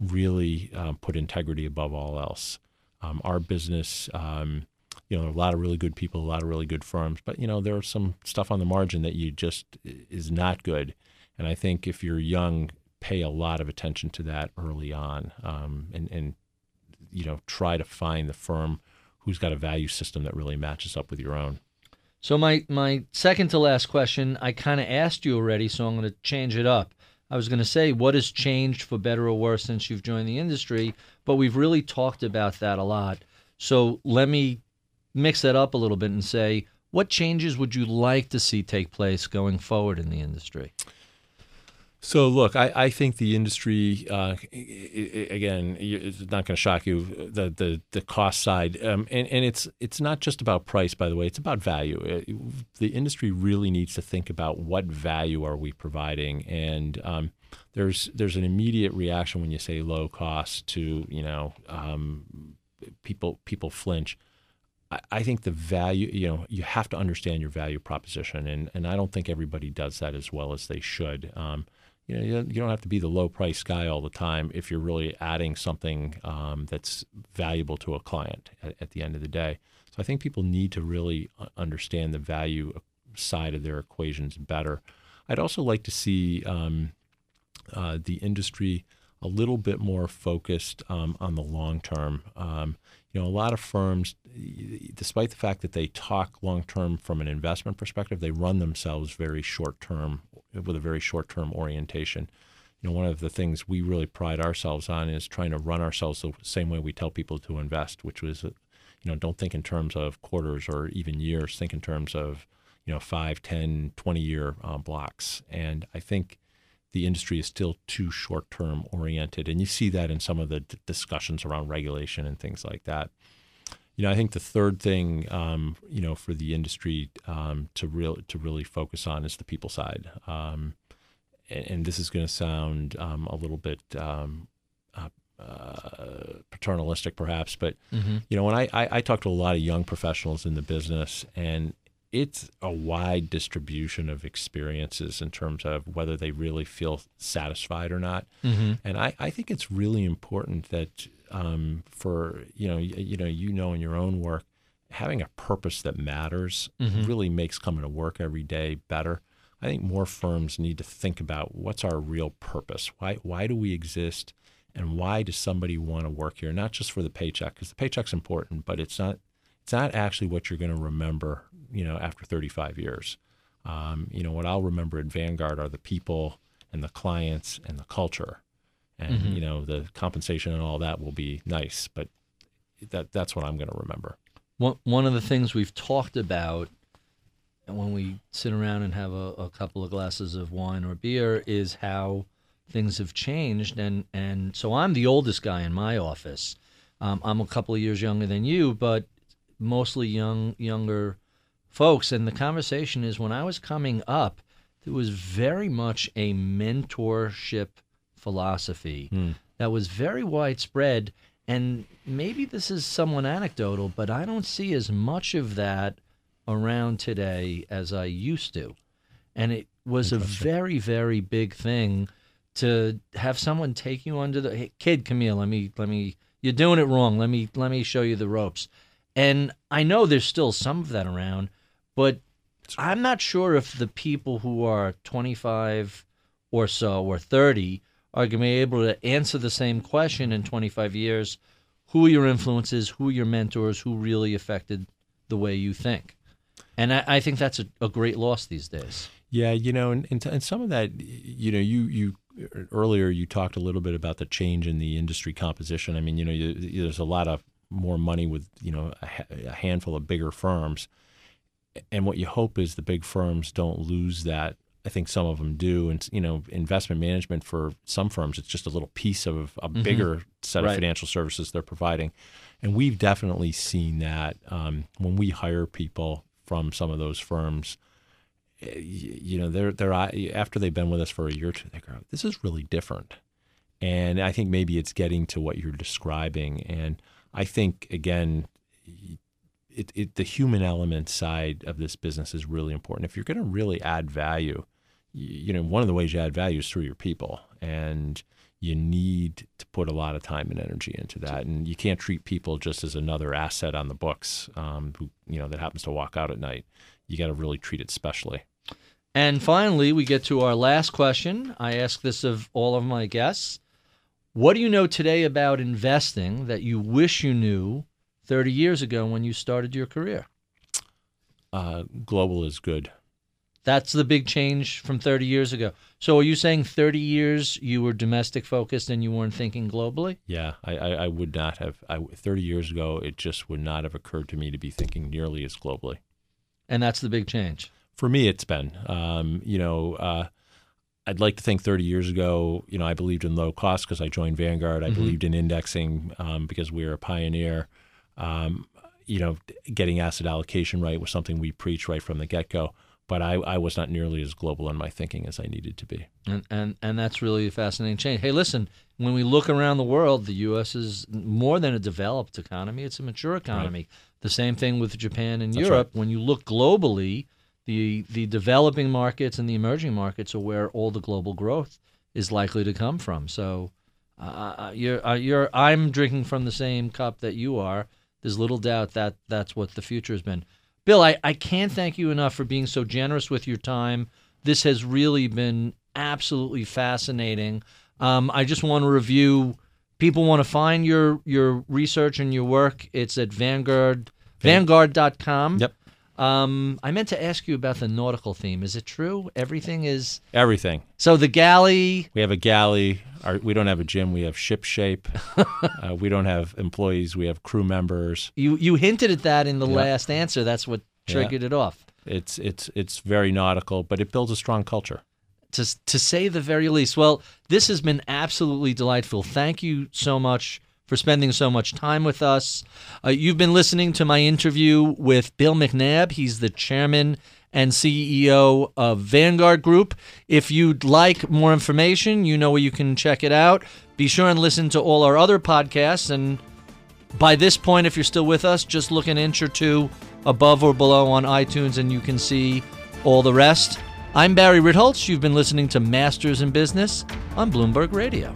really uh, put integrity above all else. Um, our business um, you know, a lot of really good people, a lot of really good firms, but you know, there's some stuff on the margin that you just is not good. And I think if you're young, pay a lot of attention to that early on, um, and, and you know try to find the firm who's got a value system that really matches up with your own. So my my second to last question, I kind of asked you already, so I'm going to change it up. I was going to say what has changed for better or worse since you've joined the industry, but we've really talked about that a lot. So let me mix that up a little bit and say what changes would you like to see take place going forward in the industry? So look, I, I think the industry uh, again it's not going to shock you the the, the cost side, um, and and it's it's not just about price. By the way, it's about value. It, uh, the industry really needs to think about what value are we providing, and um, there's there's an immediate reaction when you say low cost to you know um, people people flinch. I think the value, you know, you have to understand your value proposition, and, and I don't think everybody does that as well as they should. Um, you know, you don't have to be the low price guy all the time if you're really adding something um, that's valuable to a client at, at, the end of the day. So I think people need to really understand the value side of their equations better. I'd also like to see um, uh, the industry a little bit more focused um, on the long term. You know, a lot of firms, despite the fact that they talk long term from an investment perspective, they run themselves very short term with a very short term orientation. You know, one of the things we really pride ourselves on is trying to run ourselves the same way we tell people to invest, which was, you know, don't think in terms of quarters or even years, think in terms of, you know, 5, 10, 20 year uh, blocks. And I think the industry is still too short term oriented. And you see that in some of the d- discussions around regulation and things like that. You know, I think the third thing, um, you know, for the industry um, to real to really focus on is the people side. Um, and, and, this is going to sound um, a little bit um, uh, uh, paternalistic, perhaps, but mm-hmm. you know, when I, I, I talk to a lot of young professionals in the business, and it's a wide distribution of experiences in terms of whether they really feel satisfied or not. Mm-hmm. And I, I think it's really important that um, for you know you, you, know you know in your own work having a purpose that matters mm-hmm. really makes coming to work every day better. I think more firms need to think about what's our real purpose. Why why do we exist, and why does somebody want to work here? Not just for the paycheck, because the paycheck's important, but it's not it's not actually what you're going to remember you know, after 35 years. Um, you know, what I'll remember at Vanguard are the people and the clients and the culture. And, mm-hmm. you know, the compensation and all that will be nice, but that that's what I'm going to remember. One, one of the things we've talked about when we sit around and have a, a couple of glasses of wine or beer is how things have changed. And, and so I'm the oldest guy in my office. Um, I'm a couple of years younger than you, but mostly young, younger folks. And the conversation is when I was coming up, there was very much a mentorship philosophy mm. that was very widespread. And maybe this is somewhat anecdotal, but I don't see as much of that around today as I used to. And it was a very, very big thing to have someone take you under the hey, kid, Camille, let me let me you're doing it wrong. Let me let me show you the ropes. And I know there's still some of that around, but I'm not sure if the people who are 25 or so or 30 are going to be able to answer the same question in 25 years. Who are your influences? Who are your mentors? Who really affected the way you think? And I, I think that's a, a, great loss these days. Yeah, you know, and, and, and some of that, you know, you you earlier you talked a little bit about the change in the industry composition. I mean, you know, you, there's a lot of more money with you know a, a handful of bigger firms and what you hope is the big firms don't lose that. I think some of them do, and you know, investment management for some firms, it's just a little piece of a mm-hmm. bigger set of financial services they're providing, and we've definitely seen that um, when we hire people from some of those firms. Eh, you know, they're they're after they've been with us for a year or two, they go, "This is really different," and I think maybe it's getting to what you're describing, and I think again, it, it, the human element side of this business is really important. If you're going to really add value, you, you, know, one of the ways you add value is through your people, and you need to put a lot of time and energy into that. And you can't treat people just as another asset on the books, um, who you know that happens to walk out at night. You got to really treat it specially. And finally, we get to our last question. I ask this of all of my guests. What do you know today about investing that you wish you knew 30 years ago when you started your career? Uh, global is good. That's the big change from 30 years ago. So are you saying 30 years you were domestic focused and you weren't thinking globally? Yeah, I, I, I would not have. I, 30 years ago, it just would not have occurred to me to be thinking nearly as globally. And that's the big change. For me, it's been. Um, you know, uh, I'd like to think 30 years ago, you know, I believed in low cost because I joined Vanguard. I Mhm. believed in indexing um, because we were a pioneer. Um, you know, getting asset allocation right was something we preached right from the get go. But I, I was not nearly as global in my thinking as I needed to be. And, and and that's really a fascinating change. Hey, listen, when we look around the world, the U.S. is more than a developed economy; it's a mature economy. The same thing with Japan and That's Europe. When you look globally, the the developing markets and the emerging markets are where all the global growth is likely to come from. So, uh, uh, you're uh, you're I'm drinking from the same cup that you are. There's little doubt that that's what the future has been. Bill, I, I can't thank you enough for being so generous with your time. This has really been absolutely fascinating. Um, I just want to review. People want to find your your research and your work. It's at Vanguard Vanguard.com. Yep. Um, I meant to ask you about the nautical theme. Is it true? Everything is Everything. so the galley. We have a galley. Our, we don't have a gym. We have ship shape. uh, we don't have employees. We have crew members. You you hinted at that in the Yeah. last answer. That's what Yeah. triggered it off. It's it's it's very nautical, but it builds a strong culture. to to say the very least. Well, this has been absolutely delightful. Thank you so much for spending so much time with us. Uh, you've been listening to my interview with Bill McNabb. He's the chairman and CEO of Vanguard Group. If you'd like more information, you know where you can check it out. Be sure and listen to all our other podcasts. And by this point, if you're still with us, just look an inch or two above or below on iTunes and you can see all the rest. I'm Barry Ritholtz. You've been listening to Masters in Business on Bloomberg Radio.